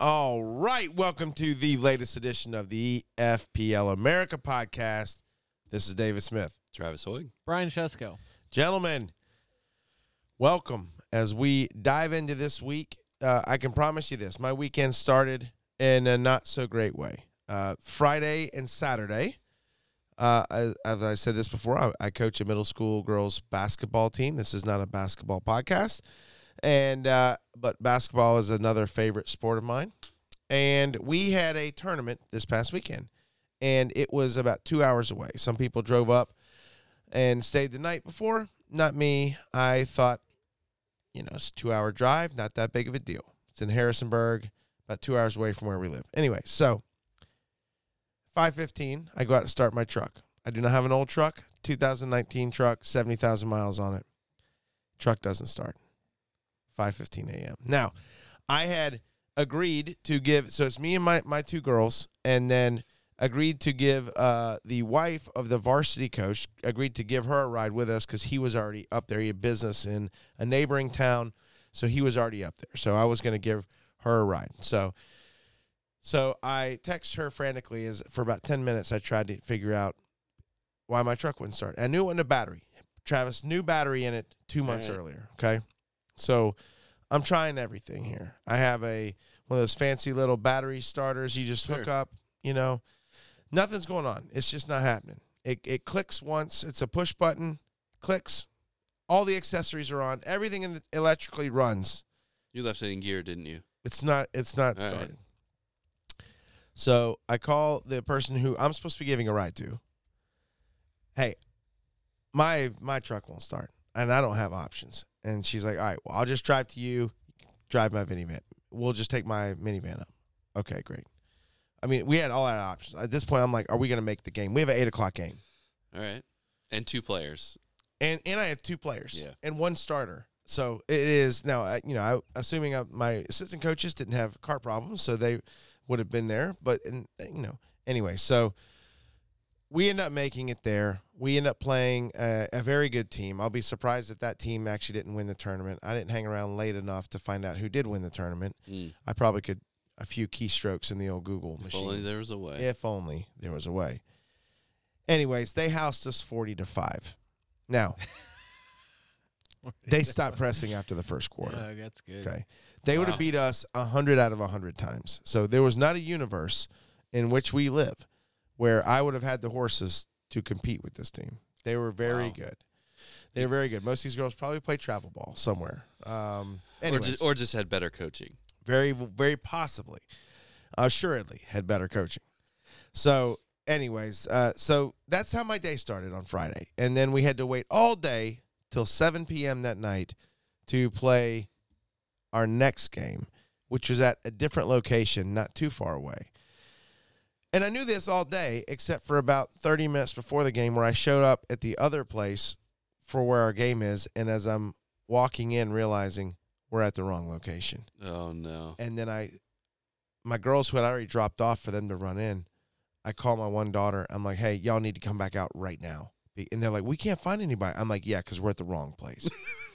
All right, welcome to the latest edition of the FPL America podcast. This is David Smith. Travis Hoig. Brian Shesko. Gentlemen, welcome as we dive into this week. Uh, I can promise you this my weekend started in a not so great way. Uh, Friday and Saturday, uh, as, as I said this before, I, I coach a middle school girls basketball team. This is not a basketball podcast and uh, but basketball is another favorite sport of mine. And we had a tournament this past weekend, and it was about two hours away. Some people drove up and stayed the night before. Not me. I thought, you know, it's a two hour drive, not that big of a deal. It's in Harrisonburg, about two hours away from where we live. Anyway, so five fifteen, I go out to start my truck. I do not have an old truck, 2019 truck, 70,000 miles on it. Truck doesn't start. 5:15 a.m. Now, I had agreed to give so it's me and my my two girls and then agreed to give uh the wife of the varsity coach agreed to give her a ride with us cuz he was already up there. He had business in a neighboring town so he was already up there. So I was going to give her a ride. So so I text her frantically as for about 10 minutes I tried to figure out why my truck wouldn't start. I knew it wasn't a battery. Travis new battery in it 2 months Right. earlier okay so I'm trying everything here. I have a one of those fancy little battery starters you just hook Sure. up, you know. Nothing's going on. It's just not happening. It it clicks once, it's a push button, clicks. All the accessories are on. Everything in the, electrically runs. You left it in gear, didn't you? It's not it's not All right. starting. So I call the person who I'm supposed to be giving a ride to. Hey, my my truck won't start, and I don't have options. And she's like, "All right, well, I'll just drive to you. Drive my minivan. We'll just take my minivan up." Okay, great. I mean, we had all our options. At this point, I'm like, "Are we going to make the game?" We have an eight o'clock game, All right. And two players. and and I have two players, Yeah. and one starter. So it is now. I, you know, I, assuming I, my assistant coaches didn't have car problems, so they would have been there. But and you know, anyway, so we end up making it there. We end up playing a, a very good team. I'll be surprised if that team actually didn't win the tournament. I didn't hang around late enough to find out who did win the tournament. Mm. I probably could a few keystrokes in the old Google If machine. only there was a way. If only there was a way. Anyways, they housed us 40 to 5. Now, they stopped pressing after the first quarter. Yeah, that's good. Okay. They would have beat us 100 out of 100 times. So there was not a universe in which we live where I would have had the horses to compete with this team. They were very Wow. good. They were very good. Most of these girls probably play travel ball somewhere. Um, or, just, or just had better coaching. very, very possibly, assuredly, had better coaching. So, anyways, uh, so that's how my day started on Friday, and then we had to wait all day till 7 p.m. that night to play our next game, which was at a different location, not too far away. And I knew this all day, except for about 30 minutes before the game, where I showed up at the other place for where our game is, and as I'm walking in, realizing we're at the wrong location. Oh, no. And then I, my girls who had already dropped off for them to run in, I call my one daughter. I'm like, hey, y'all need to come back out right now. And they're like, we can't find anybody. I'm like, yeah, because we're at the wrong place.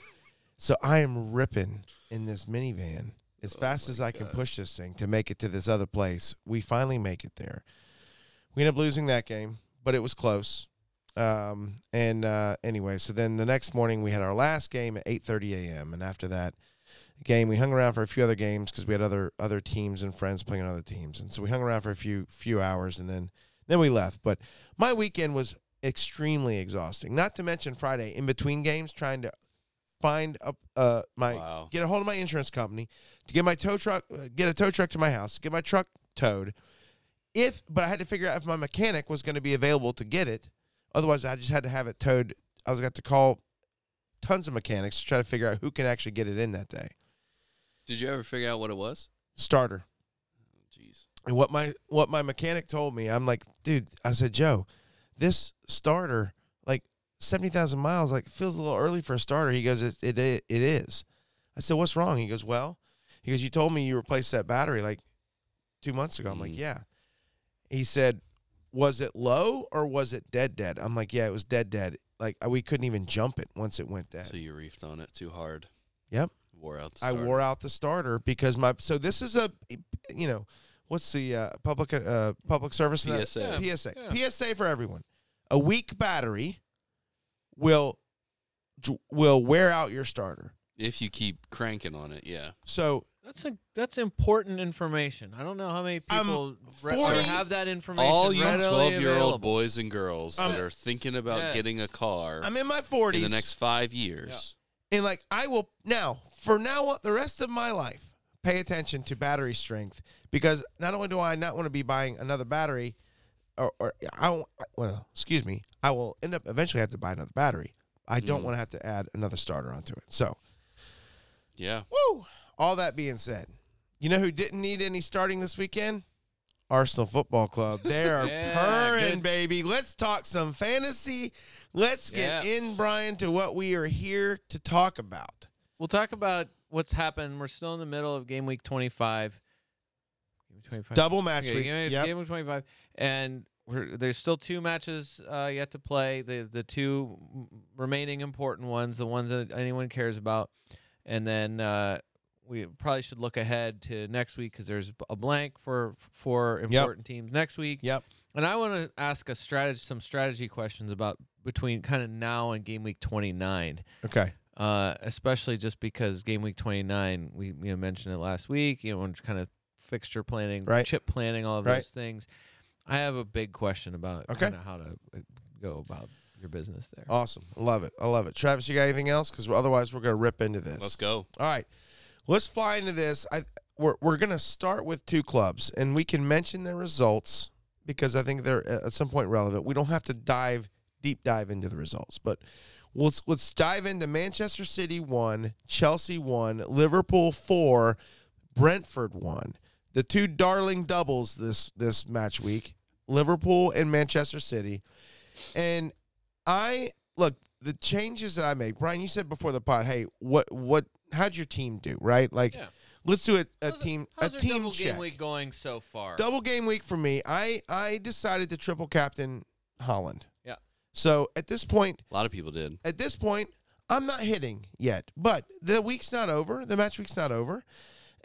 so I am ripping in this minivan as Oh fast as I can push this thing to make it to this other place. We finally make it there. We end up losing that game, but it was close. Um, and uh, anyway, so then the next morning we had our last game at 8:30 a.m. And after that game, we hung around for a few other games because we had other other teams and friends playing on other teams, and so we hung around for a few few hours, and then then we left. But my weekend was extremely exhausting. Not to mention Friday in between games, trying to find a uh my Wow. get a hold of my insurance company to get my tow truck uh, get a tow truck to my house, get my truck towed. If but I had to figure out if my mechanic was going to be available to get it. Otherwise, I just had to have it towed. I was got to call tons of mechanics to try to figure out who can actually get it in that day. Did you ever figure out what it was? Starter. Oh, Jeez. And what my what my mechanic told me, I'm like, dude, I said, Joe, this starter, seventy thousand miles, like feels a little early for a starter. He goes, it, it it is. I said, what's wrong? He goes, well, he goes, you told me you replaced that battery like two months ago. I'm like, Mhm. yeah. He said, was it low or was it dead dead? I'm like, yeah, it was dead dead. Like we couldn't even jump it once it went dead. So you reefed on it too hard. Yep. Wore out. The I wore out the starter because my so this is a you know, what's the uh, public uh, public service PSA. Yeah. PSA Yeah. PSA for everyone. A weak battery will will wear out your starter. If you keep cranking on it, yeah. So That's a that's important information. I don't know how many people re- 40 have that information. All you 12 year old boys and girls Um, that are thinking about Yes. getting a car I'm in my 40s. in the next five years. and like I will now for now the rest of my life pay attention to battery strength because not only do I not want to be buying another battery or, or I won't, well excuse me I will end up eventually have to buy another battery I don't Mhm. want to have to add another starter onto it so Yeah. woo all that being said you know who didn't need any starting this weekend Arsenal Football Club they are Yeah, purring good. baby let's talk some fantasy let's get Yeah. in Brian to what we are here to talk about We'll talk about what's happened. We're still in the middle of game week 25. Game week 25. Double match Okay, week. game, Yep. game week 25. And we're, there's still two matches uh, yet to play. The the two remaining important ones, the ones that anyone cares about. And then uh, we probably should look ahead to next week because there's a blank for for important teams next week. Yep. And I want to ask a strategy, some strategy questions about between kind of now and game week 29 Okay. uh, especially just because game week 29, we you know, mentioned it last week, you know, when kind of fixture planning, Right. chip planning, all of Right. those things. I have a big question about Okay. kind of how to uh, go about your business there. Awesome. I love it. I love it. Travis, you got anything else? Because otherwise, we're going to rip into this. Let's go. All right. Let's fly into this. I we're we're going to start with two clubs, and we can mention their results because I think they're uh, at some point relevant. We don't have to dive deep dive into the results, but let's let's dive into Manchester City one, Chelsea one, Liverpool four, Brentford one. The two darling doubles this this match week, Liverpool and Manchester City. And I look the changes that I make. Brian, you said before the pod, hey, what what how'd your team do? Right? Like Yeah. let's do a, a How's it- team how's a your team double check. game week going so far? Double game week for me. I I decided to triple captain Haaland. Yeah. So at this point, A lot of people did. at this point, I'm not hitting yet, but the week's not over. The match week's not over.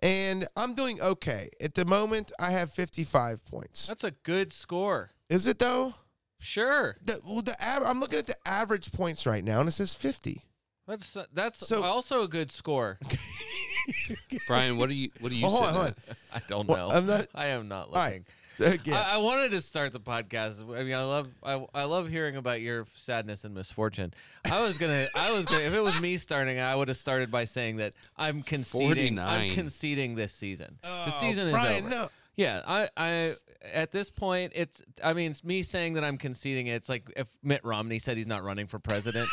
And I'm doing okay. At the moment, I have 55 points. That's a good score. Is it though? Sure. The, well, the av- I'm looking at the average points right now, and it says 50. That's uh, that's So- also a good score. Brian, what do you what do you Oh, hold on, sitting hold at? I don't Well, know. I'm not- I am not right. Looking. Again, I, I wanted to start the podcast. I mean, I love I, I love hearing about your sadness and misfortune. I was gonna I was gonna if it was me starting, I would have started by saying that I'm conceding. 49. I'm conceding this season. the Oh, season is Brian, over. no. Yeah, I I at this point it's I mean it's me saying that I'm conceding it. It's like if Mitt Romney said he's not running for president.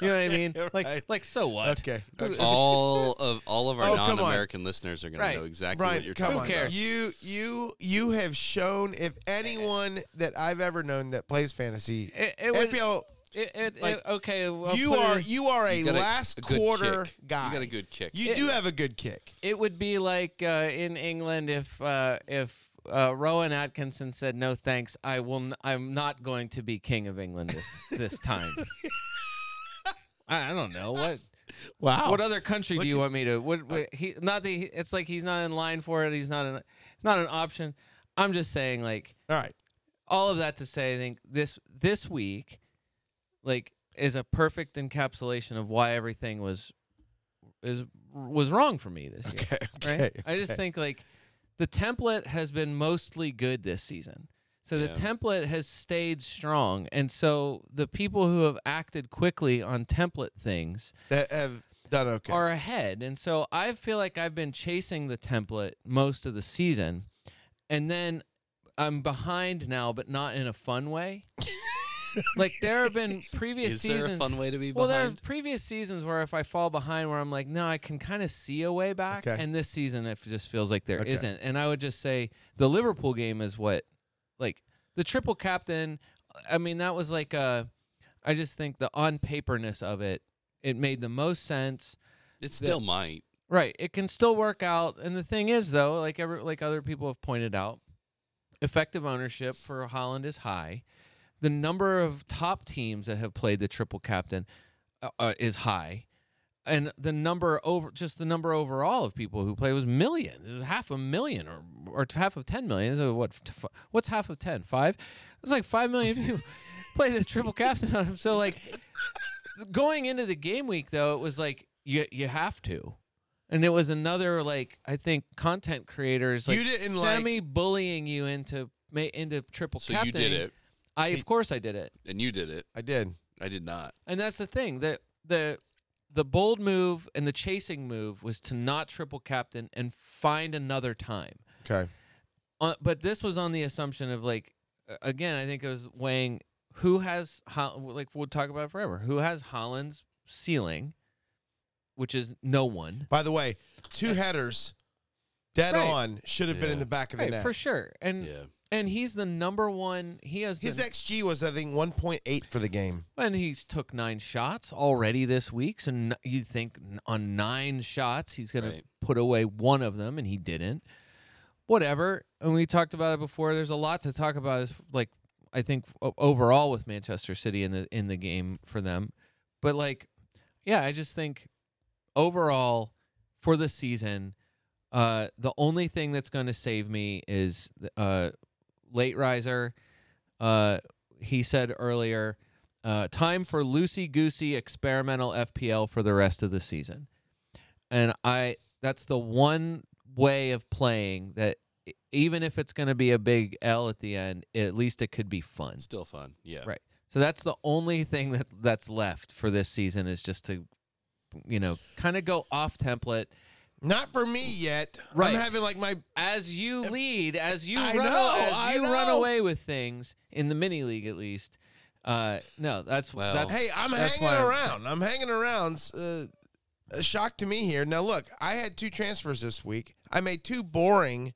You know what I mean? Okay, Like right. like so what? Okay. Okay. all of all of our Oh, non-American listeners are going Right. to know exactly Brian, what you're talking on. Who cares? You you you have shown if anyone that I've ever known that plays fantasy, It, it would, FPL, it, it, like, it- okay. I'll you put it are you are a You got a- last a quarter kick. guy. You got a good kick. You It- do have a good kick. It would be like uh, in England if uh, if uh, Rowan Atkinson said no thanks. I will. N- I'm not going to be king of England this this time. I, I don't know what Wow. what other country Look do you at- want me to? What, what he not the? It's like he's not in line for it. He's not an not an option. I'm just saying like All right. all of that to say, I think this this week, like, is a perfect encapsulation of why everything was is was wrong for me this year Okay. Okay. I just think like the template has been mostly good this season. So the Yeah. template has stayed strong. And so the people who have acted quickly on template things that have done okay. are ahead. And so I feel like I've been chasing the template most of the season. And then I'm behind now, but not in a fun way. like there have been previous seasons. Is seasons. there a fun way to be Behind? Well, there are behind? previous seasons where if I fall behind, where I'm like, no, I can kind of see a way back, Okay. and this season it just feels like there Okay. not And I would just say the Liverpool game is what, like the triple captain. I mean, that was like uh I just think the on paperness of it, it made the most sense. It still might. Right, it can still work out. And the thing is, though, like every like other people have pointed out, effective ownership for Haaland is high. The number of top teams that have played the triple captain uh, uh, is high. And the number over just the number overall of people who play was millions. It was half a million or or half of ten million. So what? What's half of ten? Five? It's like five million people play this triple captain on him. So like going into the game week though, it was like you you have to. And it was another like I think content creators like You didn't like- semi bullying you into into triple So captain. you did it, I of course I did it. and you did it. I did. I did not. And that's the thing. The the the bold move and the chasing move was to not triple captain and find another time. Okay. Uh, but this was on the assumption of like again, I think it was weighing who has Hol- like we'll talk about it forever. Who has Haaland's ceiling, which is no one. By the way, two headers, dead Right. on, should have been in the back of the Right, net. for sure. And Yeah. And he's the number one. He has His the, XG was, I think, 1.8 for the game. and he's took nine shots already this week. So n- you think n- on nine shots he's going Right. to put away one of them, and he didn't. Whatever. And we talked about it before. There's a lot to talk about. Is like I think o- overall with Manchester City in the in the game for them, but like, yeah, I just think overall for the season, uh, the only thing that's going to save me is uh, late riser. Uh, he said earlier, uh, time for loosey goosey experimental FPL for the rest of the season, and I that's the one way of playing that even if it's going to be a big L at the end, at least it could be fun. Still fun. Yeah. Right. So that's the only thing that that's left for this season is just to, you know, kind of go off template Not for me yet. Right. I'm having like my as you lead, as you I run, know, as I you run away with things in the mini league at least. Uh, no, that's Well- that's Hey, I'm That's hanging why I'm- around. I'm hanging around. Uh, a shock to me here. Now look, I had two transfers this week. I made two boring,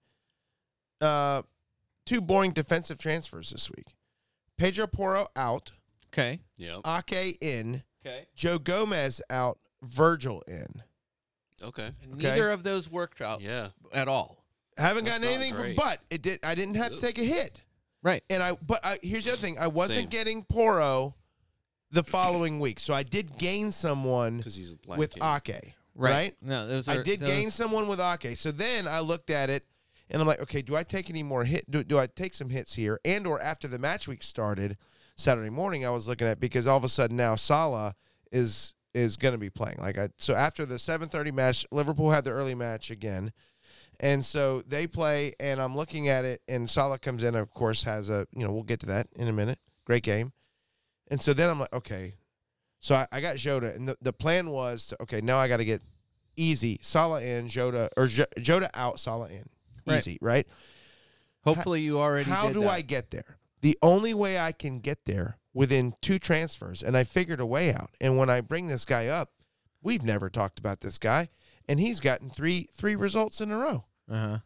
uh, two boring defensive transfers this week. Pedro Porro out, okay. Yep. Ake in, Okay. Joe Gomez out, Virgil in. Okay. Neither of those worked out Yeah. at all. Haven't That's gotten not anything from, great. but it did. I didn't have to take a hit. Right. And I, but I, here's the other thing: I wasn't Same. getting Porro the following week, so I did gain someone Because he's a black with king. Ake. Right. Right? No, those I did those, gain someone with Ake. So then I looked at it and I'm like, okay, do I take any more hit? Do, do I take some hits here? And or after the match week started Saturday morning, I was looking at because all of a sudden now Salah is is going to be playing. Like I so after the 7:30 match, Liverpool had the early match again. And so they play and I'm looking at it and Salah comes in of course has a, you know, we'll get to that in a minute. Great game. And so then I'm like, okay. So I, I got Jota and the, the plan was to, okay, now I got to get easy. Salah in, Jota or J- Jota out, Salah in. Right. Easy, right? Hopefully, you already. How do that. I get there? The only way I can get there within two transfers, and I figured a way out. And when I bring this guy up, we've never talked about this guy, and he's gotten three three results in a row. Uh-huh.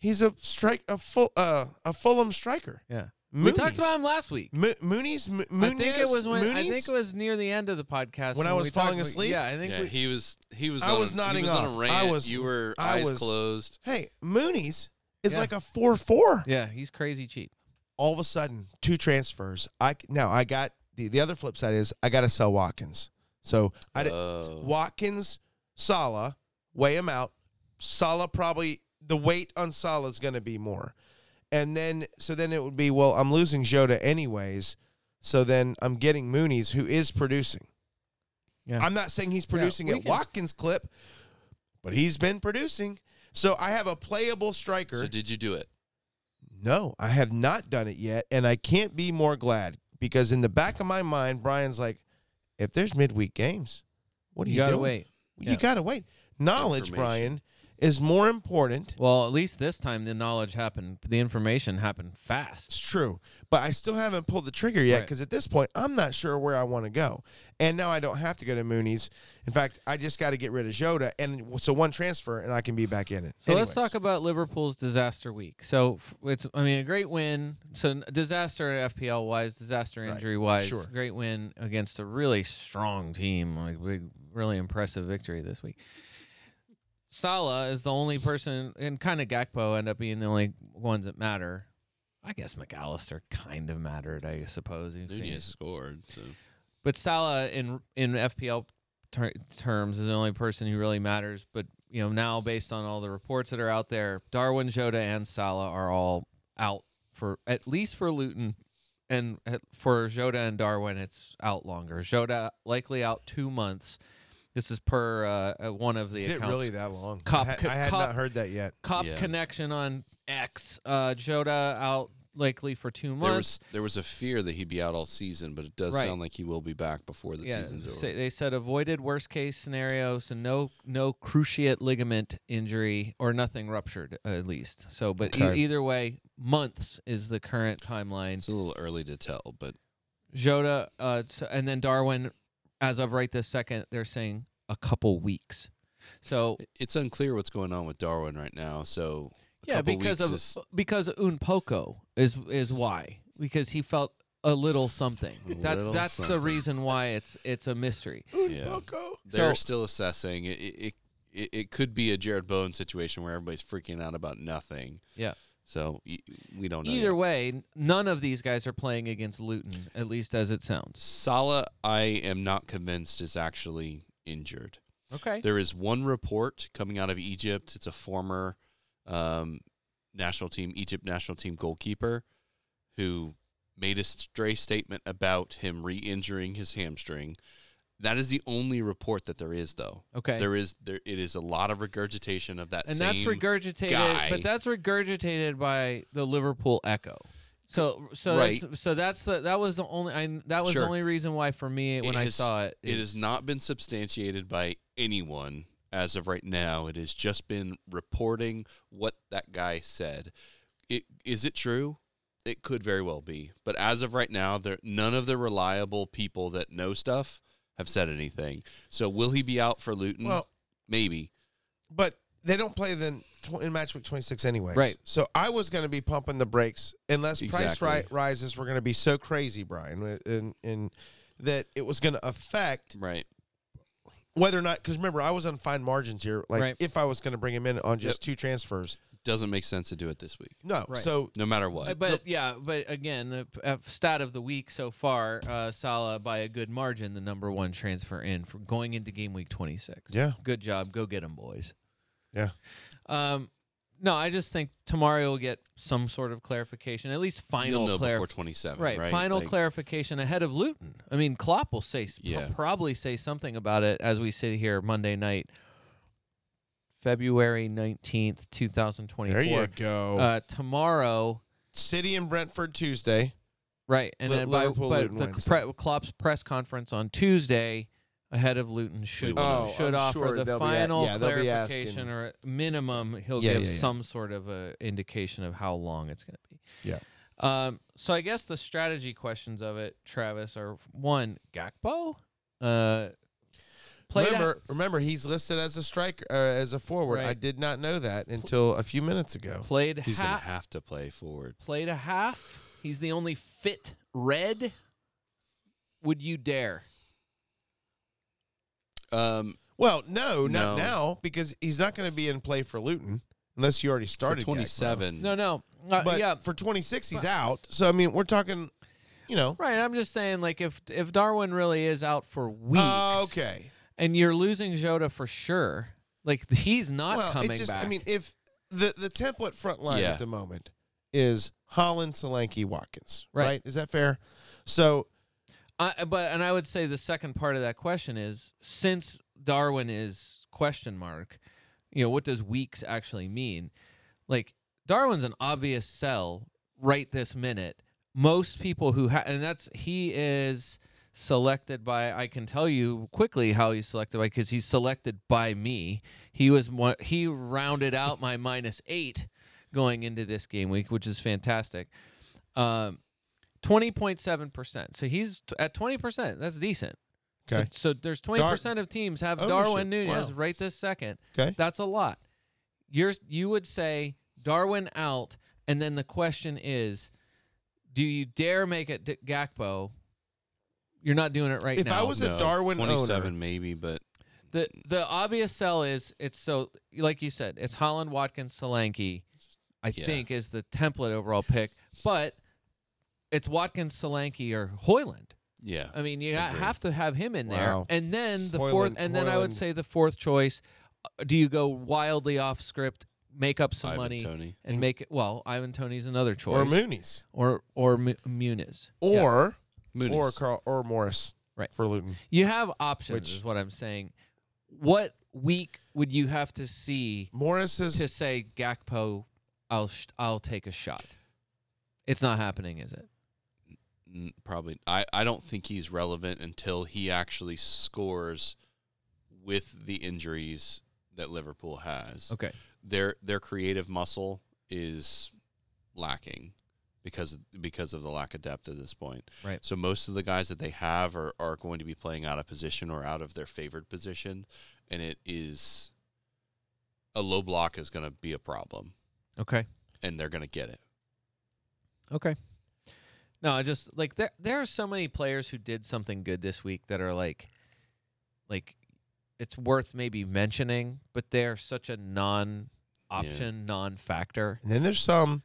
He's a strike a full uh a Fulham striker. Yeah. Muniz. We talked about him last week. Mo- Muniz M- I think it was when I think it was near the end of the podcast When I was we talked- falling asleep? Yeah, I think Yeah, we, he was. He was. I on, was nodding he was on off. a I rant. was- You were I eyes was- closed. Hey, Muniz is Yeah. like a four four. yeah, he's crazy cheap. All of a sudden two transfers. I now I got the the other flip side is I got to sell Watkins. So I did, Oh. Watkins, Salah, weigh him out. Salah probably the weight on Salah is going to be more, and then so then it would be well I'm losing Jota anyways. So then I'm getting Muniz who is producing. Yeah. I'm not saying he's producing we at can- Watkins clip, but he's been producing. So I have a playable striker. So did you do it? No, I have not done it yet, and I can't be more glad because in the back of my mind, Brian's like, if there's midweek games, what are you you, gotta doing? wait. You Yeah. gotta wait. Knowledge, Brian, is more important. Well, at least this time the knowledge happened. The information happened fast. It's true, but I still haven't pulled the trigger yet Right. because at this point, I'm not sure where I want to go. And now I don't have to go to Muniz. In fact, I just got to get rid of Jota, and so one transfer, and I can be back in it. So let's talk about Liverpool's disaster week. So it's, I mean, a great win. So disaster FPL wise, disaster injury wise, Sure. great win against a really strong team. Like big, really impressive victory this week. Salah is the only person, and kind of Gakpo end up being the only ones that matter. I guess Mac Allister kind of mattered, I suppose. Nunez he's- scored. So But Salah in in FPL ter- terms is the only person who really matters. But you know now, based on all the reports that are out there, Darwin, Jota, and Salah are all out for at least for Luton, and for Jota and Darwin, it's out longer. Jota likely out two months. This is per uh, uh, one of the Is it really that long? Cop- I, had, I had cop- not heard that yet. Cop Yeah. connection on X. Uh, Jota out likely for two There months. was there was a fear that he'd be out all season, but it does Right. sound like he will be back before the yeah, season's over. say- they said avoided worst case scenario, so no no cruciate ligament injury or nothing ruptured uh, at least. So, but e- Okay. either way, months is the current timeline. It's a little early to tell, but Jota, uh, so, and then Darwin, as of right this second, they're saying a couple weeks. So it's unclear what's going on with Darwin right now. So a yeah, couple because weeks of is, because Unpoko is is why because he felt a little something. A that's little that's the reason why it's it's a mystery. Yeah. Unpoco. they're so- still assessing. It, it it it could be a Jarrod Bowen situation where everybody's freaking out about nothing. Yeah. So we don't know. Either yet. way, none of these guys are playing against Luton, at least as it sounds. Salah, I am not convinced is actually injured. Okay. There is one report coming out of Egypt. It's a former um, national team, Egypt national team goalkeeper, who made a stray statement about him re-injuring his hamstring. That is the only report that there is, though. Okay. There is there. It is a lot of regurgitation of that. and same that's regurgitated, guy. but that's regurgitated by the Liverpool Echo. So so Right. that's, so that's the that was the only I, that was Sure. the only reason why for me when I has- saw it it has not been substantiated by anyone as of right now. It has just been reporting what that guy said. It is it true? It could very well be, but as of right now, there none of the reliable people that know stuff have said anything. So will he be out for Luton? Well, maybe. but they don't play then tw- in match week 26 anyway. Right. So I was going to be pumping the brakes unless price ri- rises were going to be so crazy, Brian, uh, and in that it was going to affect Right. whether or not. Because remember, I was on fine margins here. Like Right. if I was going to bring him in on just two transfers, Doesn't make sense to do it this week, no. Right. So no matter what. Uh, but yeah, but again, the uh, stat of the week so far, uh, Salah by a good margin, the number one transfer in for going into game week 26. yeah, Good job, go get them, boys. Yeah. Um, no, I just think tomorrow will get some sort of clarification, at least final You'll know clar- before twenty seven, right, right? final Like, clarification ahead of Luton. I mean, Klopp will say s- Yeah. probably say something about it as we sit here Monday night, February 19th, 2024. there you go. Uh, tomorrow, City and Brentford Tuesday. Right, and Li- then by, Liverpool, but Luton the pre- Klopp's press conference on Tuesday ahead of Luton should. Oh, should I'm offer sure the they'll be a- final yeah, they'll be clarification, asking. or at minimum he'll Yeah, give yeah, yeah. some sort of a indication of how long it's going to be. Yeah. Um. So I guess the strategy questions of it, Travis, are one Gakpo. Uh. Played remember, a, remember, he's listed as a striker, uh, as a forward. I did not know that until a few minutes ago. played He's ha- gonna have to play forward. played a half. He's the only fit red. Would you dare? Um, Well, no, No. not now because he's not going to be in play for Luton unless you already started. Gakpo. twenty seven. No, no. Uh, but yeah, for 26 he's out. So I mean, we're talking, you know. Right, I'm just saying, like, if if Darwin really is out for weeks, Uh, okay. And you're losing Jota for sure, like he's not well, coming just back. I mean, if the the template front line Yeah. at the moment is Haaland, Solanke, Watkins, Right. right. Is that fair? So I, but and I would say the second part of that question is since Darwin is question mark, you know, what does weeks actually mean? Like Darwin's an obvious sell right this minute. Most people who ha- and that's he is selected by I can tell you quickly how he's selected by because he's selected by me. He was he rounded out my minus 8 going into this game week, which is fantastic. Um 20.7%. So he's t- at 20%. That's decent. okay, So, so there's 20% of teams have Ownership. Darwin Nunez Wow. right this second. okay. That's a lot. You're you would say Darwin out and then the question is do you dare make it D- Gakpo? You're not doing it right now. If now. I was a Darwin twenty owner- seven maybe, but the the obvious sell is it's so like you said, it's Haaland Watkins Solanke, I Yeah. think is the template overall pick, but it's Watkins Solanke or Højlund. Yeah. I mean, you ha- Agreed. have to have him in there, Wow. and then the fourth, Højlund- and then I would Højlund. say the fourth choice. uh, Do you go wildly off script, make up some Ivan money, Toney. and make it? Well, Ivan Toney's another choice, or Muniz, or or Mu- Muniz. Yeah. or Muniz. or Carl or Morris, Right. for Luton. You have options, Which- is what I'm saying. What week would you have to see Morris is to say Gakpo? I'll sh- I'll take a shot. It's not happening, is it? Probably. I, I don't think he's relevant until he actually scores with the injuries that Liverpool has. Okay. Their their creative muscle is lacking because because of the lack of depth at this point. Right. So most of the guys that they have are, are going to be playing out of position or out of their favored position, and it is a low block is going to be a problem, Okay. and they're going to get it. Okay. No, I just like there there are so many players who did something good this week that are like like it's worth maybe mentioning, but they're such a non option, non factor. and then there's some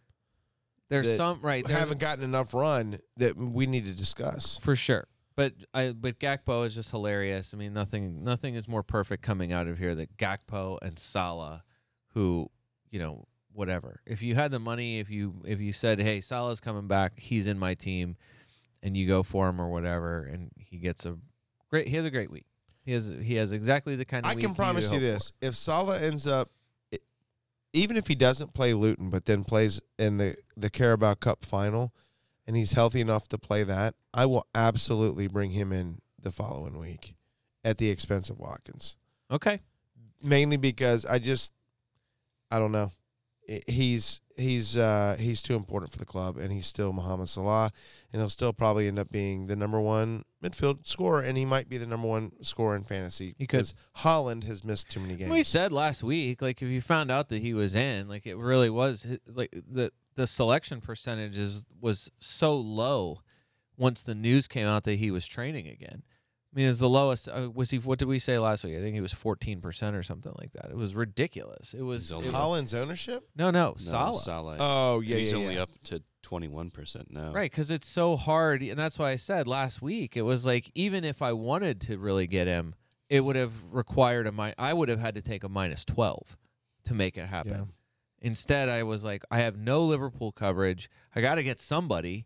There's some right there's- haven't gotten enough run that we need to discuss. for sure. But I but Gakpo is just hilarious. I mean nothing nothing is more perfect coming out of here than Gakpo and Salah who, you know, whatever. If you had the money, if you if you said, "Hey, Salah's coming back, he's in my team," and you go for him or whatever and he gets a great he has a great week. He has he has exactly the kind of I can promise you hope for. this: if Salah ends up, even if he doesn't play Luton, but then plays in the the Carabao Cup final, and he's healthy enough to play that, I will absolutely bring him in the following week, at the expense of Watkins. Okay. Mainly because I just, I don't know, he's he's uh, he's too important for the club, and he's still Mohamed Salah, and he'll still probably end up being the number one midfield scorer, and he might be the number one scorer in fantasy. Because Haaland has missed too many games. We said last week, like if you found out that he was in, like it really was like the the selection percentages was so low once the news came out that he was training again. I mean, it's the lowest. Uh, was he? What did we say last week? I think he was fourteen percent or something like that. It was ridiculous. It was He's it was- Haaland's ownership? no, no, No, Salah. Salah. Oh yeah, he's yeah, only yeah. up to twenty one percent now. Right, because it's so hard, and that's why I said last week it was like even if I wanted to really get him, it would have required a mi- I would have had to take a minus twelve to make it happen. Yeah. Instead, I was like, I have no Liverpool coverage. I got to get somebody,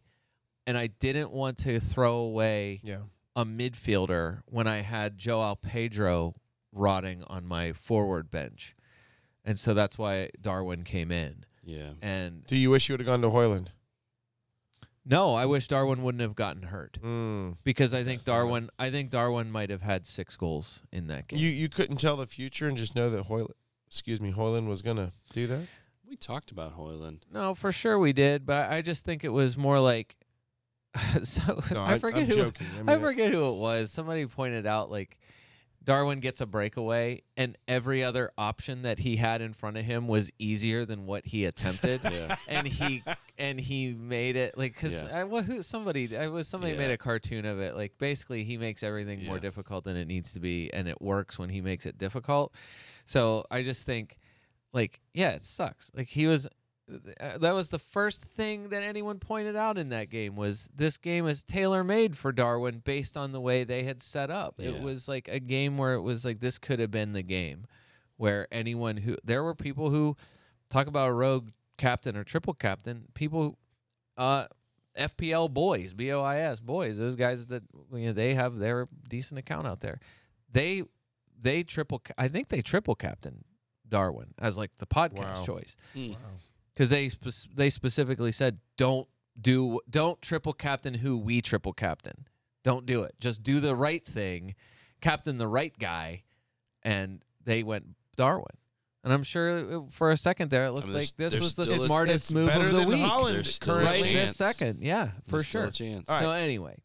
and I didn't want to throw away Yeah. A midfielder when I had Joao Pedro rotting on my forward bench, and so that's why Darwin came in. Yeah. And Do you wish you would have gone to Højlund? no, I wish Darwin wouldn't have gotten hurt. Mm. because I think. Darwin. I think Darwin might have had six goals in that game. You you couldn't tell the future and just know that Højlund, excuse me, Højlund was gonna do that. We talked about Højlund. no, for sure we did, but I just think it was more like. so No, I forget am who. joking. I, I forget who it was. Somebody pointed out like Darwin gets a breakaway, and every other option that he had in front of him was easier than what he attempted. Yeah. and he and he made it like because Yeah. I well, who somebody I was somebody made a cartoon of it like basically he makes everything more difficult than it needs to be and it works when he makes it difficult. So I just think like yeah it sucks like he was that was the first thing that anyone pointed out in that game was this game is tailor made for Darwin based on the way they had set up. It was like a game where it was like this could have been the game where anyone who there were people who talk about a rogue captain or triple captain, people uh FPL boys, B O I S boys, those guys that you know they have their decent account out there. They they triple I think they triple captain Darwin as like the podcast Wow. choice Mm. Because they spec- they specifically said don't do don't triple captain who we triple captain. Don't do it. Just do the right thing, captain the right guy, and they went Darwin. And I'm sure uh, for a second there it looked mean, like this was the smartest it's move better of the than week. Haaland There's Right currently. this second, yeah, for There's still sure. a chance. So anyway,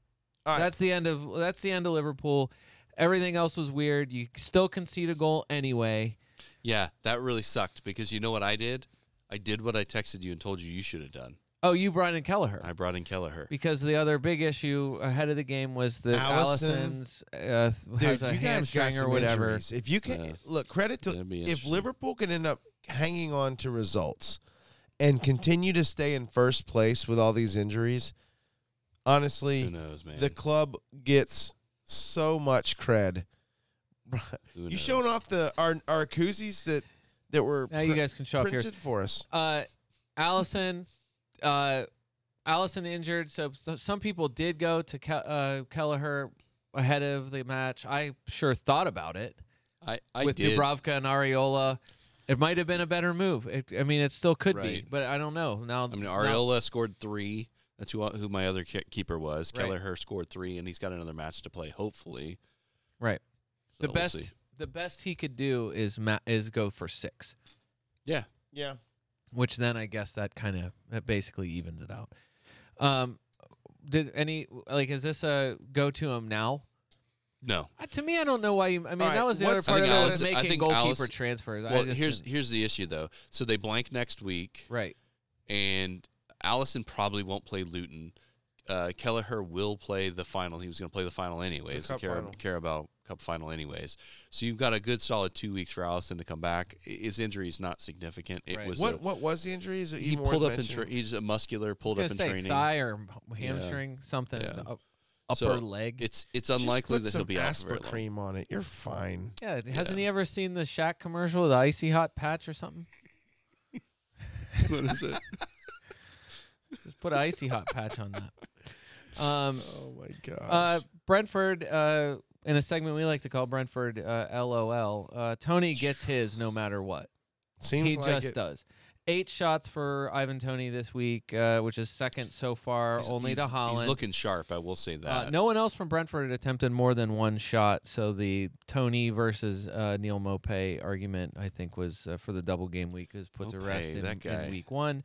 All right. that's the end of that's the end of Liverpool. Everything else was weird. You still concede a goal anyway. Yeah, that really sucked because you know what I did? I did what I texted you and told you you should have done. Oh, you brought in Kelleher. I brought in Kelleher. because the other big issue ahead of the game was that Alisson. Alisson's uh, Dude, has a you guys got hamstring or some whatever. injuries. If you can Yeah. look, credit to That'd be if interesting. Liverpool can end up hanging on to results and continue to stay in first place with all these injuries, honestly, Who knows, man? the club gets so much cred. Who you knows? showing off the our our koozies that that were Now you guys can show up here. printed for us. Uh, Alisson, uh, Alisson injured, so, so some people did go to Ke- uh, Kelleher ahead of the match. I sure thought about it I, I with did. Dubravka and Areola. It might have been a better move. It, I mean, it still could be, but I don't know. Now, I mean, now- Areola scored three. That's who who my other keeper was. Right. Kelleher scored three, and he's got another match to play. Hopefully, right. So The we'll best, see. The best he could do is ma- is go for six, Yeah, Yeah. which then I guess that kind of that basically evens it out. Um, did any like is this a go to him now? no. Uh, to me, I don't know why you. I mean, All right, that was the other what's- part I of think it Alisson- was I making think goalkeeper Alisson- transfers. I Well, just here's didn't- here's the issue though. So they blank next week, right. and Alisson probably won't play Luton. Uh, Kelleher will play the final. He was going to play the final anyways, the cup Cara- final. Carabao Cup final anyways. So you've got a good solid two weeks for Alisson to come back. His injury is not significant. It Right. was What a- what was the injury? Is it he pulled worth up in tra- he's a muscular pulled up in say training. thigh or h- Yeah. hamstring, something Yeah. up- upper So, leg. It's it's unlikely that he'll be out for very long. cream on it. You're fine. yeah, hasn't yeah. he ever seen the Shaq commercial, the icy hot patch or something? what is it? Just put an icy hot patch on that. Um, Oh my gosh. uh, Brentford, uh, in a segment we like to call Brentford uh, LOL. Uh, Toney gets his no matter what. Seems he like just it. does. Eight shots for Ivan Toney this week, uh, which is second so far, He's- only he's- to Haaland. He's looking sharp. I will say that. Uh, no one else from Brentford attempted more than one shot, so the Toney versus uh, Neal Maupay argument, I think, was uh, for the double game week, was put to rest in, that in week one.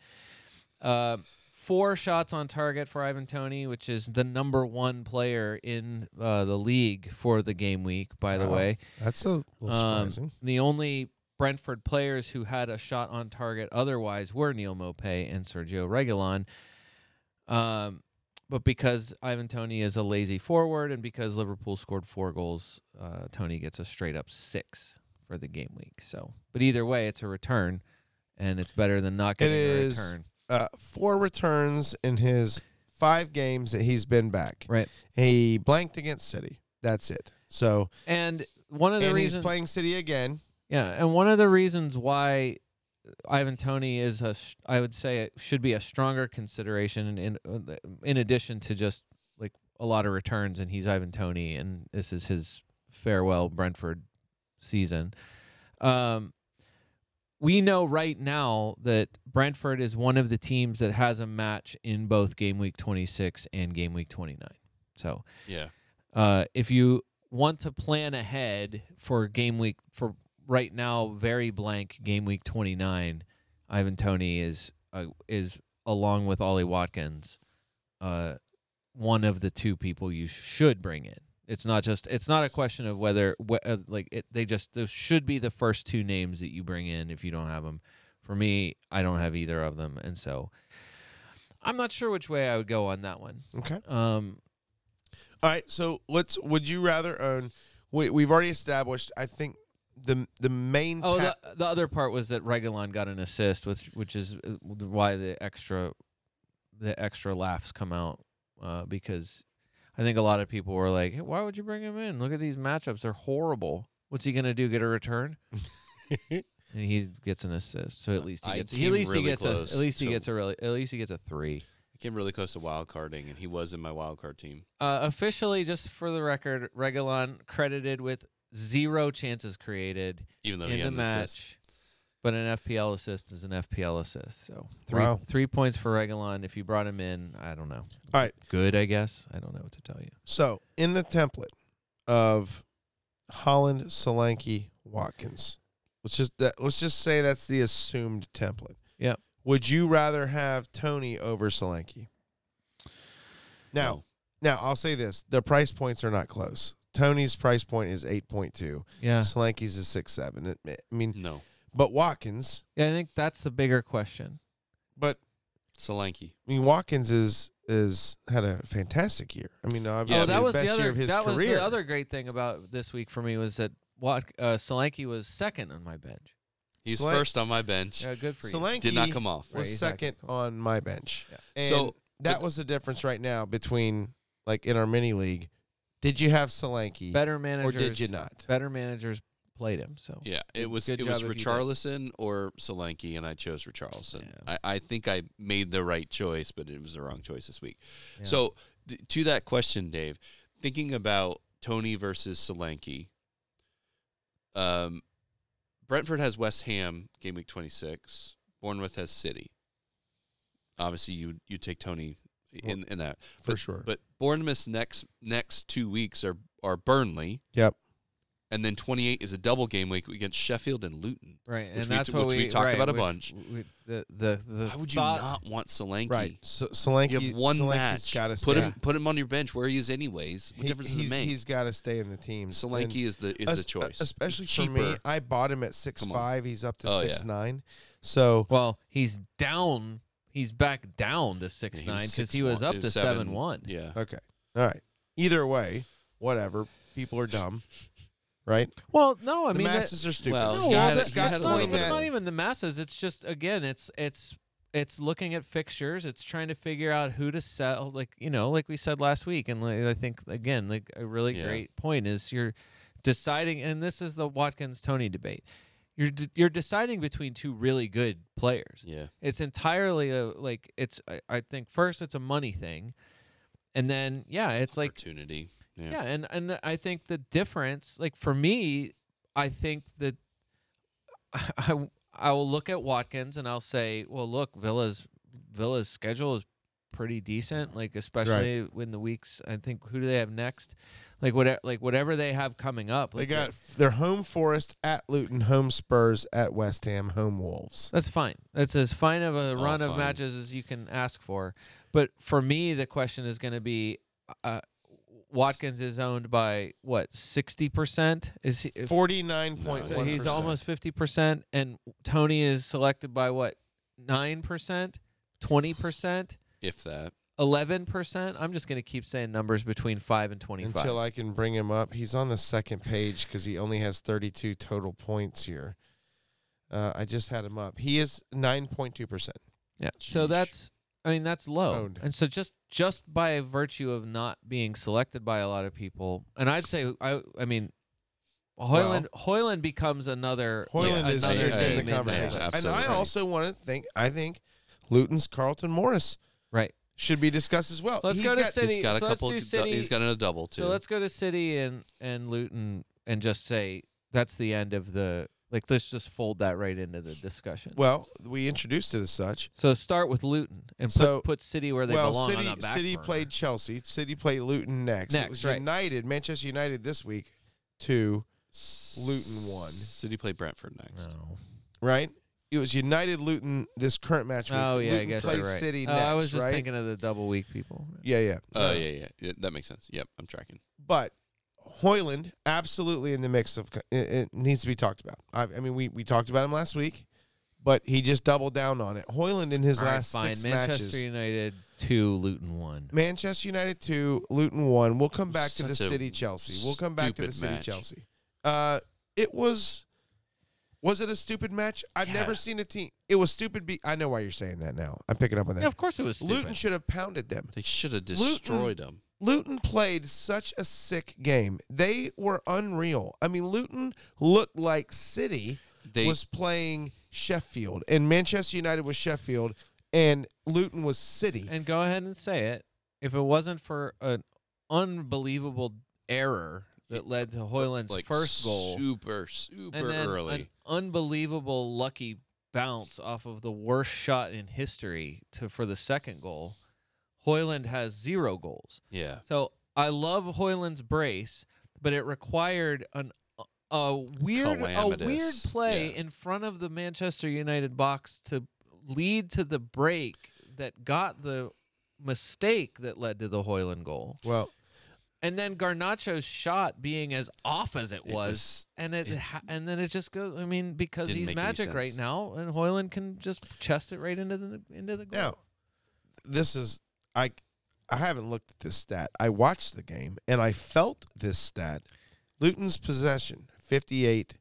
Four shots on target for Ivan Toney, which is the number one player in uh, the league for the game week, by the Wow. way. That's a little Um, surprising. The only Brentford players who had a shot on target otherwise were Neal Maupay and Sergio Reguilón. Um, but because Ivan Toney is a lazy forward and because Liverpool scored four goals, uh, Toney gets a straight up six for the game week. So, but either way, it's a return, and it's better than not getting a is. return. Uh, four returns in his five games that he's been back. Right. He blanked against City. That's it. So, And one of the and he's reasons, playing City again. yeah, and one of the reasons why Ivan Toney is a, I would say it should be a stronger consideration in in, in addition to just like a lot of returns, and he's Ivan Toney, and this is his farewell Brentford season. Um, we know right now that Brentford is one of the teams that has a match in both game week 26 and game week 29. So, Yeah. uh, if you want to plan ahead for game week for right now, very blank game week 29, Ivan Toney is uh, is along with Ollie Watkins, uh, one of the two people you should bring in. It's not just it's not a question of whether wh- uh, like it, they just those should be the first two names that you bring in if you don't have them. For me, I don't have either of them, and so I'm not sure which way I would go on that one. Okay. Um, All right. So let's. Would you rather own? We we've already established. I think the the main. Oh, ta- the, the other part was that Reguilón got an assist, which which is uh, why the extra the extra laughs come out uh, because I think a lot of people were like, hey, "Why would you bring him in? Look at these matchups; they're horrible. What's he gonna do? Get a return?" and he gets an assist, so at least he I gets. came at least really he gets a. At least he to- gets a really. At least he gets a three. I came really close to wild carding, and he was in my wild card team. Uh, officially, just for the record, Reguilón credited with zero chances created. Even though in he the had an match. assist. But an FPL assist is an FPL assist. So three Wow. three points for Reguilón. If you brought him in, I don't know. All right. Good, I guess. I don't know what to tell you. So in the template of Haaland, Solanke, Watkins, let's just that, let's just say that's the assumed template. Yep. Would you rather have Toney over Solanke? Now, No. now I'll say this: the price points are not close. Toney's price point is eight point two. Yeah. Solanke's is six seven. It, I mean, no, but Watkins, Yeah, I think that's the bigger question. but Solanke. I mean Watkins is is had a fantastic year. I mean, obviously oh, that the was best the other year of his that was the other great thing about this week for me was that Wat uh, Solanke was second on my bench. He's Solan- first on my bench. Yeah, good for you. Solanke Did not come off. Right, was exactly. second on my bench. Yeah. And So- that But- was the difference right now between like in our mini league. Did you have Solanke better managers, or did you not? Better managers played him. So Yeah, it was good it was job if you did. Richarlison or Solanke, and I chose Richarlison. Yeah. I, I think I made the right choice, but it was the wrong choice this week. Yeah. So th- to that question, Dave, thinking about Toney versus Solanke, um, Brentford has West Ham game week twenty six. Bournemouth has City. Obviously, you you take Toney in in that For but, sure. But Bournemouth's next next two weeks are are Burnley. Yep. And then 28 is a double game week against Sheffield and Luton. right, and we that's t- what which we talked right, about a which bunch. we- the the the Why would you thought- not want Solanke? right. So, Solanke. You have one Solanke's match. Gotta Put him put him on your bench where he is anyways. What he, difference does it make? He's got to stay in the team. Solanke is the is Es- the choice. especially for me. I bought him at six five. He's up to Oh, yeah. six nine. So Well, he's down. He's back down to six Yeah, nine because he was up it to seven- seven one. Yeah. okay, all right. Either way, whatever. People are dumb, right? Well, no, I the mean that- masses are stupid. Well, No, you well, that- you it's, not even, it's not even the masses. It's just again, it's it's it's looking at fixtures. It's trying to figure out who to sell. Like you know, like we said last week, and like, I think again, like a really Yeah. great point is you're deciding, and this is the Watkins Toney debate. You're d- you're deciding between two really good players. Yeah. It's entirely a like it's. I, I think first it's a money thing, and then yeah, it's like Opportunity. Yeah. yeah, and and I think the difference, like for me, I think that I I will look at Watkins and I'll say, well, look, Villa's Villa's schedule is pretty decent, like especially when the weeks. I think who do they have next? Like whatever, like whatever they have coming up. They Like got their home Forest at Luton, home Spurs at West Ham, home Wolves. That's fine. That's as fine of a All run of matches as you can ask for. But for me, the question is going to be, uh, Watkins is owned by what sixty percent? Is he? if- Forty nine point So he's almost fifty percent, and Toney is selected by what nine percent, twenty percent, If that. eleven percent. I'm just going to keep saying numbers between five and twenty-five. until I can bring him up. He's on the second page because he only has thirty two total points here. Uh, I just had him up. He is nine point two percent. yeah. So that's, I mean, that's low. Owned. And so just just by virtue of not being selected by a lot of people, and I'd say I, I mean. Højlund Højlund becomes another Højlund yeah, is, another is in the there. conversation, and. I also want to think. I think Luton's Carlton Morris Right. should be discussed as well. Let's He's go to got- City. He's got a so let's couple. do City. he's got a double too. So let's go to City and and Luton and just say that's the end of the like. Let's just fold that right into the discussion. Well, we introduced it as such. so start with Luton and So- put put City where they well, belong City on the back City burner. played Chelsea. City played Luton next. it was right. United, Manchester United this week, two, Luton won. City play Brentford next. No. right? It was United Luton this current match. week. Oh yeah, Luton I guess plays you're right. City oh, next, I was just right? thinking of the double week people. Yeah, yeah. Oh No. yeah, yeah, yeah. That makes sense. Yep, I'm tracking. But Højlund absolutely in the mix of it, it needs to be talked about. I, I mean, we we talked about him last week, but he just doubled down on it. Højlund in his All right, last fine. six Manchester matches. United two, Luton one. Manchester United two, Luton one. We'll come back to the City Chelsea. We'll come back to the City match. Chelsea. Uh, it was. Was it a stupid match? I've Yeah. never seen a team. It was stupid. Be I know why you're saying that now. I'm picking up on that. Yeah, of course it was stupid. Luton should have pounded them. They should have Luton- destroyed him. Luton played such a sick game. They were unreal. I mean, Luton looked like City They was playing Sheffield, and Manchester United was Sheffield, and Luton was City. and go ahead and say it. If it wasn't for an unbelievable error that led to Højlund's like first goal, super super and then early. an unbelievable lucky bounce off of the worst shot in history to for the second goal, Højlund has zero goals. yeah, So I love Højlund's brace, but it required an a weird a weird play yeah. in front of the Manchester United box to lead to the break that got the mistake that led to the Højlund goal. Well, And then Garnacho's shot being as off as it It was, was- and it, it ha- and then it just goes. I mean, because he's magic right now, and Højlund can just chest it right into the into the goal. now this is I. I haven't looked at this stat. I watched the game and I felt this stat. Luton's possession 58,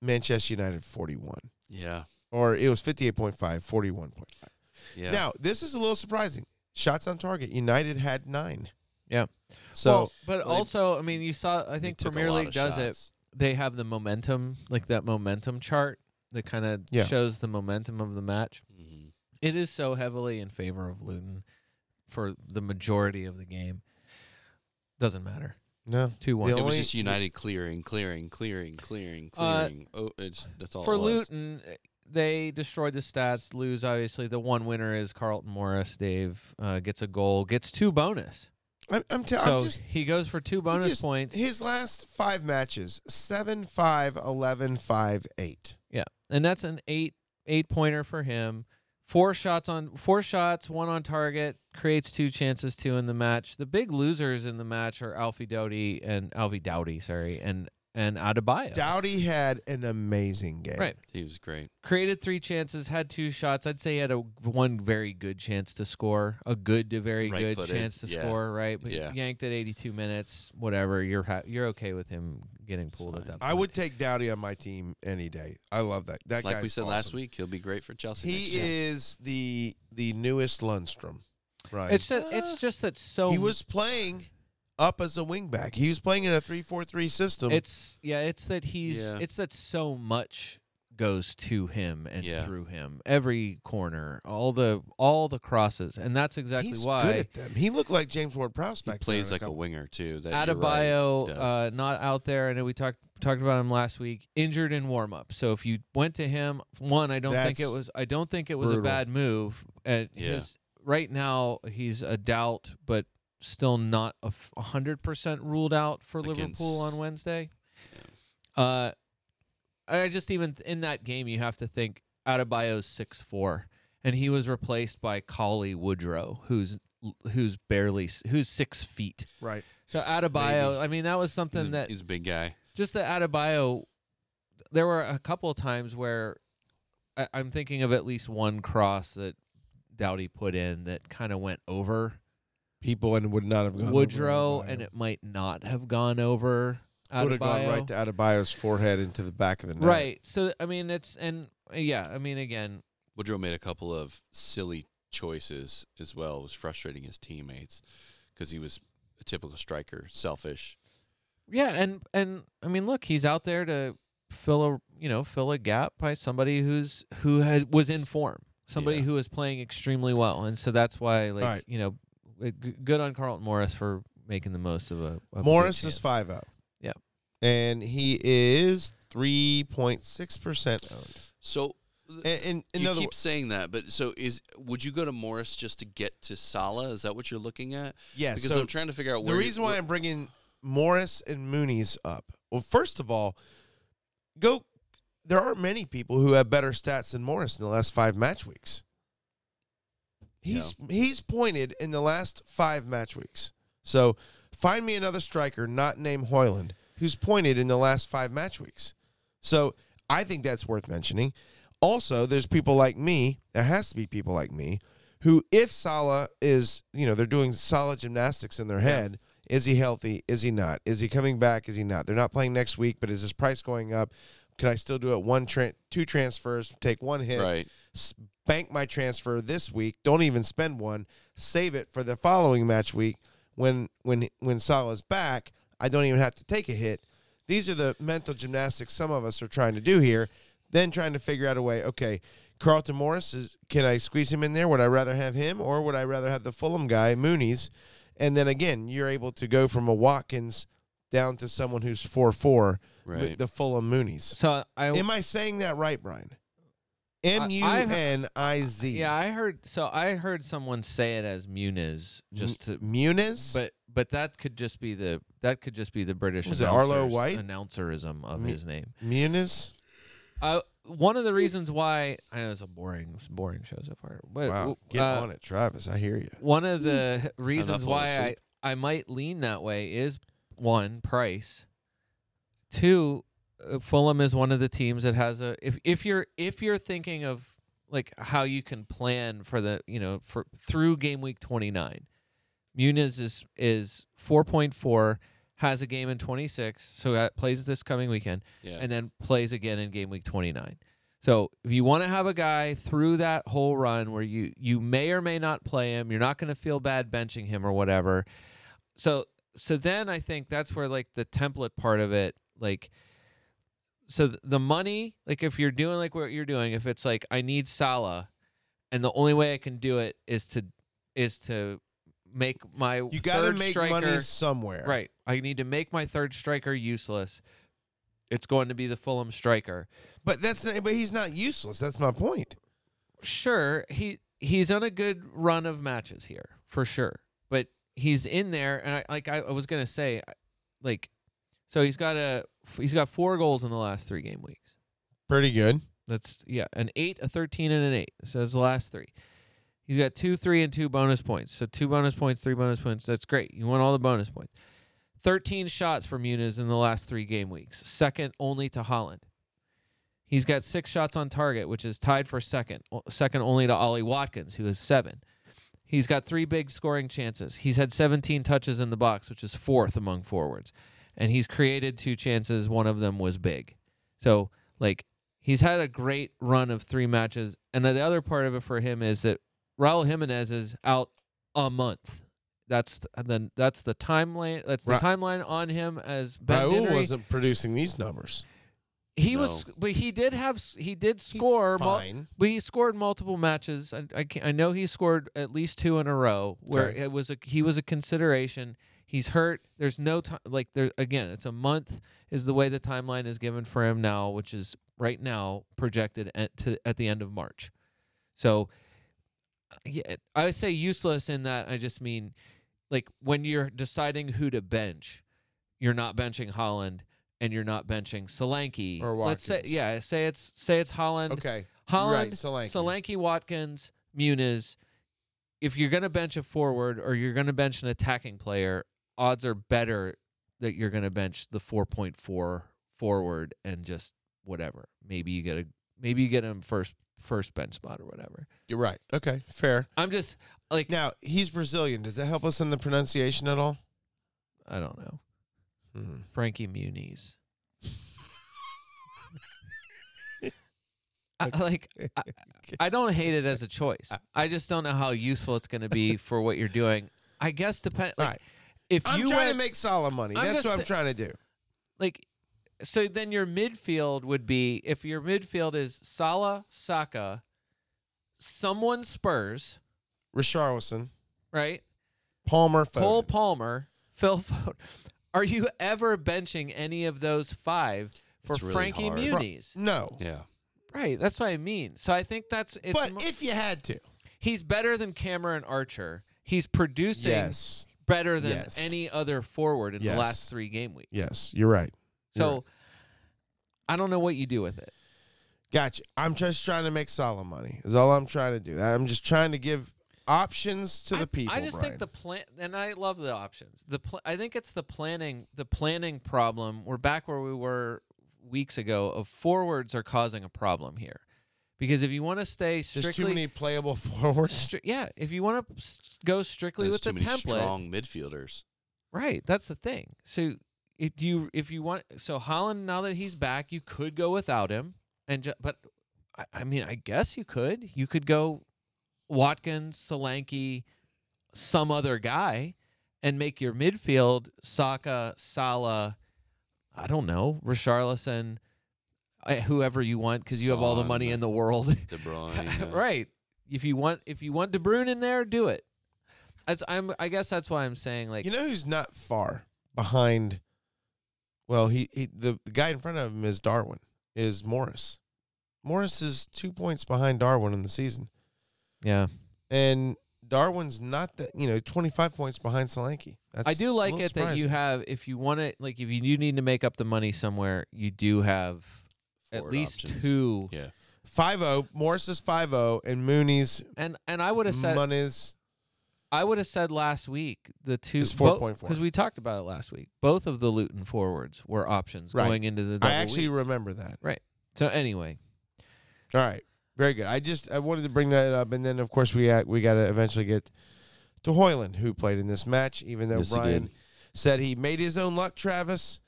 Manchester United 41. yeah. Or it was 58.5, 41.5. Yeah. Now, this is a little surprising. Shots on target. United had nine. Yeah. So well, but Well, also, I mean, you saw. I think took Premier League of does it. They have the momentum, like that momentum chart that kind of Yeah. shows the momentum of the match. It is so heavily in favor of Luton for the majority of the game. Doesn't matter. no. Two one. It was just United clearing, clearing, clearing, clearing, Uh, clearing. oh, it's that's all. for it was. Luton, they destroyed the stats. Lose obviously. The one winner is Carlton Morris. Dave uh, gets a goal, gets two bonus. I'm, I'm, t- so I'm just he goes for two bonus just- points. his last five matches 7 5 11 5 8 Yeah, and that's an eight eight pointer for him. Four shots on four shots, one on target, creates two chances, two in the match. The big losers in the match are Alfie Doughty and Alfie Doughty, sorry, and and Adebayo. Doughty had an amazing game Right. He was great. Created three chances, had two shots. I'd say he had a one very good chance to score, a good to very good Right-footed, chance to yeah. score. Right, but Yeah. yanked at 82 minutes. Whatever, you're ha- you're okay with him getting pulled at fine. that. I would take Doughty on my team any day. I love that. That Like guy's we said last awesome. week, he'll be great for Chelsea. next He year. is the the newest Lundstrom, right? It's just, it's just that so he was playing up as a wingback. He was playing in a three four three system. It's yeah, it's that he's Yeah. it's that so much goes to him and Yeah. through him. Every corner, all the all the crosses. And that's exactly He's why good at them. He looked like James Ward Prowse He plays like a couple- winger too. That you're right, Adebayo he does. uh, not out there. I know we talked talked about him last week. Injured in warm up. So if you went to him, one, I don't think it was I don't think it was a bad move. And Yeah. his right now he's a doubt, but still not a f- a hundred percent ruled out for Liverpool on Against- Wednesday. Uh, I just even in that game you have to think Adebayo's six four, and he was replaced by Cauley Woodrow, who's who's barely who's six feet. right. So Adebayo, Maybe. I mean, that was He's something a, that he's a big guy. just that Adebayo. There were a couple of times where I, I'm thinking of at least one cross that Doughty put in that kind of went over People and would not have gone over Woodrow, Adebayo. and it might not have gone over would have gone Adebayo. right to Adebayo's forehead into the back of the net. Right. So I mean, it's and yeah, I mean, again, Woodrow made a couple of silly choices as well. It was frustrating his teammates because he was a typical striker, selfish. yeah, and and I mean, look, he's out there to fill a you know fill a gap by somebody who's who has was in form, somebody Yeah. who is playing extremely well, and so that's why like Right. you know, g- good on Carlton Morris for making the most of a. of a Morris chance. is five up. Yeah. And he is three point six percent owned. So And, and in you keep wo- saying that, but so is would you go to Morris just to get to Salah? Is that what you're looking at? yeah, Because so I'm trying to figure out the reason you, why I'm bringing Morris and Muniz up. Well, first of all, go. There aren't many people who have better stats than Morris in the last five match weeks. He's he's pointed in the last five match weeks. So find me another striker not named Højlund who's pointed in the last five match weeks. So I think that's worth mentioning. Also, there's people like me. There has to be people like me who, if Salah is, you know, they're doing solid gymnastics in their head. Is he healthy? Is he not? Is he coming back? Is he not? They're not playing next week, but is his price going up? Can I still do it? One, tra- two transfers, take one hit, right? S- bank my transfer this week. Don't even spend one. Save it for the following match week when when when Salah's back. I don't even have to take a hit. These are the mental gymnastics some of us are trying to do here. Then trying to figure out a way. Okay, Carlton Morris is. Can I squeeze him in there? Would I rather have him or would I rather have the Fulham guy Muniz? And then again, you're able to go from a Watkins down to someone who's four four Right. with the Fulham Muniz. So I Am I saying that right, Brian? M U N I Z. yeah, I heard. So I heard someone say it as Muniz, just to Muniz. But but that could just be the that could just be the British Was it Arlo White? announcerism of Mu- his name. Muniz. Uh, one of the reasons why I know it's a boring it's a boring show so far, but Wow, get uh, on it, Travis. I hear you. one of the reasons falling why I. I might lean that way is one price, two Uh, Fulham is one of the teams that has a if if you're if you're thinking of like how you can plan for the you know for through game week 29 Muniz is is 4.4 has a game in 26 so that plays this coming weekend yeah. and then plays again in game week 29 So if you want to have a guy through that whole run where you you may or may not play him, you're not going to feel bad benching him or whatever. So so then I think that's where like the template part of it, like so the money, like if you're doing like what you're doing, if it's like I need Salah, and the only way I can do it is to is to make my You got to make striker, money somewhere. Right. I need to make my third striker useless. It's going to be the Fulham striker. But that's not, but he's not useless. That's my point. Sure, he he's on a good run of matches here for sure. But he's in there, and I, like I, I was gonna say, I- like, so he's got a he's got four goals in the last three game weeks. Pretty good. That's yeah, an eight, a thirteen, and an eight. So it's the last three. He's got two, three, and two bonus points. So two bonus points, three bonus points. That's great. You want all the bonus points. Thirteen shots for Muniz in the last three game weeks, second only to Haaland. He's got six shots on target, which is tied for second, second only to Ollie Watkins, who has seven. He's got three big scoring chances. He's had 17 touches in the box, which is fourth among forwards. And he's created two chances. One of them was big. So, like, he's had a great run of three matches. And the other part of it for him is that Raul Jimenez is out a month. That's the, then that's the timeline. That's the Ra- timeline on him as Ben Raul Dinnery. wasn't producing these numbers. He was, but he did have, he did score. mul- Fine. but he scored multiple matches. I I, I know he scored at least two in a row where Okay. it was a he was a consideration. He's hurt. There's no time like there again. It's a month is the way the timeline is given for him now, which is right now projected at to at the end of March. So uh, yeah, I say useless in that I just mean like when you're deciding who to bench, you're not benching Haaland and you're not benching Solanke. Or Watkins. Let's say yeah, say it's say it's Haaland. Okay. Haaland, right, Solanke. Solanke, Watkins, Muniz. If you're going to bench a forward or you're going to bench an attacking player, odds are better that you're going to bench the 4.4 forward and just whatever. Maybe you get a maybe you get him first first bench spot or whatever. You're right. Okay. Fair. I'm just like Now he's Brazilian. Does that help us in the pronunciation at all? I don't know. Mhm. Frankie Muniz. I, like I, I don't hate it as a choice. I just don't know how useful it's going to be for what you're doing. I guess depend like right. If I'm you trying went, to make solid money. I'm That's just what I'm trying to do. like so then your midfield would be if your midfield is Salah, Saka, someone Spurs, Richarlison, right? Palmer, Cole Palmer, Phil Foden. Are you ever benching any of those five for It's really Frankie hard. Muniz? No. Yeah. Right, that's what I mean. So I think that's it's but mo- if you had to, he's better than Cameron Archer. He's producing yes, better than Yes. any other forward in Yes. the last three game weeks. yes, you're right. You're So right. I don't know what you do with it. Gotcha. I'm just trying to make solid money. Is all I'm trying to do. I'm just trying to give options to I, the people. I just Brian. think the plan, and I love the options. The pl- I think it's the planning, the planning problem. We're back where we were weeks ago. Of forwards are causing a problem here, because if you want to stay There's too strictly, many playable forwards. stri- yeah, if you want to go strictly There's with too the many template, strong midfielders. Right, that's the thing. So if you if you want so Haaland now that he's back, you could go without him and ju- but I, I mean I guess you could. You could go Watkins, Solanke, some other guy and make your midfield Saka, Salah, I don't know, Richarlison, Uh, whoever you want cuz you have all the money in the world. De Bruyne. right. If you want if you want De Bruyne in there, do it. That's I'm I guess that's why I'm saying like You know who's not far behind? Well, he, he the, the guy in front of him is Darwin. Is Morris? Morris is two points behind Darwin in the season, yeah. and Darwin's not that you know twenty five points behind Solanke. That's I do a like little it that you surprising. have if you want to like if you do need to make up the money somewhere, you do have at least options. two. Yeah. five zero. Morris is five zero, and Muniz And and I would have said Muniz. I would have said last week the two It's 4.4. because we talked about it last week. Both of the Luton forwards were options Right. going into the double I actually week. remember that. Right. So anyway, All right, very good. I just I wanted to bring that up, and then of course we got, we got to eventually get to Højlund, who played in this match, even though Yes, Brian did. said he made his own luck. Travis,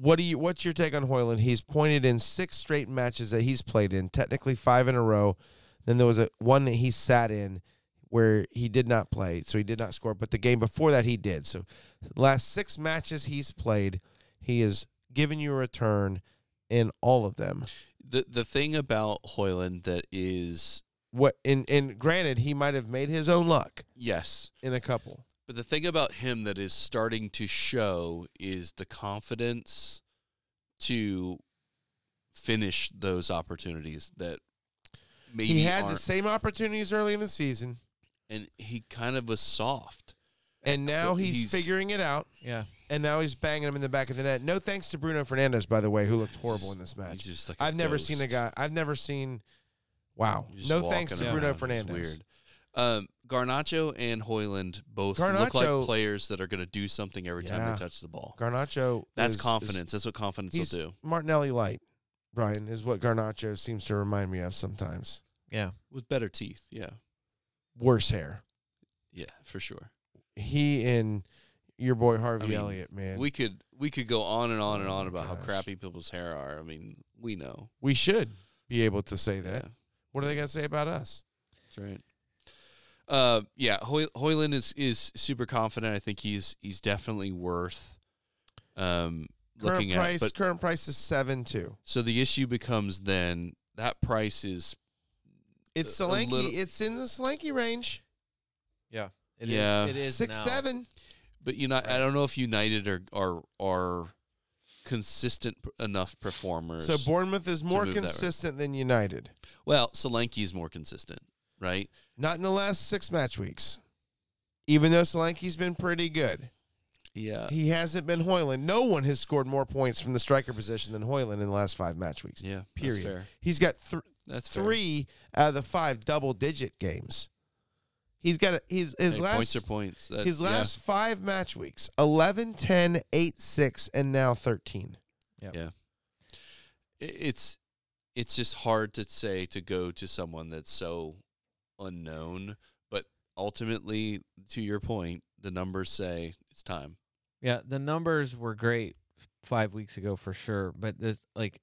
what do you? What's your take on Højlund? He's pointed in six straight matches that he's played in, technically five in a row. Then there was a one that he sat in where he did not play, so he did not score. But the game before that, he did. So, the last six matches he's played, he has given you a return in all of them. The the thing about Højlund that is What? And and granted, he might have made his own luck yes, in a couple. But the thing about him that is starting to show is the confidence to finish those opportunities that maybe he had the aren't- same opportunities early in the season, and he kind of was soft. and now he's, he's- figuring it out. Yeah. And now he's banging him in the back of the net. No thanks to Bruno Fernandes, by the way, who looked horrible He's in this He's match. just like a I've never seen a guy. I've never seen. Wow. No thanks to walking Bruno around. It's Fernandes. weird. Um, Garnacho and Højlund both look like players that are going to do something every time Yeah. they touch the ball. Garnacho. That's is- confidence. That's what confidence he's- will do. Martinelli light, Brian, is what Garnacho seems to remind me of sometimes. Yeah. With better teeth. Yeah. Worse hair. Yeah, for sure. He and your boy Harvey mean, Elliott, man. We could we could go on and on and Oh on my about how crappy people's hair are. I mean, we know. we should be able to say that. Yeah, What are they going to say about us? that's right. Uh, yeah, Hoy- Højlund is is super confident. I think he's he's definitely worth um Current looking price. at. But current price is seven two. so the issue becomes then that price is It's A- a Solanke. little- it's in the Solanke range. Yeah. It is- Yeah. it is Six now. seven. But you know, I don't know if United are are are consistent enough performers. So Bournemouth is more move that way. consistent than United. well, Solanke is more consistent, right? Not in the last six match weeks. Even though Solanke's been pretty good, Yeah, he hasn't been Højlund. No one has scored more points from the striker position than Højlund in the last five match weeks. yeah. Period. That's fair. He's got th- That's fair. three out of the five double digit games. He's got a, his his Hey, last points are points. That- his yeah. last five match weeks 11 10 8 6 and now 13 Yeah, it's it's just hard to say to go to someone that's so unknown, but ultimately, to your point, the numbers say it's time. Yeah. The numbers were great five weeks ago for sure, but this like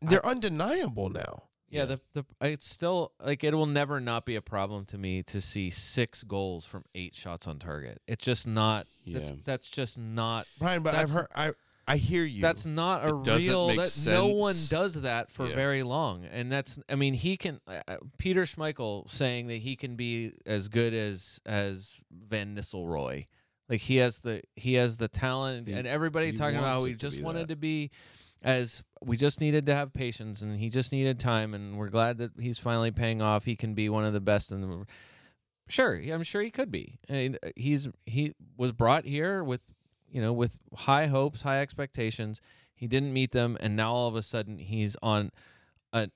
they're undeniable now Yeah, Yeah. the the it's still like it will never not be a problem to me to see six goals from eight shots on target. It's just not. That's Yeah. that's just not. Brian but I've heard I I hear you That's not a It doesn't real. make That, no one does that for Yeah. very long, and that's. I mean, he can. Uh, uh, Peter Schmeichel saying that he can be as good as as Van Nistelrooy. Like he has the he has the talent, He- and everybody talking about how wants we to just wanted that. to be as we just needed to have patience, and he just needed time, and we're glad that he's finally paying off. He can be one of the best in the. Sure, I'm sure he could be. I mean, uh, he's he was brought here with you know with high hopes, high expectations. He didn't meet them, and now all of a sudden he's on an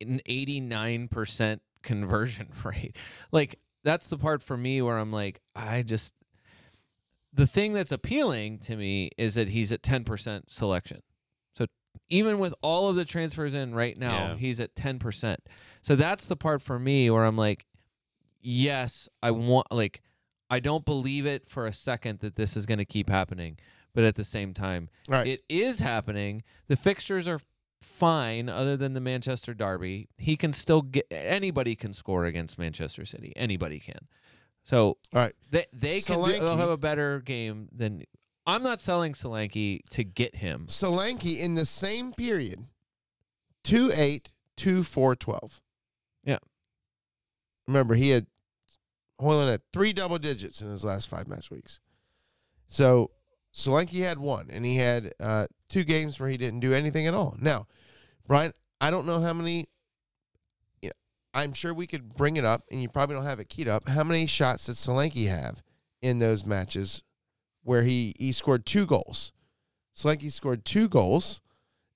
an 89 percent conversion rate. Like that's the part for me where I'm like, I just the thing that's appealing to me is that he's at 10 percent selection. So even with all of the transfers in right now, Yeah. he's at 10 percent. So that's the part for me where I'm like, yes, I want like I don't believe it for a second that this is going to keep happening, but at the same time, right it is happening. The fixtures are fine, other than the Manchester Derby. He can still get anybody can score against Manchester City. Anybody can. So all right they they can do, they'll have a better game than. I'm not selling Solanke to get him. Solanke in the same period 2 8 2 4 12 Yeah. remember he had Højlund had three double digits in his last five match weeks so Solanke had one and he had uh, two games where he didn't do anything at all now Brian I don't know how many I'm sure we could bring it up and you probably don't have it keyed up how many shots did Solanke have in those matches where he he scored two goals Solanke scored two goals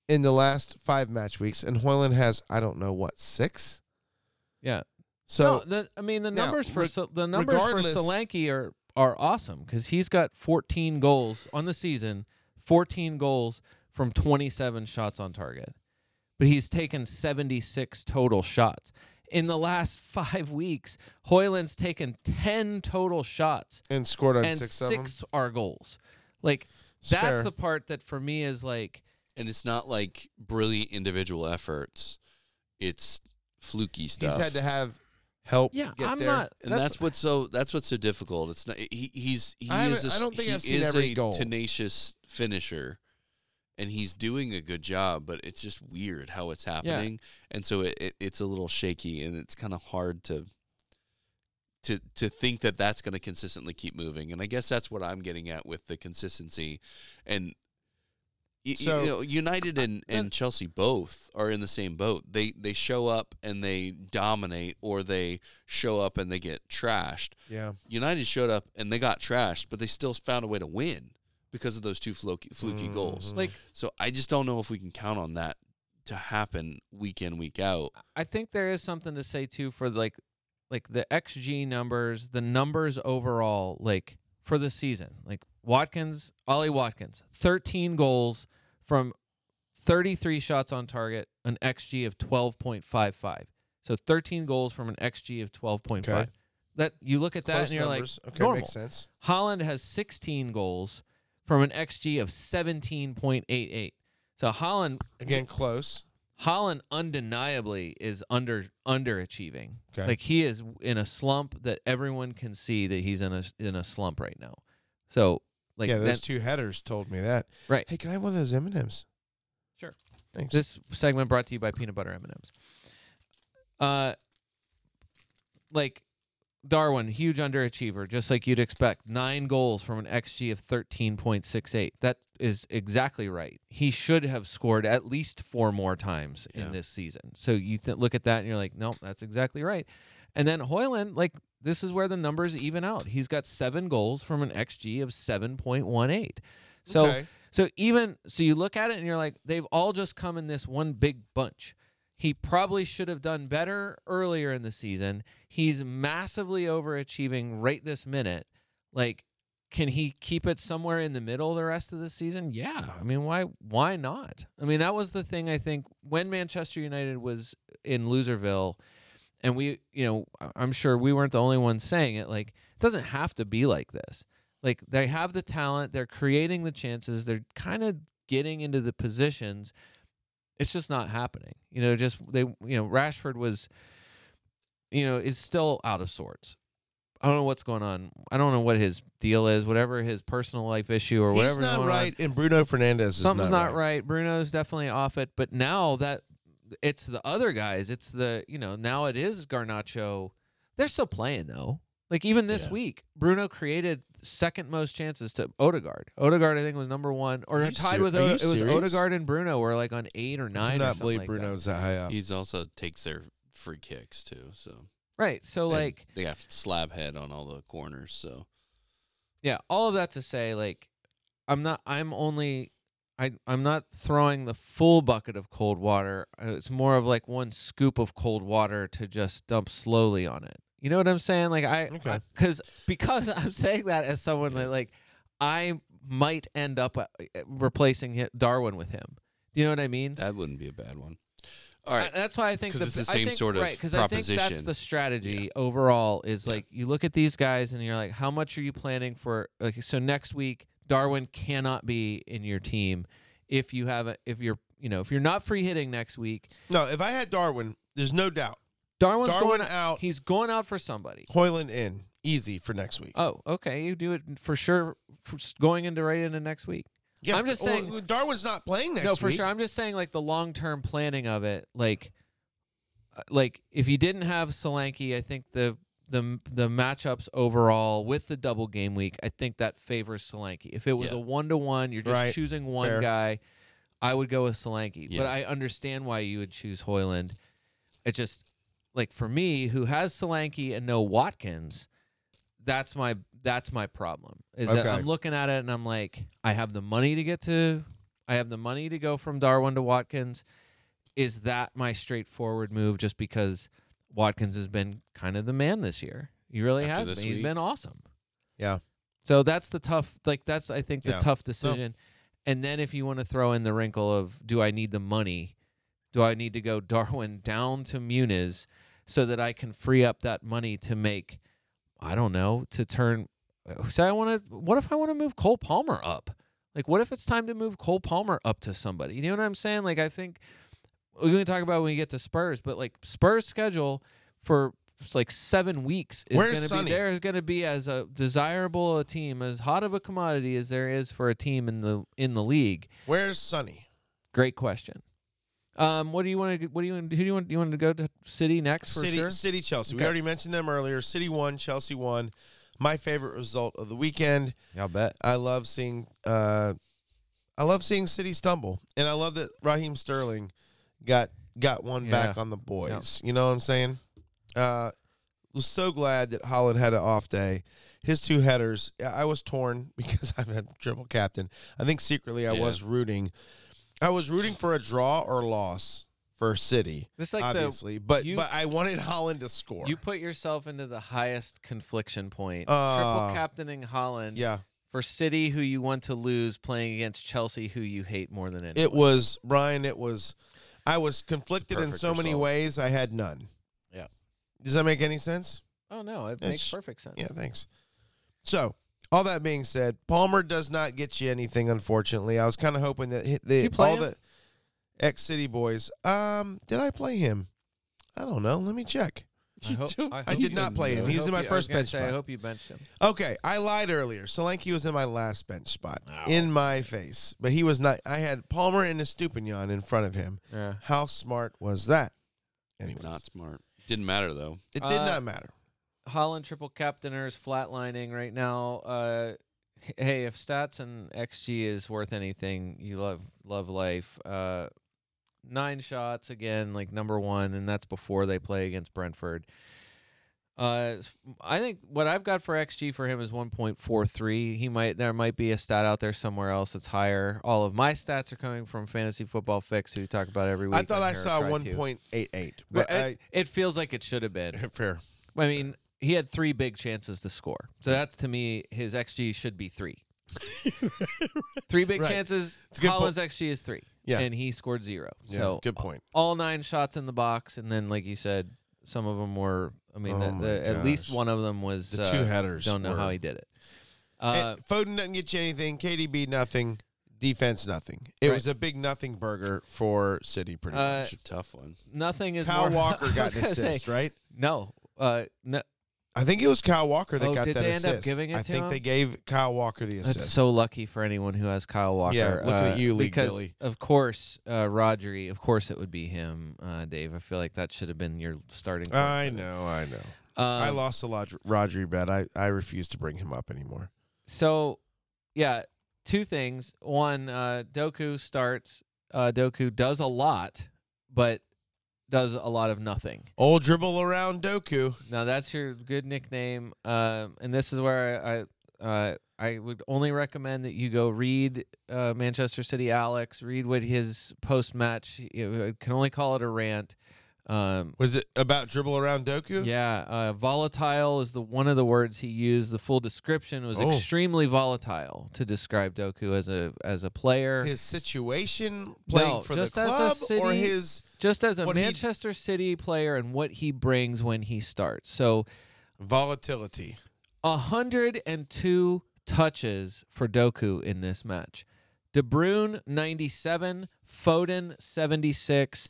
in the last five match weeks, and Højlund has I don't know what six. Yeah. So no, the, I mean the now, numbers for re- the numbers for regardless- Solanke are are awesome because he's got 14 goals on the season, 14 goals from 27 shots on target, but he's taken 76 total shots. In the last five weeks, Højlund's taken 10 total shots, and scored on and six, six, of them. are goals. Like It's that's fair. the part that for me is like And it's not like brilliant individual efforts. It's fluky stuff. He's had to have help. yeah, get I'm there. not and that's, what's so that's what's so difficult. It's not he he's he I is a, I don't think I've seen every a goal. tenacious finisher, and he's doing a good job. But it's just weird how it's happening, and so it, it it's a little shaky, and it's kind of hard to to to think that that's going to consistently keep moving. And I guess that's what I'm getting at with the consistency, and. Y- y- So- you know, United and, and Chelsea both are in the same boat. They they show up and they dominate, or they show up and they get trashed. Yeah. United showed up and they got trashed, but they still found a way to win because of those two fluky, fluky goals. Mhm. like So I just don't know if we can count on that to happen week in week out. I think there is something to say too for like like the XG numbers, the numbers overall, like for the season. Like Watkins, Ollie Watkins, 13 goals from 33 shots on target, an XG of 12.55. So 13 goals from an XG of 12.5. Okay. That you look at that Close and you're numbers. like okay, normal. makes sense. Haaland has 16 goals from an XG of 17.88. So Haaland Again, close. Haaland undeniably is under underachieving. Okay. Like he is in a slump that everyone can see that he's in a in a slump right now. So like yeah, those that- two headers told me that. Right. Hey, can I have one of those M and M's? Sure. Thanks. this segment brought to you by peanut butter M&Ms. Uh like Darwin, huge underachiever, just like you'd expect. Nine goals from an XG of 13.68. That is exactly right. He should have scored at least four more times Yeah. in this season. So you th- look at that and you're like, nope, that's exactly right. And then Højlund, like, this is where the numbers even out. He's got seven goals from an XG of 7.18. So okay. so even so you look at it and you're like, they've all just come in this one big bunch. He probably should have done better earlier in the season. He's massively overachieving right this minute. Like, can he keep it somewhere in the middle the rest of the season? Yeah. I mean, why why not? I mean, that was the thing I think when Manchester United was in Loserville and we, you know, I'm sure we weren't the only ones saying it, like, it doesn't have to be like this. Like they have the talent, they're creating the chances, they're kind of getting into the positions. It's just not happening. You know, just they you know, Rashford was you know, is still out of sorts. I don't know what's going on. I don't know what his deal is, whatever his personal life issue or whatever. He's not right, and Bruno Fernandes is Something's not, not right. Bruno's definitely off it, but now that it's the other guys, it's the you know now it is Garnacho. They're still playing though. Like even this Yeah. week, Bruno created second most chances to Odegaard. Odegaard, I think, was number one, or tied ser- with are Ode- it was? Odegaard and Bruno were like on eight or I nine. do or not something believe like. Bruno's that high up. He's also takes their free kicks too. So right. So and like they have slab head on all the corners. So yeah, all of that to say, like, I'm not. I'm only. I I'm not throwing the full bucket of cold water. Uh, It's more of like one scoop of cold water to just dump slowly on it. You know what I'm saying? Like I, Okay. because because I'm saying that as someone that like I might end up uh, replacing Darwin with him. Do you know what I mean? that wouldn't be a bad one. All right. I- that's why I think 'Cause the, it's the I same think- sort of right, 'cause I think that's proposition. the strategy overall. Is like you look at these guys and you're like, how much are you planning for? Like, so next week, Darwin cannot be in your team if you have a, if you're you know if you're not free hitting next week. No, if I had Darwin, there's no doubt. Darwin's Darwin going out, He's going out for somebody. Højlund in, easy for next week. Oh, okay. You do it for sure. For going into right into next week. yeah, I'm just well, saying- Darwin's not playing next no, for week. sure. I'm just saying like the long term planning of it. Like, uh, like if you didn't have Solanke, I think the the the matchups overall with the double game week, I think that favors Solanke. If it was Yeah. a one to one, you're just Right. choosing one Fair. guy. I would go with Solanke, Yeah. but I understand why you would choose Højlund. It just like for me, who has Solanke and no Watkins, that's my that's my problem. Is that I'm looking at it and I'm like, I have the money to get to, I have the money to go from Darwin to Watkins. Is that my straightforward move? Just because Watkins has been kind of the man this year, he really After has this been. He's week? been awesome. Yeah. So that's the tough. Like that's I think the Yeah. tough decision. And then if you want to throw in the wrinkle of, do I need the money? Do I need to go Darwin down to Muniz so that I can free up that money to make, I don't know, to turn. Uh, say I want to. What if I want to move Cole Palmer up? Like, what if it's time to move Cole Palmer up to somebody? You know what I'm saying? Like, I think we're going to talk about when we get to Spurs, but like Spurs' schedule for like seven weeks is Where's going to Sonny? be there is going to be as a desirable a team, as hot of a commodity as there is for a team in the in the league. Where's Sonny? Great question. Um, what do you want to? What do you? want? Who do you want? Do You want to go to City next for City, sure? City, Chelsea. We already mentioned them earlier. City won, Chelsea won. My favorite result of the weekend. I'll bet. I love seeing. Uh, I love seeing City stumble, and I love that Raheem Sterling got got one back on the boys. You know what I'm saying? Uh, was so glad that Haaland had an off day. His two headers, I was torn because I'm a triple captain. I think secretly I Yeah. was rooting. I was rooting for a draw or loss for City, This like obviously, but you- but I wanted Haaland to score. you put yourself into the highest confliction point. Uh, Triple captaining Haaland yeah, for City, who you want to lose, playing against Chelsea, who you hate more than anyone. it was Brian. It was. I was conflicted in Perfect so many result. ways. I had none. Yeah. Does that make any sense? Oh no, it It's- makes perfect sense. Yeah, thanks. So, all that being said, Palmer does not get you anything. Unfortunately, I was kind of hoping that hit the you play all him? the ex City boys. Um, did I play him? I don't know. Let me check. I, hope, don't- I, I did not play him. I He was in my you- first bench say, I hope you benched him. Okay, I lied earlier. Solanke was in my last bench spot Ow. in my face, but he was not. I had Palmer and Estupiñán in front of him. Yeah. How smart was that? Anyway, Not smart. Didn't matter though. it did Uh, not matter. Haaland triple captainers flatlining right now. Uh, hey, if stats and XG is worth anything, you love love life. Uh, nine shots again, like number one, and that's before they play against Brentford. Uh, I think what I've got for XG for him is 1.43. He might there might be a stat out there somewhere else that's higher. All of my stats are coming from Fantasy Football Fix, who talk about every week. I thought I saw one point eight eight, But but I it, it feels like it should have been. fair. I mean, he had three big chances to score. So that's to me, his XG should be three. Three big Right. chances. Po- XG is three. Yeah. And he scored zero. Yeah, so good point. all nine shots in the box. And then, like you said, some of them were, I mean, Oh the, the, at least one of them was. The uh, two headers. Don't know how he did it. Uh, And Foden doesn't get you anything. KDB nothing. Defense nothing. It Right. was a big nothing burger for City. Pretty Uh, much. A tough one. nothing is Kyle more. Walker got an gonna say, assist, right? no. Uh, no. I think it was Kyle Walker that Oh, got did that they end assist. up giving it I to think him? they gave Kyle Walker the assist. That's so lucky for anyone who has Kyle Walker. Yeah, looking at uh, you, League because Billy. of course, uh, Rodri. Of course, it would be him, uh, Dave. I feel like that should have been your starting. point I know, I know. Um, I lost a lot Rodri bet. I, I refuse to bring him up anymore. So, yeah, two things. One, uh, Doku starts. Uh, Doku does a lot, but does a lot of nothing. Old dribble around Doku. Now that's your good nickname, um, and this is where I I, uh, I would only recommend that you go read uh, Manchester City Alex, read what his post match. Can only call it a rant. Um, Was it about dribble around Doku? yeah, uh, volatile is the one of the words he used. The full description was Oh. extremely volatile to describe Doku as a as a player. His situation playing No, for the just as a club or City- his just as a he- Manchester City player and what he brings when he starts. So volatility. 102 touches for Doku in this match. De Bruyne 97, Foden 76.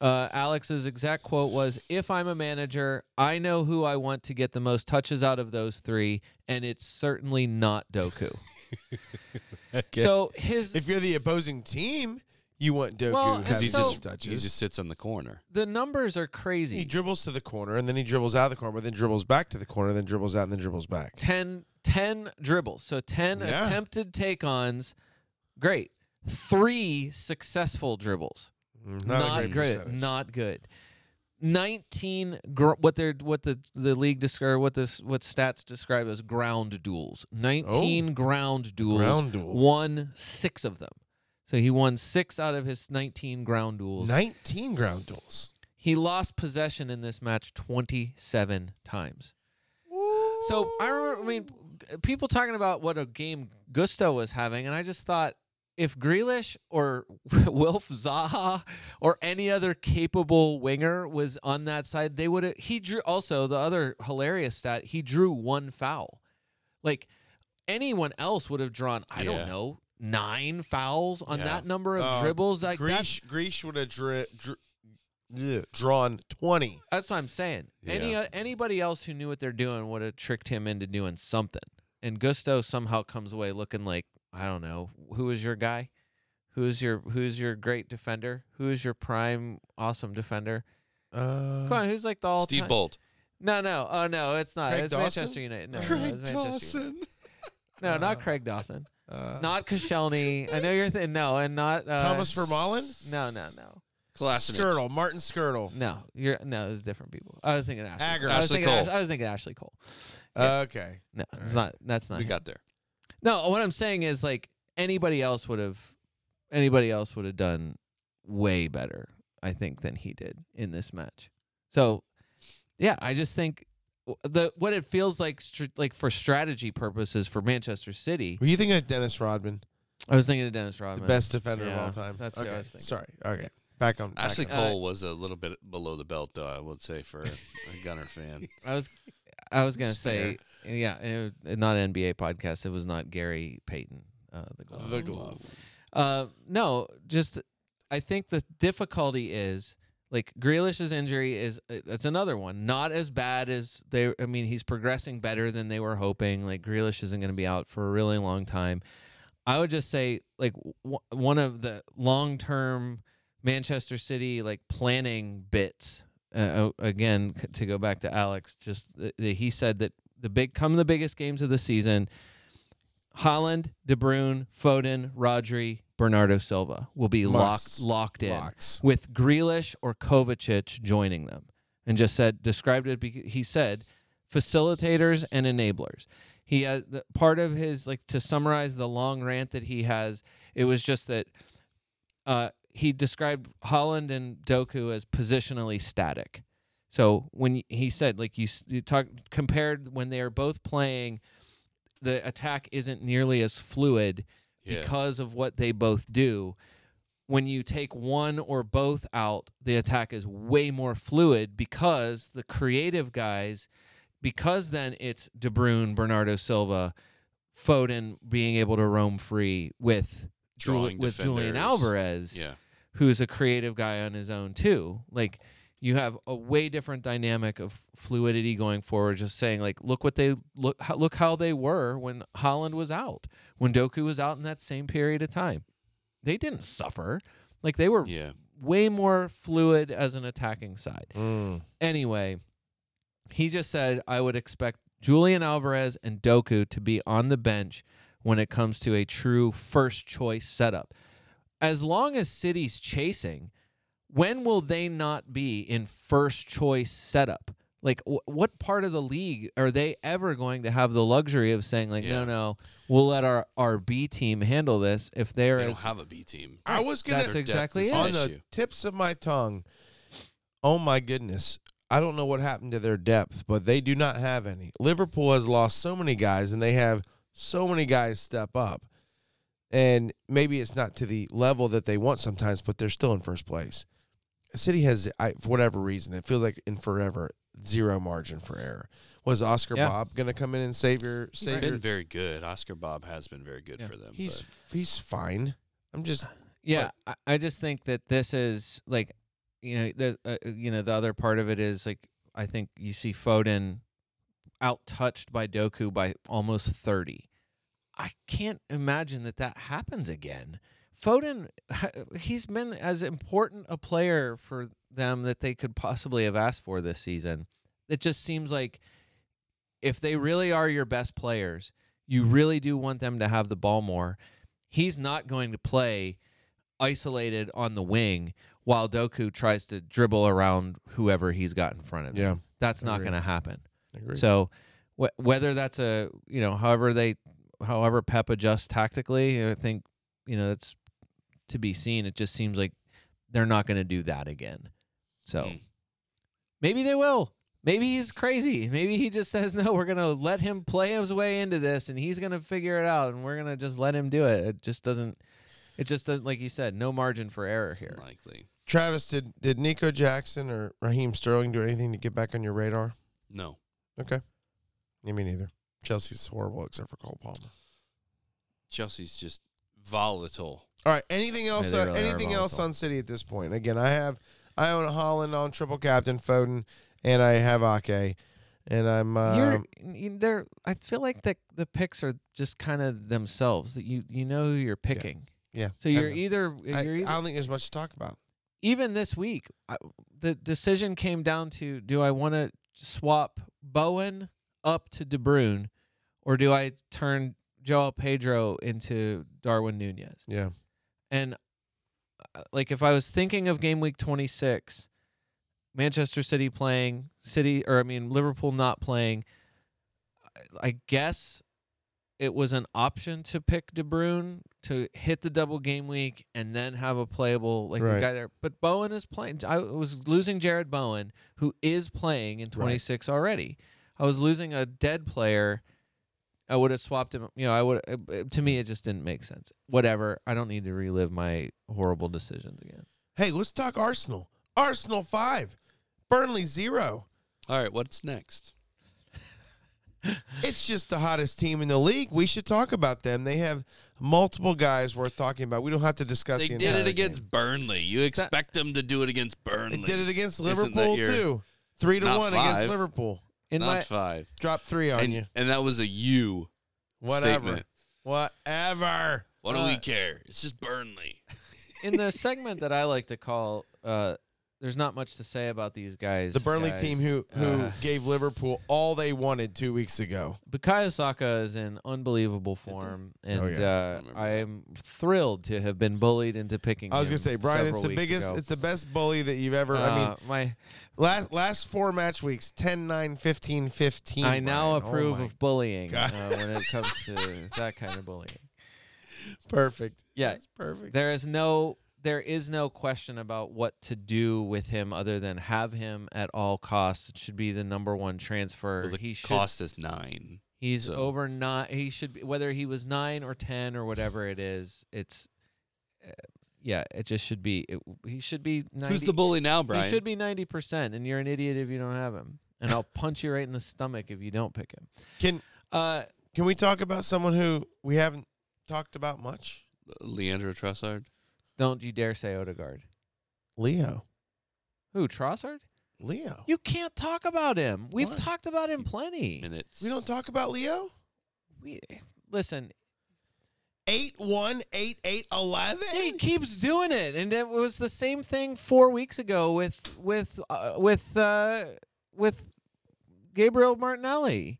Uh, Alex's exact quote was, "If I'm a manager, I know who I want to get the most touches out of those three, and it's certainly not Doku." So his If you're the opposing team, you want Doku Well, to he so- just touches. he just sits on the corner. the numbers are crazy. he dribbles to the corner and then he dribbles out of the corner, but then dribbles back to the corner, then dribbles out and then dribbles back. 10, 10 dribbles. So 10 Yeah. attempted take-ons. Great. 3 successful dribbles. Mm, not a great good. Not good. Nineteen. Gr- what they're what the the league describe what this what stats describe as ground duels. Nineteen ground duels. Ground duel. Won six of them. So he won six out of his nineteen ground duels. 19 ground duels. He lost possession in this match twenty seven times. So I remember. I mean, people talking about what a game Gusto was having, and I just thought if Grealish or Wilf Zaha or any other capable winger was on that side, they would have. He drew. Also, the other hilarious stat: he drew one foul. Like anyone else would have drawn. I Yeah. don't know. nine fouls on Yeah. that number of Uh, dribbles. Like Greece, Greece would have dri- dri- ugh, drawn 20. that's what I'm saying. Any uh, anybody else who knew what they're doing would have tricked him into doing something. And Gusto somehow comes away looking like I don't know who is your guy, who is your who's your great defender, who is your prime awesome defender. Uh, Come on, who's like the all Steve? Bolt. No, no, oh no, it's not. Craig it's Dawson? Manchester United. No, no, it's Manchester United. Dawson. No, not Uh, Craig Dawson. uh, Not Koscielny. I know you're thinking no, and not uh, Thomas Vermaelen? No, no, no, Classic. Škrtel, Martin Škrtel. no. You're no. It's different people. I was thinking Ashley. Agger. I was Ashley thinking. Ash- Cole. I was thinking Ashley Cole. Yeah. Okay. No, All it's right. not. That's not. We him. got there. No, what I'm saying is like anybody else would have, anybody else would have done way better, I think, than he did in this match. So, yeah, I just think the what it feels like, str- like for strategy purposes for Manchester City. Were you thinking of Dennis Rodman, I was thinking of Dennis Rodman, the best defender of all time? that's who I okay. was thinking. Sorry. Okay. Back on. Back Ashley on. Cole uh, was a little bit below the belt, though. I would say for a Gunner fan. I was, I was gonna It's say, yeah, it was not an NBA podcast. It was not Gary Payton. Uh, the glove. The glove. Uh, no, just I think the difficulty is like Grealish's injury is uh, that's another one. Not as bad as they. I mean, he's progressing better than they were hoping. Like Grealish isn't going to be out for a really long time. I would just say like w- one of the long term Manchester City like planning bits. Uh, uh, again, to go back to Alex, just th- th- he said that the big come the biggest games of the season. Haaland, De Bruyne, Foden, Rodri, Bernardo Silva will be Must. locked locked in Locks. with Grealish or Kovacic joining them, and just said described it. He said facilitators and enablers. He had the, part of his like to summarize the long rant that he has. It was just that uh, he described Haaland and Doku as positionally static. So when he said like you, you talk compared when they are both playing, the attack isn't nearly as fluid Yeah. because of what they both do. When you take one or both out, the attack is way more fluid because the creative guys, because then it's De Bruyne, Bernardo Silva, Foden being able to roam free with Drawing with Julian. Alvarez, Yeah. who's a creative guy on his own too. Like you have a way different dynamic of fluidity going forward. Just saying, like, look what they look, how, look how they were when Haaland was out, when Doku was out in that same period of time. They didn't suffer. Like they were Yeah. way more fluid as an attacking side. Mm. Anyway, he just said I would expect Julian Alvarez and Doku to be on the bench when it comes to a true first choice setup. As long as City's chasing, when will they not be in first choice setup? Like, wh- what part of the league are they ever going to have the luxury of saying, like, no, Yeah. no, we'll let our, our B team handle this if they're They don't have a B team. I was gonna That's exactly it. an on the issue. tips of my tongue. Oh my goodness. I don't know what happened to their depth, but they do not have any. Liverpool has lost so many guys and they have so many guys step up. And maybe it's not to the level that they want sometimes, but they're still in first place. City has, I, for whatever reason, it feels like in forever zero margin for error. Was Oscar Yeah. Bobb going to come in and save your He's save been very good. Oscar Bobb has been very good Yeah. for them. He's but he's fine. I'm just Yeah, I, I just think that this is like, you know, the uh, you know the other part of it is like I think you see Foden out touched by Doku by almost thirty. I can't imagine that that happens again. Foden, he's been as important a player for them that they could possibly have asked for this season. It just seems like if they really are your best players, you really do want them to have the ball more. He's not going to play isolated on the wing while Doku tries to dribble around whoever he's got in front of him. yeah. That's not going to happen. So wh- whether that's a, you know, however they however Pep adjusts tactically, I think, you know, that's to be seen. It just seems like they're not going to do that again. So Mm. maybe they will. Maybe he's crazy. Maybe he just says no. We're gonna let him play his way into this, and he's gonna figure it out, and we're gonna just let him do it. It just doesn't. It just doesn't, like you said, no margin for error here. Unlikely. Travis, did did Nico Jackson or Raheem Sterling do anything to get back on your radar? No. Okay. Yeah, me neither. Chelsea's horrible except for Cole Palmer. Chelsea's just volatile. All right. Anything else? they uh, really are anything else on City at this point? Again, I have I own Haaland on triple captain Foden, and I have Ake, and I'm You're, um, you- they're, I feel like the the picks are just kind of themselves. That you you know who you're picking. yeah. So you're know. either I, you're either, I don't think there's much to talk about. even this week, I, the decision came down to: do I want to swap Bowen up to De Bruyne, or do I turn João Pedro into Darwin Nunez? Yeah. And uh, like, if I was thinking of game week 26, Manchester City playing, City, or I mean, Liverpool not playing, I- guess it was an option to pick De Bruyne to hit the double game week and then have a playable like Right. the guy there. But Bowen is playing. I was losing Jarrod Bowen, who is playing in 26 already. I was losing a dead player. I would have swapped him. You know, I would. uh, To me, it just didn't make sense. Whatever. I don't need to relive my horrible decisions again. Hey, let's talk Arsenal. Arsenal five, Burnley zero. All right, what's next? It's just the hottest team in the league. We should talk about them. They have multiple guys worth talking about. We don't have to discuss. They the did it against game. Burnley. You Sta- expect them to do it against Burnley. They did it against Liverpool too. Three to Not one against. Liverpool. In Not my five. Drop three on And, you. and that was a you Whatever. statement. Whatever. What do Uh, we care? It's just Burnley. in the segment that I like to call uh there's not much to say about these guys. The Burnley guys. team who who Uh, gave Liverpool all they wanted two weeks ago. Bukayo Saka is in unbelievable form, and Oh, yeah. I uh, I am thrilled to have been bullied into picking. I was him gonna say, Brian, it's the biggest, ago. it's the best bully that you've ever. I mean, Uh, my last last four match weeks 10 9 15 15 I now Brian. Oh approve my of bullying uh, when it comes to that kind of bullying. perfect Yeah, That's perfect there is no there is no question about what to do with him other than have him at all costs. It should be the number one transfer. Well, the he should cost is nine. He's So- over nine. He should be whether he was nine or ten or whatever it is. It's uh, yeah. It just should be. It, he should be. 90, Who's the bully now, Brian? He should be ninety percent, and you're an idiot if you don't have him. And I'll punch you right in the stomach if you don't pick him. can Uh, can we talk about someone who we haven't talked about much Leandro Trossard. Don't you dare say Odegaard. leo Who Trossard? leo You can't talk about him. We've Why? talked about him plenty. Minutes. we don't talk about leo We listen. 8 1 8 8 11 He keeps doing it, and it was the same thing four weeks ago with with uh, with uh, with Gabriel Martinelli,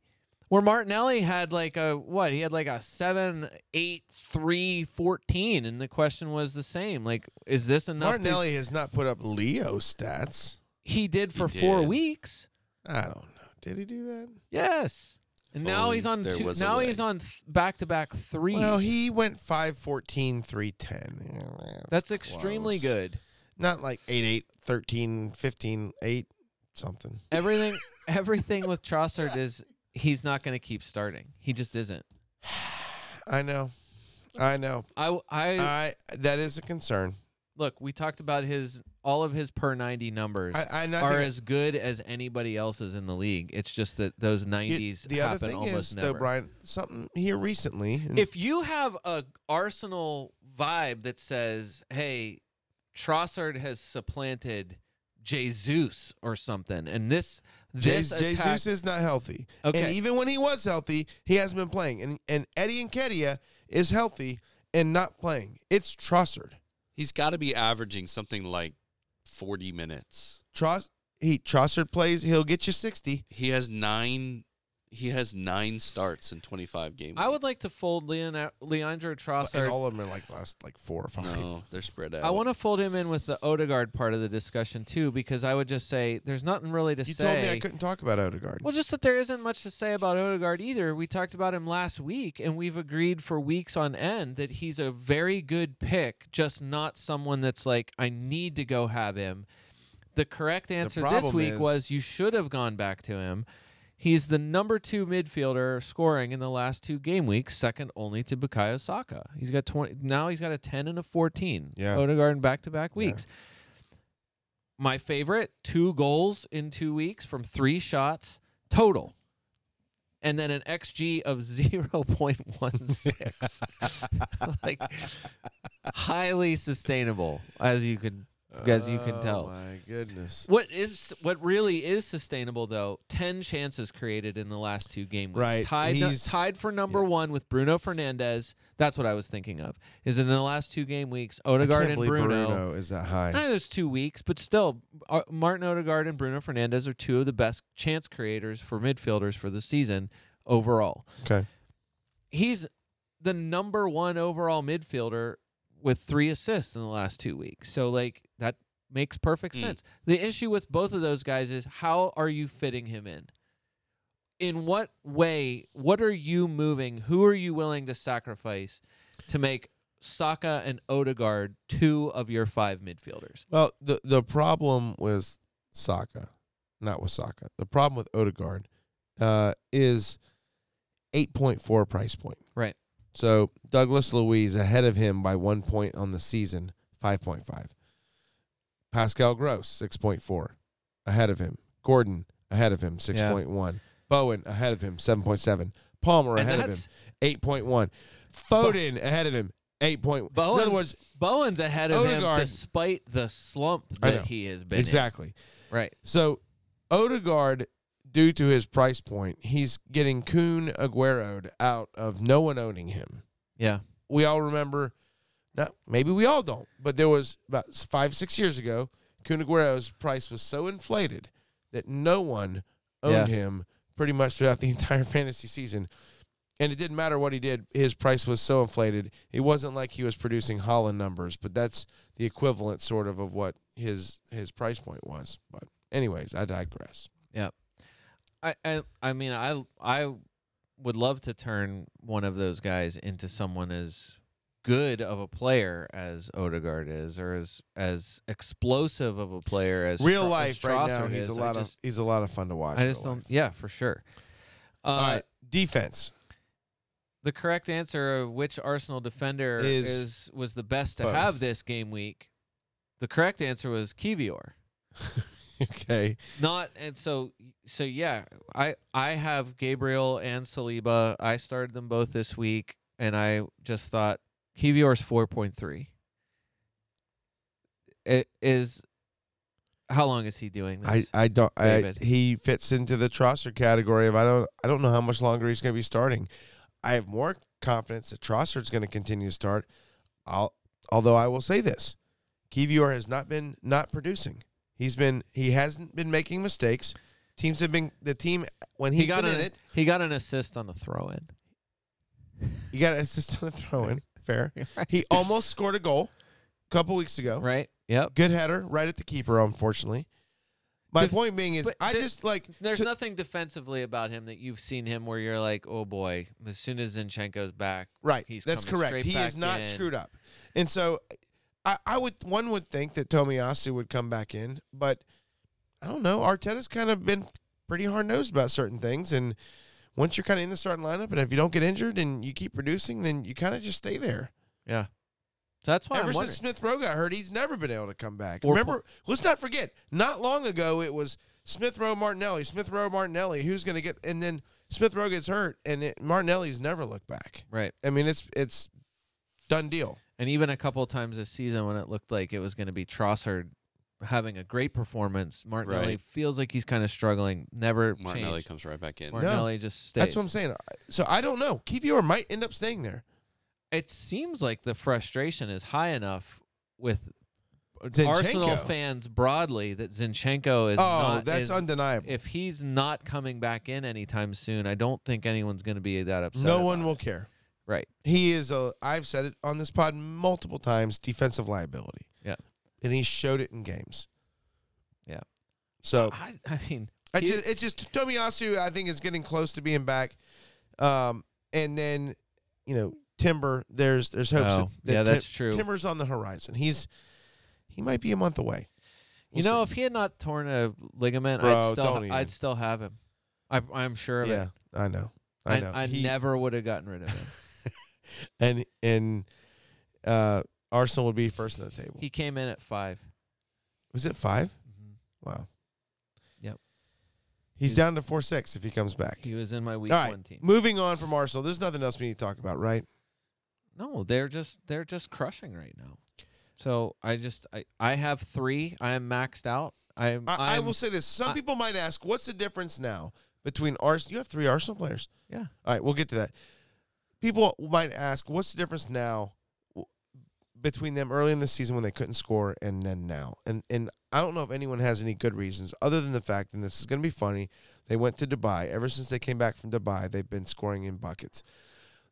where Martinelli had like a what? He had like a seven, eight, three, fourteen, and the question was the same. Like, is this enough? to- martinelli has not put up leo stats he did He for four did. weeks. i don't know did he do that Yes, and now he's on two. Now he's on back to back threes. well he went 5 14 3 10 That's extremely good. not like 8 8 13 15 8 something everything everything with Trossard is he's not going to keep starting. He just isn't. I know. I know. I I I that is a concern. look. We talked about his all of his per ninety numbers I, I, are as good as anybody else's in the league. It's just that those you- nineties the other happen thing almost is never. though, Brian, something here recently. if you have a Arsenal vibe that says, "Hey, Trossard has supplanted Jesus or something," and this this Je- attack, Jesus is not healthy, Okay. and even when he was healthy, he hasn't been playing. And and Eddie Nketiah is healthy and not playing. It's Trossard. He's got to be averaging something like 40 minutes. Tross he Trossard plays. He'll get you sixty. He has nine. He has nine starts in 25 games. I would like to fold Leon, Leandro And Trossard all of them are like last like four or five. No, they're spread out. I want to fold him in with the Odegaard part of the discussion too, because I would just say there's nothing really to say. You say. told me I couldn't talk about Odegaard. Well, just that there isn't much to say about Odegaard either. We talked about him last week, and we've agreed for weeks on end that he's a very good pick, just not someone that's like I need to go have him. The correct answer this problem week is- was you should have gone back to him. He's the number two midfielder scoring in the last two game weeks, second only to Bukayo Saka. He's got twenty now. He's got a ten and a fourteen. Yeah. Odegaard in back to back Yeah. weeks. My favorite: two goals in two weeks from three shots total. and then an xG of 0.16. like highly sustainable as you could as you can tell. Oh, tell. my goodness. What is what really is sustainable though? Ten chances created in the last two game weeks, Right, tied he's- tied for number yeah. one with Bruno Fernandes. That's what I was thinking of. Is it in the last two game weeks, I Odegaard can't and Bruno. Bruno is that high. Eh, there's two weeks, but still, uh, Martin Odegaard and Bruno Fernandes are two of the best chance creators for midfielders for the season overall. Okay. He's the number one overall midfielder with three assists in the last two weeks. So, like, that makes perfect Mm. sense. The issue with both of those guys is how are you fitting him in? In what way? What are you moving? Who are you willing to sacrifice to make Saka and Odegaard two of your five midfielders? Well, the the problem with Saka, not with Saka, the problem with Odegaard uh, is 8.4 price point. Right. So Douglas Luiz ahead of him by one point on the season, 5.5. Pascal Gross, 6.4, ahead of him. Gordon, ahead of him, 6.1. Bowen, ahead of him, 7.7. Palmer, And ahead of him, 8.1. Foden, ahead of him, 8. Point. In other words, Bowen's ahead of Odegaard- him despite the slump that he has been in. exactly. Right. So Odegaard, due to his price point, he's getting Kun Aguero'd out of no one owning him. Yeah. We all remember, not maybe we all don't, but there was about five, six years ago, Kun Aguero's price was so inflated that no one owned Yeah. him pretty much throughout the entire fantasy season. And it didn't matter what he did, his price was so inflated. It wasn't like he was producing Haaland numbers, but that's the equivalent sort of of what his his price point was. But anyways, I digress. I, I I mean I I would love to turn one of those guys into someone as good of a player as Odegaard is, or as as explosive of a player as Real Tro- as life right now, he's is. a I lot just, of he's a lot of fun to watch. I just don't. life. Yeah, for sure. Uh, All right, defense. The correct answer of which Arsenal defender Is- is, was the best to both. have this game week. The correct answer was Kivior. okay, Not and so so yeah, I I have Gabriel and Saliba. I started them both this week and I just thought Kivior's 4.3. It is how long is he doing this? I I don't. I, he fits into the Trossard category of I don't I don't know how much longer he's going to be starting. I have more confidence that Trossard's going to continue to start. I'll, although I will say this, Kivior has not been not producing. He's been he hasn't been making mistakes. Teams have been the team when he he's got been an in it. he got an assist on the throw in. He got an assist on a throw in. Fair. He almost scored a goal a couple weeks ago. right? Yep. Good header, right at the keeper. Unfortunately, my Def- point being is, I the- just like There's to- nothing defensively about him that you've seen him where you're like, oh boy, as soon as Zinchenko's back, right. he's That's correct. He is not in. screwed up, and so I, I would one would think that Tomiyasu would come back in, but I don't know. Arteta's kind of been pretty hard nosed about certain things, and once you're kind of in the starting lineup, and if you don't get injured and you keep producing, then you kind of just stay there. yeah. So that's why Ever I'm since. Smith Rowe got hurt, he's never been able to come back. Four Remember, let's not forget, not long ago it was Smith Rowe Martinelli, Smith Rowe Martinelli. Who's going to get? And then Smith Rowe gets hurt, and it, Martinelli's never looked back. Right. I mean, it's it's done deal. And even a couple of times this season when it looked like it was going to be Trossard having a great performance, Martinelli Right. feels like he's kind of struggling. Never Martinelli changed. comes right back in. Martinelli just stays. That's what I'm saying. So I don't know. Kivior might end up staying there. it seems like the frustration is high enough with Zinchenko. Arsenal fans broadly that Zinchenko is oh, not. that's is- undeniable. if he's not coming back in anytime soon, I don't think anyone's going to be that upset. no about one it. will care. Right. He is a. I've said it on this pod multiple times. Defensive liability. Yeah. and he showed it in games. Yeah. So I, I mean, I he- just, it's just Tomiyasu. I think is getting close to being back. Um, and then you know Timber. There's there's hopes. Oh, that, that yeah, Tim- that's true. Timber's on the horizon. He's he might be a month away. you We'll know, see. if he had not torn a ligament, Bro, I'd still. I'd still have him. I, I'm sure of yeah, it. I know. I I, know. I He- never would have gotten rid of him. and and uh, Arsenal would be first in the table. he came in at five. Was it 5 Mhm. Wow. Yep. He's He's- down to four six if he comes back. He was in my week All right, one team. moving on from Arsenal. There's nothing else we need to talk about, right? No, they're just they're just crushing right now. So I just I, I have three. I am maxed out. I'm, I, I will say this. Some I- people might ask, what's the difference now between Arsenal? You have three Arsenal players. Yeah. All right, we'll get to that. People might ask, what's the difference now between them early in the season when they couldn't score and then now? And and I don't know if anyone has any good reasons other than the fact, and this is going to be funny. They went to Dubai. Ever since they came back from Dubai, they've been scoring in buckets.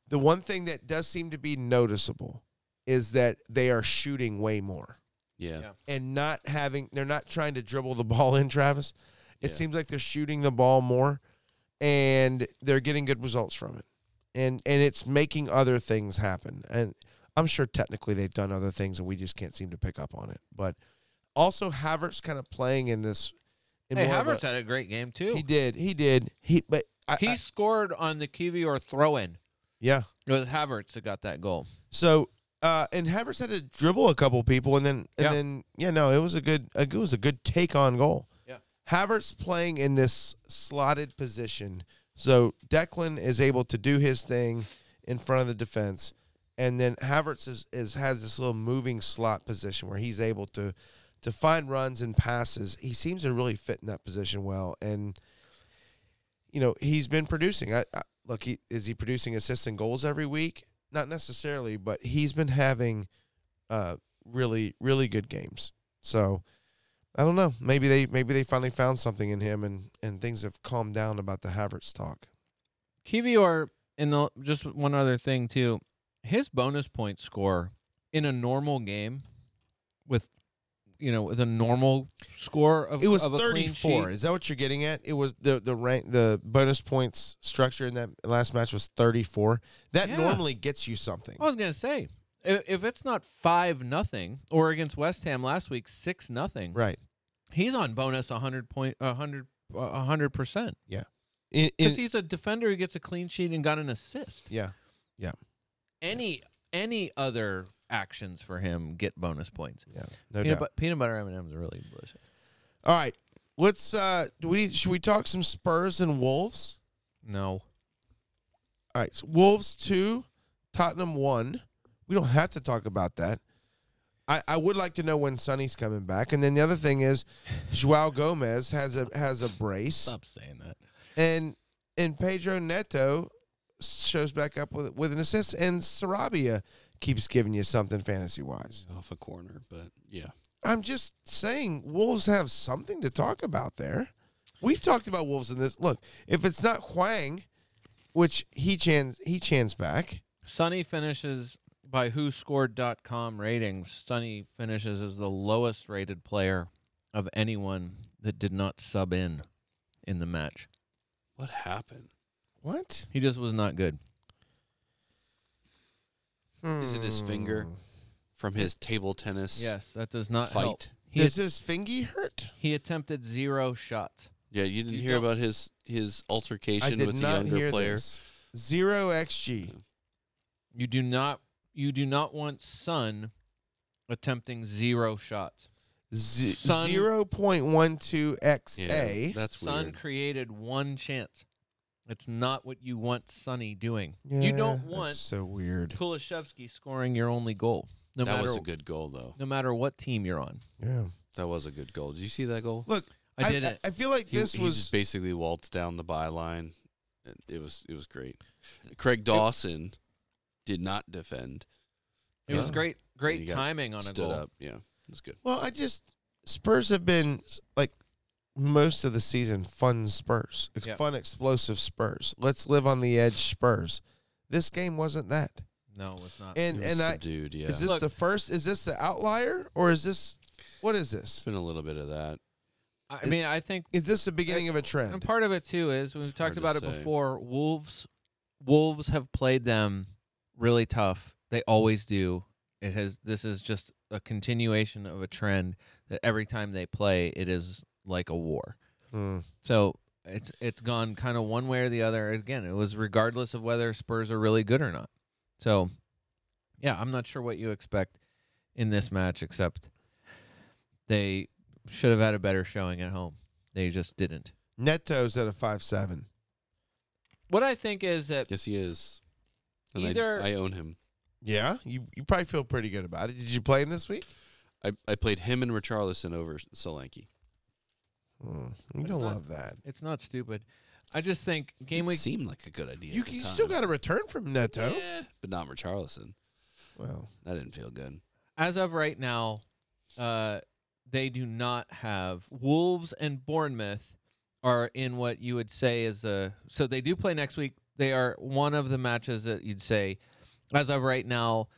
The one thing that does seem to be noticeable is that they are shooting way more Yeah. Yeah. and not having they're not trying to dribble the ball in Travis. It Yeah. seems like they're shooting the ball more and they're getting good results from it. And and it's making other things happen. And I'm sure technically they've done other things and we just can't seem to pick up on it. But also Havertz kind of playing in this in Hey, of a- Havertz had a great game too. he did. He did. He but I, He I- scored on the Kivior throw in. yeah. It was Havertz that got that goal. So uh, and Havertz had to dribble a couple people, and then and Yeah. then yeah, no, it was a good it was a good take on goal. Yeah. Havertz playing in this slotted position, so Declan is able to do his thing in front of the defense, and then Havertz is, is has this little moving slot position where he's able to to find runs and passes. He seems to really fit in that position well, and you know he's been producing. I, I look, he is he producing assists and goals every week? Not necessarily, but he's been having uh, really really good games. So I don't know. Maybe they maybe they finally found something in him, and and things have calmed down about the Havertz talk. Kivior and the just one other thing too. His bonus point score in a normal game with you know with a normal score of It was of a thirty clean four. sheet. Is that what you're getting at? It was the the rank the bonus points structure in that last match was thirty four. That Yeah. normally gets you something. I was gonna say i- if it's not five nothing or against West Ham last week six nothing, Right. he's on bonus a hundred point a hundred a hundred percent Yeah, because he's a defender who gets a clean sheet and got an assist. yeah. yeah. Any any other actions for him get bonus points. Yeah. No Peanut, doubt. bu- peanut butter M and M's are really delicious. All right. Let's uh do we should we talk some Spurs and Wolves? No, All right. So Wolves 2, Tottenham 1. We don't have to talk about that. I, I would like to know when Sonny's coming back. And then the other thing is Joao Gomes has a has a brace. stop saying that. And and Pedro Neto shows back up with with an assist and Sarabia keeps giving you something fantasy wise. Off a corner, but yeah. I'm just saying Wolves have something to talk about there. We've talked about Wolves in this. Look, if it's not Hwang, which he chans he chans back. Sonny finishes by WhoScored.com ratings. Sonny finishes as the lowest rated player of anyone that did not sub in in the match. What happened? What? He just was not good. Is it his finger? Hmm. From his table tennis Yes, that does not fight. help. He, Does at- his fingy hurt? he attempted zero shots. Yeah, you didn't You hear don't- about his his I altercation did with the not younger hear player. this. Zero xg. You do not you do not want Sun attempting zero shots. Z- Son- Zero point one two Yeah, xa. that's Son weird. created one chance. It's not what you want Sonny doing. Yeah, you don't that's want so weird. Kulusevski scoring your only goal. No that matter was a good goal, though. no matter what team you're on. Yeah. That was a good goal. Did you see that goal? Look, I did it. I, feel like He, this he was just basically waltzed down the byline. It- It was it was great. Craig Dawson did not defend. It was Yeah. great great he got timing on a Stood goal. up. Yeah, it was good. Well, I just Spurs have been like most of the season fun Spurs, Ex- Yep. fun explosive Spurs. Let's live on the edge Spurs. This game wasn't that. No, it's not. And It was and I subdued. Yeah, is this Look- the first? Is this the outlier or is this what is this? it's been a little bit of that. I mean, I think Is this the beginning of a trend? and part of it too is we've talked Hard to about it say. before. Wolves Wolves have played them really tough. They always do. It has this is just a continuation of a trend that every time they play it is like a war. Hmm. So it's it's gone kind of one way or the other. Again, it was regardless of whether Spurs are really good or not. So yeah, I'm not sure what you expect in this match except they should have had a better showing at home. They just didn't. Neto's at a five seven. What I think is that Yes, he is. And I- Either- I, own him. Yeah, you you probably feel pretty good about it. Did you play him this week? I, I played him and Richarlison over Solanke. Hmm, you It's don't not- love that. it's not stupid. I just think game It week. seemed like a good idea. You, at the you time. still got a return from Neto. Yeah, but not Richarlison. Well, That didn't feel good. as of right now, uh, they do not have Wolves and Bournemouth are in what you would say is a. So they do play next week. They are one of the matches that you'd say, as of right now,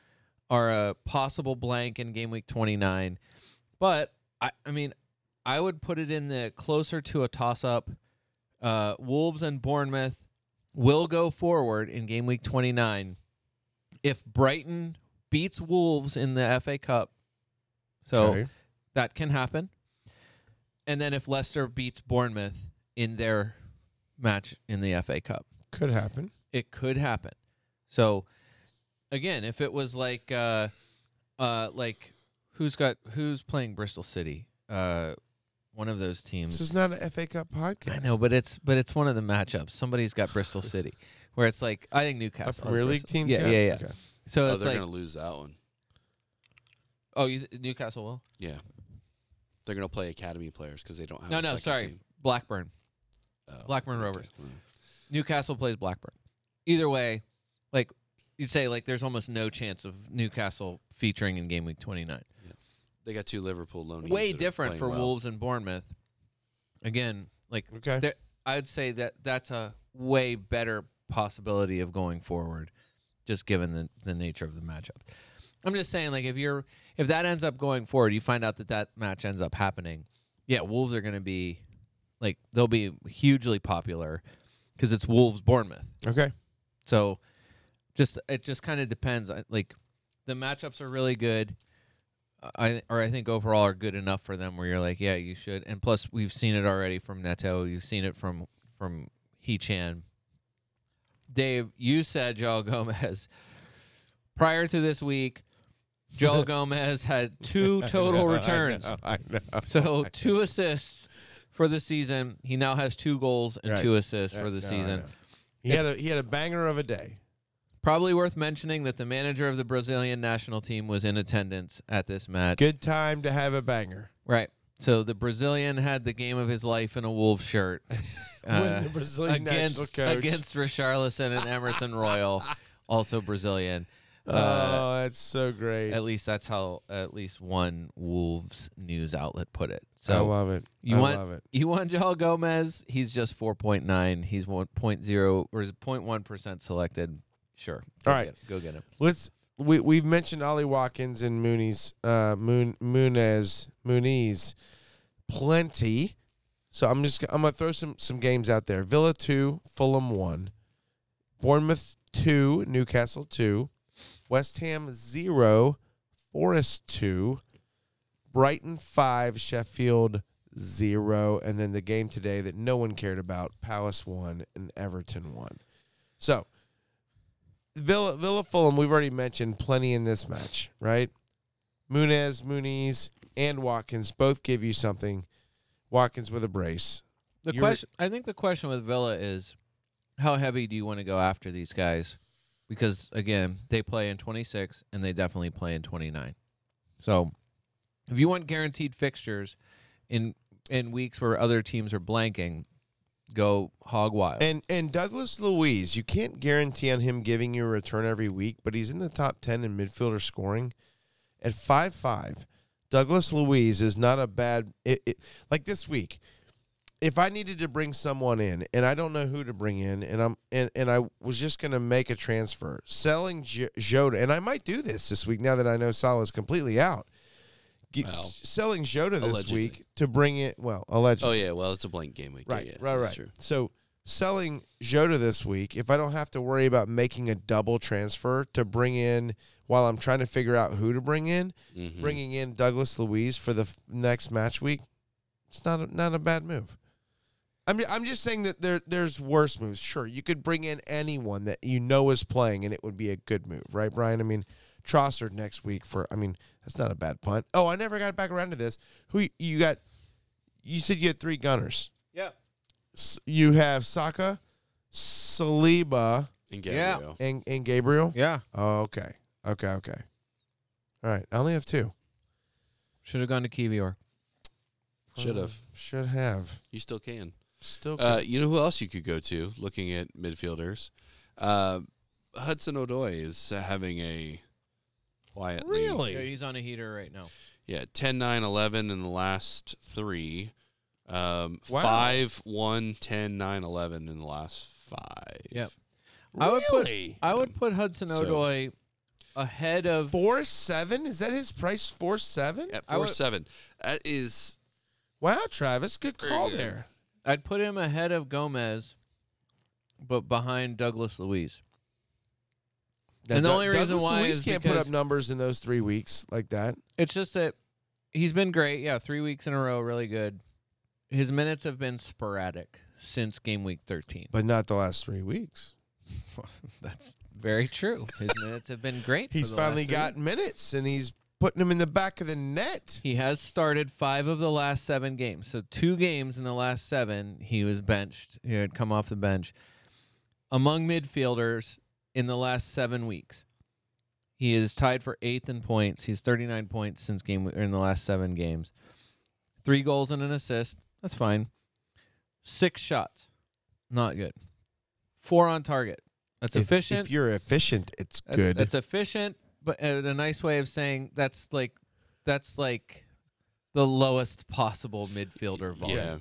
are a possible blank in game week twenty nine. But I, I mean, I would put it in the closer to a toss up. Uh, Wolves and Bournemouth will go forward in game week twenty nine. If Brighton beats Wolves in the FA Cup. So okay. that can happen. And then if Leicester beats Bournemouth in their match in the FA Cup, could happen. it could happen. So again, if it was like uh uh like who's got who's playing Bristol City? Uh one of those teams. This is not an FA Cup podcast. I know, but it's but it's one of the matchups. Somebody's got Bristol City where it's like I think a Newcastle. Premier League Bristol. team. Yeah, yeah, yeah. Okay. So Oh, it's they're like gonna lose that one. oh, you, Newcastle will. Yeah, they're gonna play academy players because they don't have. No, a no, sorry. team. Blackburn. Oh, Blackburn okay. Rovers. Well, Newcastle plays Blackburn. Either way, like you'd say, like there's almost no chance of Newcastle featuring in game week 29. They got two Liverpool loanees. Way different for well. Wolves and Bournemouth. Again, like Okay. I'd say that that's a way better possibility of going forward, just given the the nature of the matchup. I'm just saying, like if you're if that ends up going forward, you find out that that match ends up happening. Yeah, Wolves are going to be like they'll be hugely popular because it's Wolves Bournemouth. Okay. So just it just kind of depends. I- Like the matchups are really good. I or I think overall are good enough for them where you're like, yeah, you should. And plus we've seen it already from Neto. You've seen it from from Hee-chan. Dave, you said Joel Gomes prior to this week. Joel Gomes had two total returns. I know. So two assists for the season. He now has two goals and Right. two assists for the no, season. He had a he had a banger of a day. Probably worth mentioning that the manager of the Brazilian national team was in attendance at this match. Good time to have a banger. Right. So the Brazilian had the game of his life in a Wolves shirt uh, the Brazilian national against against Richarlison and Emerson Royal, also Brazilian. Uh, oh, that's so great. At least that's how at least one Wolves news outlet put it. I So love it. you I want- love it. you want Joel Gomes? He's just four point nine. He's one point zero or is 0.1 percent selected. Sure. Go All right. get- go get him. Let's we we've mentioned Ollie Watkins and Mooney's uh Moon Muniz Moonies plenty. So I'm just I'm gonna throw some some games out there. Villa two, Fulham one, Bournemouth two, Newcastle two, West Ham zero, Forest two, Brighton five, Sheffield zero, and then the game today that no one cared about, Palace one and Everton one. So Villa Villa Fulham, we've already mentioned plenty in this match, right? Munez, Muniz, and Watkins both give you something. Watkins with a brace. The You're- question, I think, the question with Villa is, how heavy do you want to go after these guys? Because again, they play in 26 and they definitely play in 29. So, if you want guaranteed fixtures in in weeks where other teams are blanking, go hog wild. And and Douglas Luiz, you can't guarantee on him giving you a return every week, but he's in the top ten in midfielder scoring at five five. Douglas Luiz is not a bad it, it, like this week. If I needed to bring someone in and I don't know who to bring in, and I'm and, and I was just going to make a transfer, selling J- Jota, and I might do this this week now that I know Salah Salah's completely out. Get, Well, selling Jota this allegedly. week to bring it well allegedly. Oh yeah, well it's a blank game week. Right, yeah, right, right. true. So selling Jota this week, if I don't have to worry about making a double transfer to bring in while I'm trying to figure out who to bring in, Mhm. bringing in Douglas Luiz for the f- next match week, it's not a, not a bad move. I'm I'm just saying that there there's worse moves. Sure, you could bring in anyone that you know is playing, and it would be a good move, right, Brian? I mean, Trossard next week for. I mean, that's not a bad punt. Oh, I never got back around to this. Who you got? You said you had three gunners. yeah, S- You have Saka, Saliba, And Yeah. Gabriel. and, and Gabriel. Yeah. Oh, okay. Okay. Okay. All right. I only have two. Should have gone to Kivior. Should have. Should have. You still can. Still. Uh, you know who else you could go to looking at midfielders? Uh, Hudson Odoi is having a quiet. Really? Yeah, he's on a heater right now. Yeah, 10, 9, 11 in the last three. Um, Wow. 5, 1, 10, 9, 11 in the last five. Yep. I would put- I would put Hudson So- Odoi ahead of four seven. Is that his price? Four seven. At 4, would- 7. That is. Wow, Travis, good call good. there. I'd put him ahead of Gomes, but behind Douglas. Now, And the Doug- only reason Douglas why Luiz is can't put because- up numbers in those three weeks like that. It's just that he's been great. Yeah, three weeks in a row, really good. His minutes have been sporadic since game week 13. but not the last three weeks. That's very true. His minutes have been great. for He's the finally last three got minutes, and he's putting him in the back of the net. He has started five of the last seven games. So two games in the last seven, he was benched. He had come off the bench. Among midfielders in the last seven weeks, he is tied for eighth in points. He's 39 points since game in the last seven games. Three goals and an assist. That's fine. Six shots. Not good. Four on target. That's If- efficient. If you're efficient, it's That's, good. That's efficient, but uh, a nice way of saying that's like that's like the lowest possible midfielder volume. Yeah.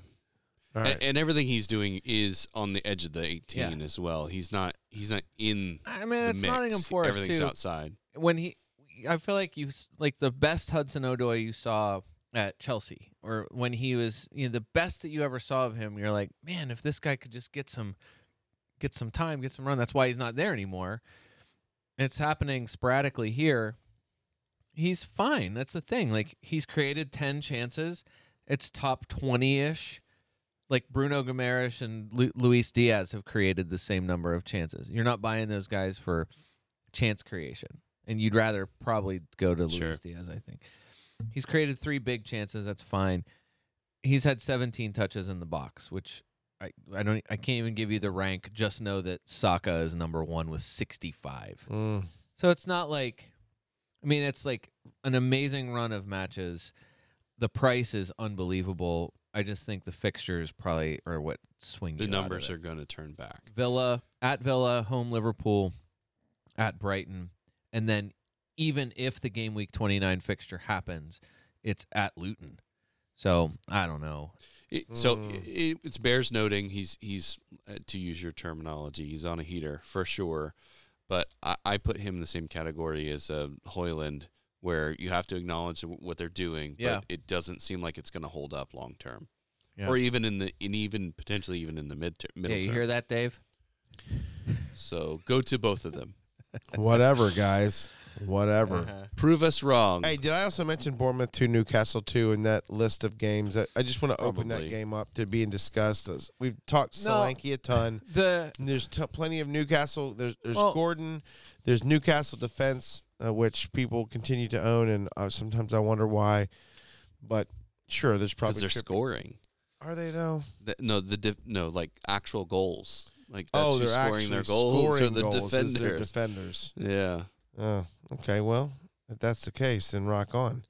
All A- right. And, everything he's doing is on the edge of the 18 as well. He's not he's not in I mean, the it's mix. Nottingham Forest Everything's too. outside. When he, I feel like you like the best Hudson Odoi you saw at Chelsea, or when he was you know the best that you ever saw of him. You're like, man, if this guy could just get some, get some time, get some run. That's why he's not there anymore. It's happening sporadically here. He's fine. That's the thing. Like he's created ten chances. It's top twenty ish. Like Bruno Gomes and Lu- Luis Diaz have created the same number of chances. You're not buying those guys for chance creation, and you'd rather probably go to Sure. Luis Diaz. I think he's created three big chances. That's fine. He's had 17 touches in the box, which I I don't I can't even give you the rank. Just know that Saka is number one with 65. Mm. So it's not like, I mean, it's like an amazing run of matches. The price is unbelievable. I just think the fixtures probably are what swing The you out of numbers are going to turn back. Villa at Villa, home Liverpool, at Brighton, and then even if the game week 29 fixture happens, it's at Luton. So I don't know. It, so Mm. it, it's bears noting he's he's uh, to use your terminology he's on a heater for sure, but I, I put him in the same category as uh, Højlund where you have to acknowledge what they're doing, Yeah. but it doesn't seem like it's going to hold up long term, Yeah. or even in the in even potentially even in the mid ter- middle Yeah, you term. hear that, Dave? So go to both of them. Whatever, guys. Whatever. Uh-huh. Prove us wrong. Hey, did I also mention Bournemouth to Newcastle too in that list of games? I, I just want to open that Probably. game up to being discussed. As We've talked No. Solanke a ton. The And there's t- plenty of Newcastle. There's there's Well- Gordon. There's Newcastle defense, uh, which people continue to own, and uh, sometimes I wonder why. But sure, there's because probably they're Tripp- scoring. Are they though? The- no, the dif- no like actual goals. Like that's oh, who's they're scoring actually their goals or scoring the goals is their defenders. defenders. yeah. Oh, okay. Well, if that's the case, then rock on.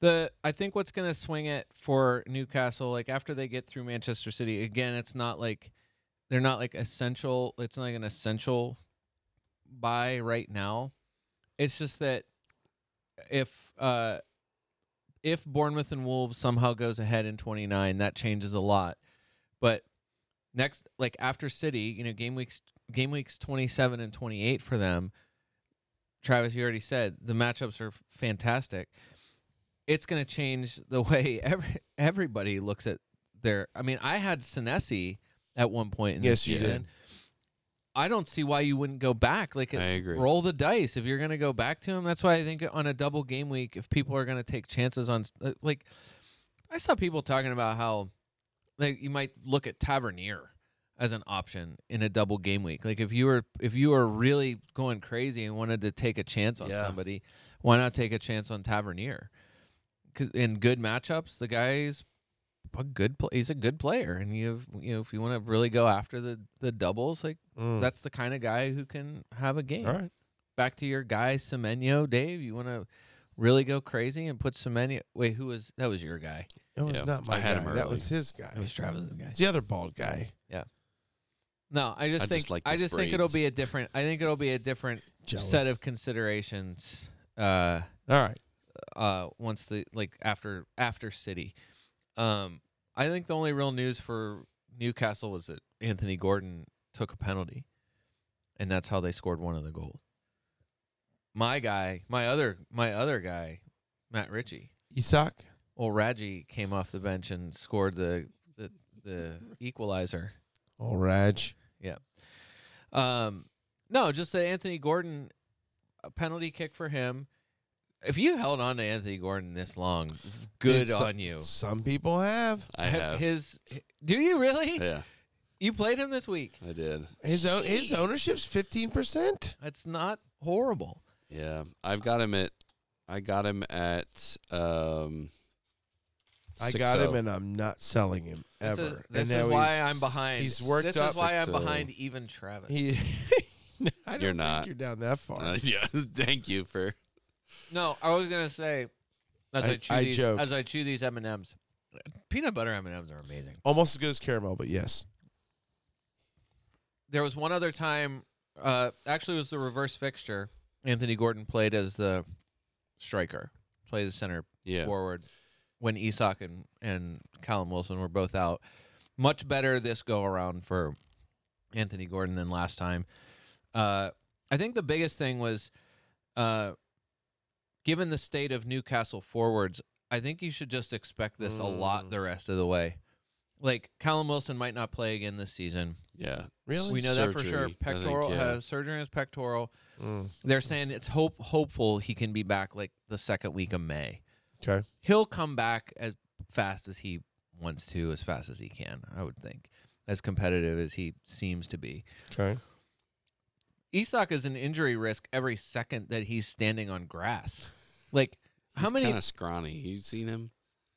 the I think what's going to swing it for Newcastle, like after they get through Manchester City, again, it's not like they're not like essential. It's not like an essential buy right now. It's just that if uh if Bournemouth and Wolves somehow goes ahead in 29, that changes a lot. But next like after City, you know, game weeks game weeks 27 and 28 for them. Travis, you already said the matchups are fantastic. It's going to change the way every, everybody looks at their. I mean, I had Senesi at one point in Yes, this you season. did. I don't see why you wouldn't go back. Like, I agree. roll the dice if you're going to go back to him. That's why I think on a double game week, if people are going to take chances on, like, I saw people talking about how, like, you might look at Tavernier as an option in a double game week. Like, if you were if you were really going crazy and wanted to take a chance on Yeah. somebody, why not take a chance on Tavernier? 'Cause in good matchups, the guy's a good pl- he's a good player, and you have, you know if you want to really go after the the doubles, like Mm. that's the kind of guy who can have a game. all right. Back to your guy Semenyo, Dave. You want to really go crazy and put so many. Wait, who was that? Was your guy? That was Yeah, not my I had guy. him That early. was his guy. It was Travis's guy. It's the other bald guy. Yeah. No, I just I think just like I his just think it'll be braids. a different. I think it'll be a different Jealous. set of considerations. Uh, All right. uh, once the like after after City. Um, I think the only real news for Newcastle was that Anthony Gordon took a penalty, and that's how they scored one of the goals. My guy, my other my other guy, Matt Ritchie. Isak. Well, Raji came off the bench and scored the the, the equalizer. Oh, Raj. Yeah. Um, no, just the Anthony Gordon a penalty kick for him. If you held on to Anthony Gordon this long, good Some- on you. Some people have. I have. His, do you really? yeah, You played him this week. I did. His own, his ownership's fifteen percent. That's not horrible. Yeah, I've got him at. I got him at. Um, I got him, and I'm not selling him This ever. is, And this now is why he's- I'm behind. He's worked this up. is why I'm 6-0. behind even Travis. He. I don't You're think not. You're down that far. Uh, yeah, thank you for. no, I was gonna say as I, I- chew I these joke. as I chew these M and M's, peanut butter M and M's are amazing. Almost as good as caramel, but yes. There was one other time. Uh, actually, it was the reverse fixture. Anthony Gordon played as the striker, played as center Yeah, forward when Isak and, and Callum Wilson were both out. Much better this go around for Anthony Gordon than last time. Uh, I think the biggest thing was, uh, given the state of Newcastle forwards, I think you should just expect this a lot Mm. the rest of the way. Like Callum Wilson might not play again this season. yeah. Really? We know that for sure. Surgery, I think, Pectoral yeah. uh, surgery on his pectoral. Mm. They're saying it's hope hopeful he can be back like the second week of May Okay. he'll come back as fast as he wants to, as fast as he can. I would think, as competitive as he seems to be. Okay. Isak is an injury risk every second that he's standing on grass. Like how He's many? Kind of scrawny. You've seen him?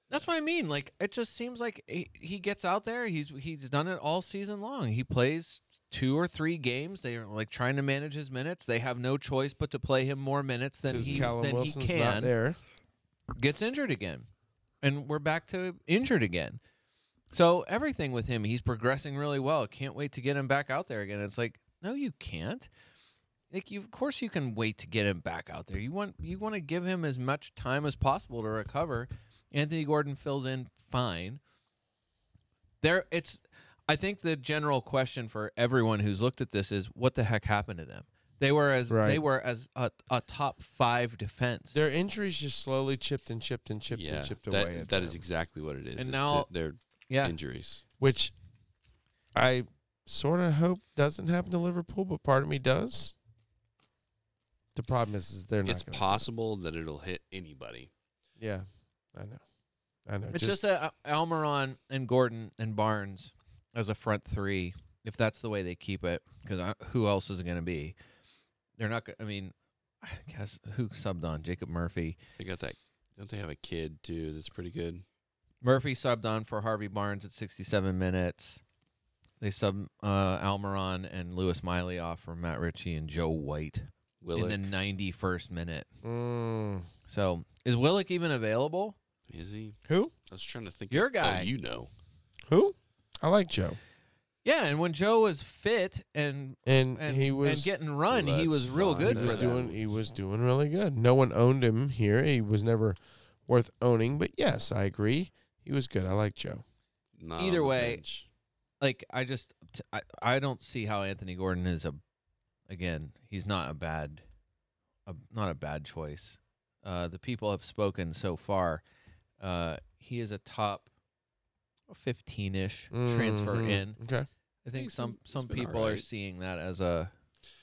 That's what I mean. Like it just seems like he, he gets out there. He's he's done it all season long. He plays two or three games. They are like trying to manage his minutes. They have no choice but to play him more minutes than he Callum than Wilson's he not can. there. gets injured again. And we're back to injured again. So everything with him, he's progressing really well. Can't wait to get him back out there again. It's like, no, you can't. Like you, of course, you can wait to get him back out there. You want you want to give him as much time as possible to recover. Anthony Gordon fills in fine. There, it's. I think the general question for everyone who's looked at this is, what the heck happened to them? They were as they were as a, a top five defense. Their injuries just slowly chipped and chipped and chipped yeah, and chipped that, away. At that them, is exactly what it is. And It's now- th- their yeah, injuries. which I sort of hope doesn't happen to Liverpool, but part of me does. The problem is, is they're not. It's gonna it. possible that it'll hit anybody. Yeah, I know. I know. It's just, uh, Almiron and Gordon and Barnes as a front three. If that's the way they keep it, because who else is it going to be? They're not. go- I mean, I guess who subbed on Jacob Murphy. They got that. Don't they have a kid too? That's pretty good. Murphy subbed on for Harvey Barnes at 67 minutes. They sub uh, Almiron and Lewis Miley off for Matt Ritchie and Joe White Willock in the 91st minute. Mm. So is Willock even available? Is he? Who? I was trying to think. Your of- guy. Oh, you know. Who? I like Joe, Yeah, and when Joe was fit and and, and, he was and getting run, Well, he was real fine. good he for was them. doing he was doing really good. No one owned him here. He was never worth owning, but yes, I agree. He was good. I like Joe. Not Either way, bench. like I just I don't see how Anthony Gordon is a again he's not a bad a, not a bad choice. Uh, the people have spoken so far. Uh, he is a top fifteen ish transfer in. Okay. I think He's some been- some been people are seeing that as a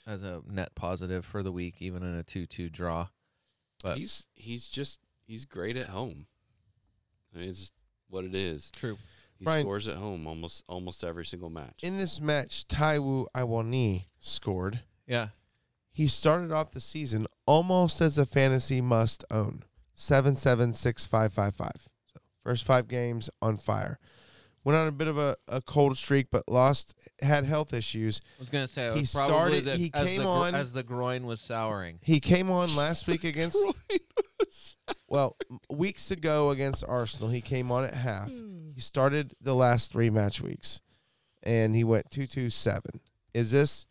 as a net positive for the week, even in a two two draw. But he's he's just he's great at home. I mean, it's what it is. true. He Brian- scores at home almost almost every single match. In this match, Taiwo Awoniyi scored. Yeah. He started off the season almost as a fantasy must own. Seven seven six five five five. So First five games on fire. Went on a bit of a, a cold streak, but lost. Had health issues. I was gonna say He probably started- the- he as came the, on- as the groin was souring. He came on last week against well m- weeks ago against Arsenal. He came on at half. Hmm. He started the last three match weeks, and he went two two seven. Is this?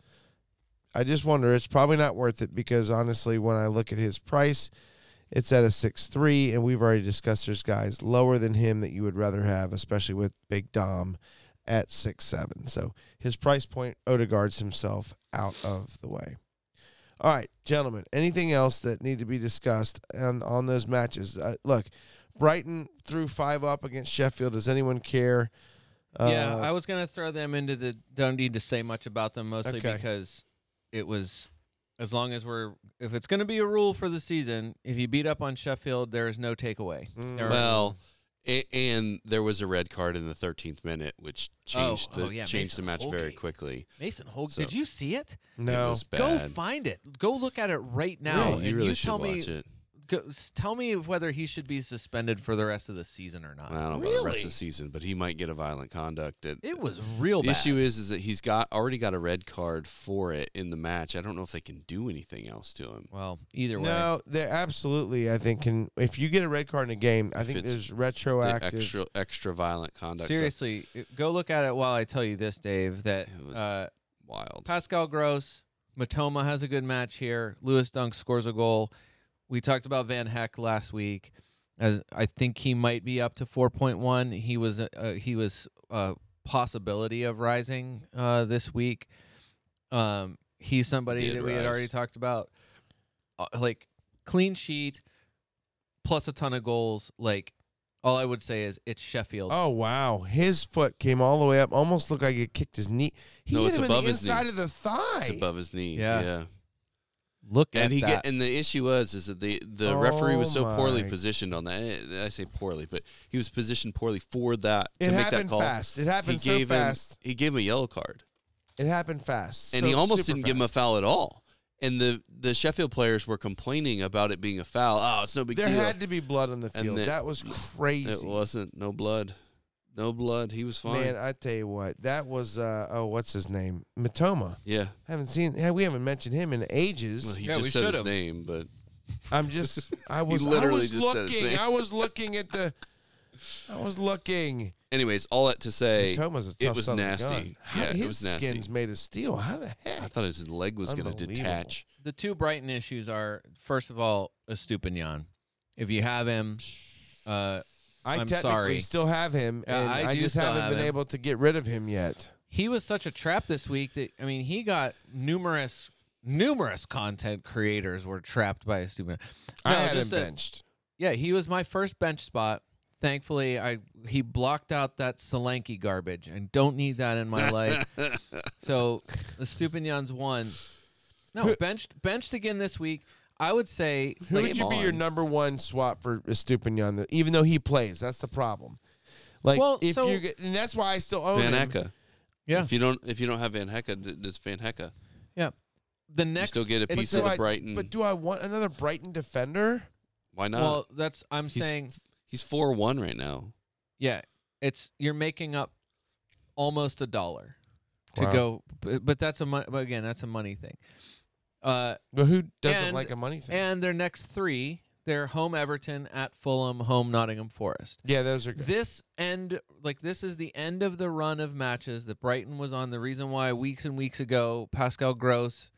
I just wonder. It's probably not worth it because honestly, when I look at his price, it's at a six three, and we've already discussed there's guys lower than him that you would rather have, especially with Big Dom at six seven. So his price point, Odegaard's himself out of the way. All right, gentlemen. Anything else that need to be discussed on on those matches? Uh, look, Brighton threw five up against Sheffield. Does anyone care? yeah, Uh, I was gonna throw them into the. Don't need to say much about them, mostly Okay. because it was. As long as we're, if it's gonna be a rule for the season, if you beat up on Sheffield, there is no takeaway. Mm. Well, a- and there was a red card in the 13th minute, which changed oh, the yeah, changed Mason the match very quickly. Mason Holgate, So- did you see it? no. It was Go find it. Go look at it right now, Yeah, you really you should tell watch me. it. Go, s- tell me whether he should be suspended for the rest of the season or not. I don't know about the rest of the season, but he might get a violent conduct. It, It was real the bad. issue is, is that he's got already got a red card for it in the match. I don't know if they can do anything else to him. well, either way, No, they absolutely. I think can if you get a red card in a game, I If think it's there's The retroactive. extra extra violent conduct. Seriously, it- go look at it while I tell you this, Dave. That It was- uh, wild. Pascal Gross, Mitoma has a good match here. Lewis Dunk scores a goal. We talked about Van Hecke last week. As I think he might be up to 4.1. He was a, uh, he was a possibility of rising uh, this week. Um, he's somebody Did that we had already talked about. Uh, like clean sheet, plus a ton of goals. Like all I would say is it's Sheffield. Oh wow, his foot came all the way up, almost looked like it kicked his knee. He No, hit it's him above in the his knee. inside of the thigh. It's above his knee. Yeah. Yeah. Look at And he that. get and the issue was is that the the referee was so Oh, poorly my. positioned on that. eh, I say poorly, but he was positioned poorly for that it to make that happened call. fast. It He happened so gave him he gave him a yellow card, It happened fast. and So he almost didn't give him a foul at all. And the the Sheffield players were complaining about it being a foul. Oh, it's no big There deal. There had to be blood on the field. the- that was crazy. it wasn't no blood, no blood. He was fine. Man, I tell you what, that was uh oh, what's his name? Mitoma. yeah, Haven't seen. yeah, We haven't mentioned him in ages. well, he Yeah, we just said his should've. name, but I'm just. I was. literally I was just said his looking. name. I was looking at the. I was looking. anyways, all that to say, Mitoma's a it tough was son of a nasty. gun. How, Yeah, it his was nasty. skin's made of steel. How the heck? I heck? thought his leg was going to Unbelievable. detach. the two Brighton issues are first of all Estupiñán. If you have him, uh, I I'm technically sorry. still have him, Yeah, and I I, do just still haven't have been him. able to get rid of him yet. he was such a trap this week that I mean he got numerous numerous content creators were trapped by Estupiñán. I No, had him just that- benched. Yeah, he was my first bench spot. Thankfully, I he blocked out that Solanke garbage. I don't need that in my life. So the Stupinian's won. No, benched benched again this week. I would say Who like, would you be your number one swap for Estupiñán? Even though he plays, that's the problem. Like Well, if so- you get, and that's why I still own Van him. Hecke. Yeah. If you don't, if you don't have Van Hecke, th- it's Van Hecke. the You next still get a piece of the I- Brighton. But do I want another Brighton defender? Why not? Well, that's I'm He's- saying He's four one right now. yeah, it's you're making up almost a dollar to Wow. go, but, but that's a mon- but again that's a money thing. Uh, But who doesn't And- like a money thing? and their next three, they're home Everton, at Fulham, home Nottingham Forest. yeah, those are good. This end, like this, is the end of the run of matches that Brighton was on. The reason why weeks and weeks ago Pascal Gross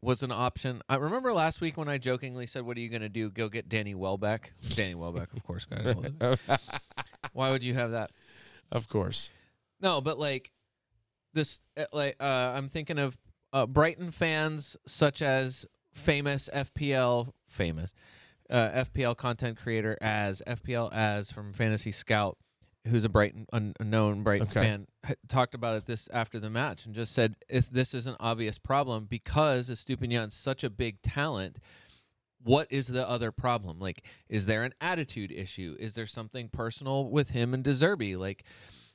was an option. I remember last week when I jokingly said, "What are you going to do? Go get Danny Welbeck?" Danny Welbeck, of course. guys. Why would you have that? of course. No, but like this, uh, like uh, I'm thinking of uh, Brighton fans such as famous FPL famous uh, FPL content creator as FPL as from Fantasy Scout, who's a Brighton un- unknown Brighton Okay. fan, talked about it this after the match and just said if this is an obvious problem because Estupiñán's such a big talent. What is the other problem? Like, is there an attitude issue? Is there something personal with him and De Zerbi? Like,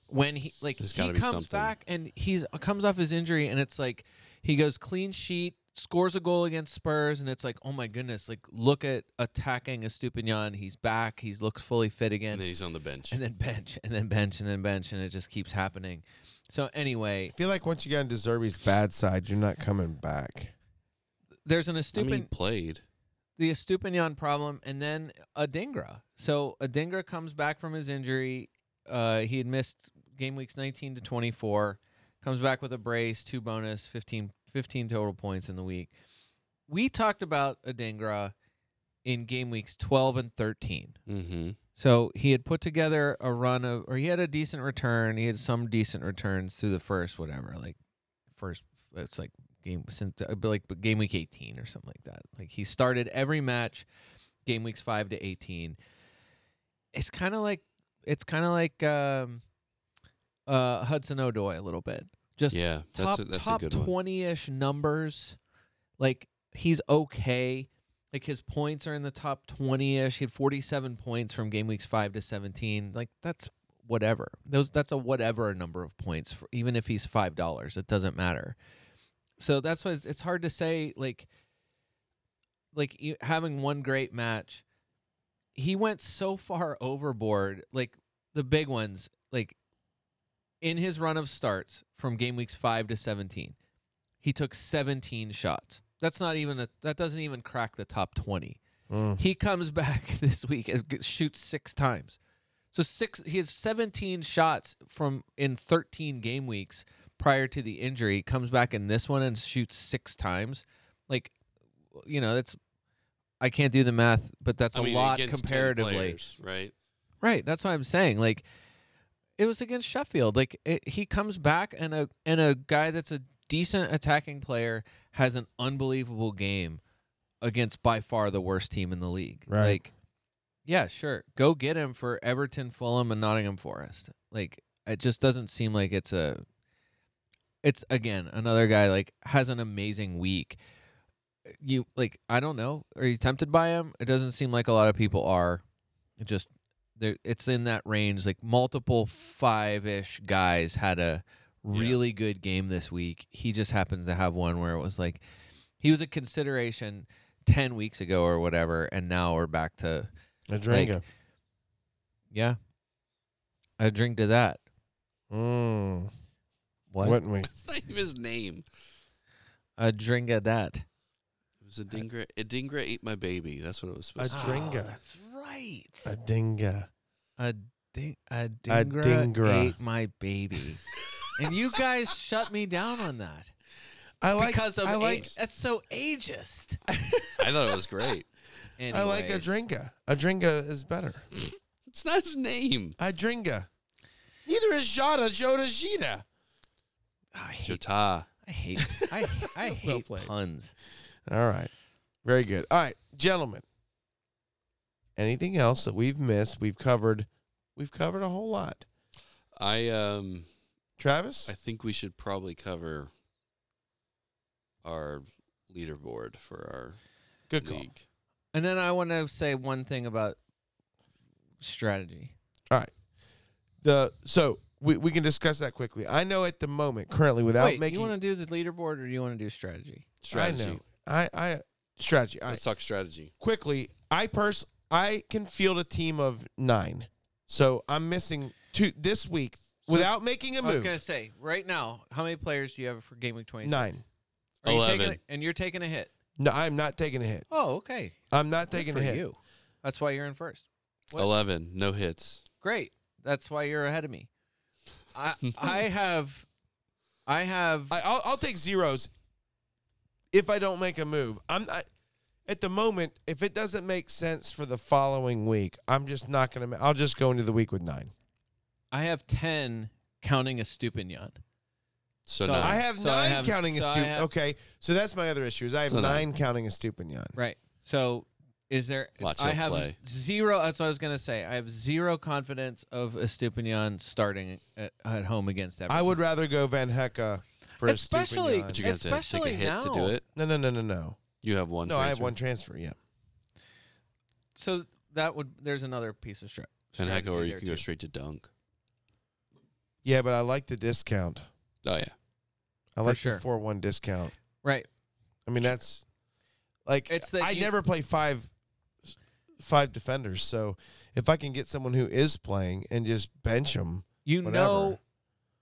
when he like There's he comes back and he's comes off his injury and it's like he goes clean sheet, scores a goal against Spurs, and it's like, oh my goodness, like look at attacking Estupiñán. He's back. He looks fully fit again. and then he's on the bench. and then bench, and then bench, and then bench, and it just keeps happening. So anyway, I feel like once you get into De Zerbi's bad side, you're not coming back. there's an I mean, he played. the Estupiñán problem, and then Adingra. So Adingra comes back from his injury. Uh, he had missed game weeks 19 to 24. Comes back with a brace, two bonus, 15, 15 total points in the week. We talked about Adingra in game weeks 12 and 13. Mm-hmm. So he had put together a run of, or he had a decent return. He had some decent returns through the first, whatever, like first. It's like game since uh, like game week eighteen or something like that. Like he started every match, game weeks five to eighteen. It's kind of like it's kind of like um, uh, Hudson Odoi a little bit. Just Yeah, top that's a, that's top a good twenty ish numbers. Like he's okay. Like his points are in the top twenty ish. He had forty seven points from game weeks five to seventeen. Like that's whatever. Those that's a whatever number of points. For, even if he's five dollars, it doesn't matter. So that's why it's, hard to say. Like, like having one great match, he went so far overboard. Like the big ones, like in his run of starts from game weeks 5 to 17 he took 17 shots that's not even a that doesn't even crack the top 20 Mm. he comes back this week and shoots six times so six he has 17 shots from in 13 game weeks prior to the injury comes back in this one and shoots six times like you know that's i can't do the math but that's I a mean, lot comparatively players, right? Right. That's what I'm saying. Like, it was against Sheffield. Like, it, he comes back and a and a guy that's a decent attacking player has an unbelievable game against by far the worst team in the league. Right. Like, yeah, sure, go get him for Everton, Fulham, and Nottingham Forest. Like, it just doesn't seem like it's a. It's again another guy like has an amazing week. You like I don't know. Are you tempted by him? It doesn't seem like a lot of people are. It just there it's in that range like multiple five-ish guys had a really good game this week he just happens to have one where it was like he was a consideration 10 weeks ago or whatever and now we're back to Adringa. yeah a drink to that mm. what Wouldn't we? That's not even his name. a drink of that It was a dingra. A dingra ate my baby. That's what it was supposed A to. drink- Dringa. Oh, that's right A dinga. a ding a A dingra, dingra. ate my baby and you guys shut me down on that I like. because of I age. like. that's so ageist I thought it was great. I like a Anyways. dringa. A dringa is better. It's not his name. A dringa. Neither is Jada. Joda Jita. I hate, Jota. I hate, I, I hate played. puns. All right. Very good. All right, gentlemen. Anything else that we've missed? We've covered. We've covered a whole lot. I um Travis. I think we should probably cover our leaderboard for our Good call. league. And then I want to say one thing about strategy. All right. The so we we can discuss that quickly. I know at the moment, currently, without Wait, making. you want to do the leaderboard or do you want to do strategy? Strategy. I know. I I strategy. All right. Let's talk strategy. quickly, I pers I can field a team of nine. So I'm missing two this week without making a I was move. gonna say right now, how many players do you have for game week twenty? Nine. Are you taking Eleven. a, and you're taking a hit. No, I'm not taking a hit. Oh, okay. I'm not Good taking for a hit. you. That's why you're in first. What? Eleven. No hits. Great. That's why you're ahead of me. I I have, I have. I, I'll, I'll take zeros if I don't make a move. I'm not at the moment. If it doesn't make sense for the following week, I'm just not gonna. I'll just go into the week with nine. I have ten counting a Stupinian. So, So no. I have So I nine have- counting a so I stupid. Okay, so that's my other issue. Is I have So nine nine. counting a Stupinian. Right. So is there Watch I have play. zero that's what I was gonna say. I have zero confidence of Estupiñán starting at, at home against Everton. I would rather go Van Hecke uh, for Especially- a but Stupinian. you're gonna take especially a hit to do now. it. No, no, no, no, no. You have one. Transfer. No, I have transfer. one transfer. Yeah. so that would there's another piece of strat. And heck, or you there, can go straight to dunk. Yeah, but I like the discount. Oh yeah. I like sure. the four one discount. Right. I mean, that's like It's that I you- never play five five defenders, so if I can get someone who is playing and just bench them, You Whatever. know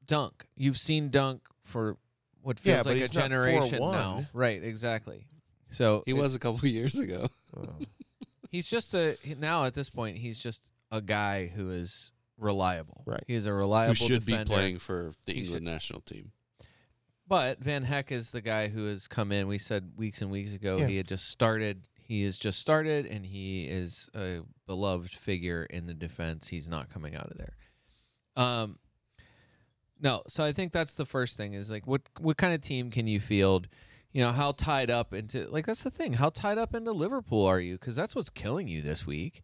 Dunk. You've seen Dunk for what feels but like a generation now. Right, exactly. So He it- was a couple years ago. he's just a now at this point he's just a guy who is reliable. Right. He is a reliable Who should defender. be playing for the He England should- national team. But Van Hecke is the guy who has come in. We said weeks and weeks ago Yeah. he had just started. He has just started, and he is a beloved figure in the defense. He's not coming out of there. Um, no. So I think that's the first thing is like what what kind of team can you field? You know how tied up into like that's the thing. How tied up into Liverpool are you? Because that's what's killing you this week.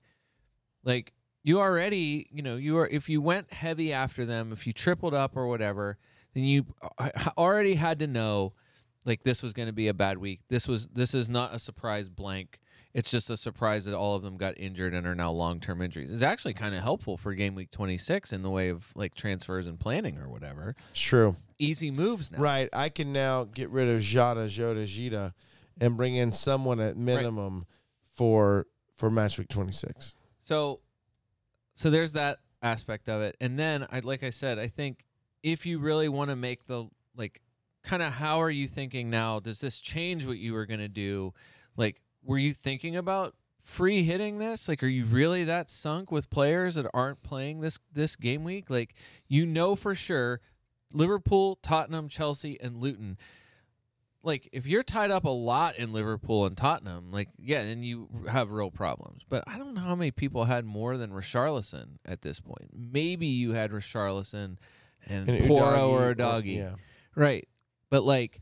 Like you already, you know, you are if you went heavy after them, if you tripled up or whatever, then you already had to know like this was going to be a bad week. This was this is not a surprise blank. It's just a surprise that all of them got injured and are now long-term injuries. It's actually kind of helpful for game week 26 in the way of like transfers and planning or whatever. it's true. Easy moves now. Right. I can now get rid of Jada, Jota, Jita, and bring in someone at minimum for for match week twenty six. So so there's that aspect of it. And then I like I said, I think if you really want to make the like kind of how are you thinking now? Does this change what you were going to do? Like were you thinking about free hitting this? Like are you really that sunk with players that aren't playing this this game week? Like you know for sure Liverpool, Tottenham, Chelsea and Luton like if you're tied up a lot in Liverpool and Tottenham, like yeah, then you have real problems. But I don't know how many people had more than Richarlison at this point. Maybe you had Richarlison and, Porro or Udogie, Yeah. right? But like,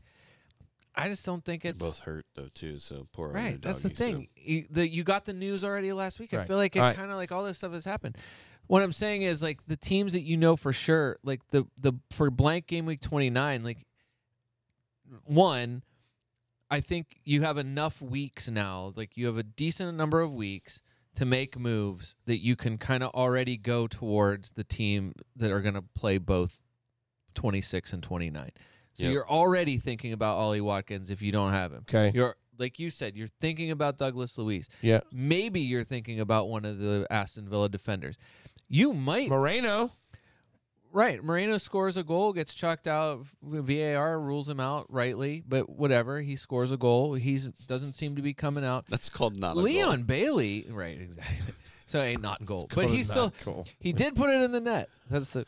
I just don't think They're it's both hurt though too. So poor right. Udogie, That's the so- thing. You, the, you got the news already last week. I feel like it All right. kind of like all this stuff has happened. What I'm saying is like the teams that you know for sure, like the the for blank game week 29, like one, I think you have enough weeks now. Like you have a decent number of weeks to make moves that you can kind of already go towards the team that are going to play both 26 and 29. So Yep. you're already thinking about Ollie Watkins if you don't have him. Okay. You're like you said, you're thinking about Douglas Luiz. Yeah. Maybe you're thinking about one of the Aston Villa defenders. You might Moreno. right. Moreno scores a goal, gets chucked out. VAR rules him out rightly, but whatever. He scores a goal. He's doesn't seem to be coming out. That's called not a Leon. Bailey, right? Exactly. so ain't not goal, but Code he's still not cool. he did put it in the net. That's the.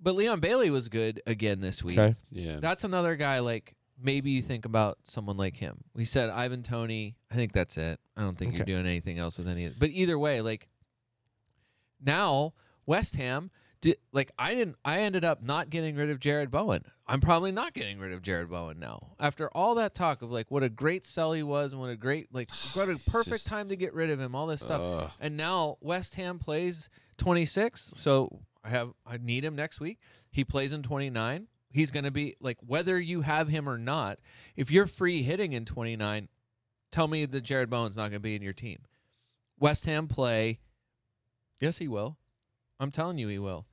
But Leon Bailey was good again this week. Okay. Yeah. That's another guy like maybe you think about someone like him. We said Ivan Toney. I think that's it. I don't think you're doing anything else with any of But either way, like now West Ham did like I didn't I ended up not getting rid of Jarrod Bowen. I'm probably not getting rid of Jarrod Bowen now. After all that talk of like what a great sell he was and what a great like what a perfect just- time to get rid of him, all this stuff. Ugh. And now West Ham plays 26, so I have I need him next week. He plays in 29. He's going to be like whether you have him or not. If you're free hitting in 29, tell me that Jarrod Bowen's not going to be in your team. West Ham play Yes, he will. I'm telling you he will.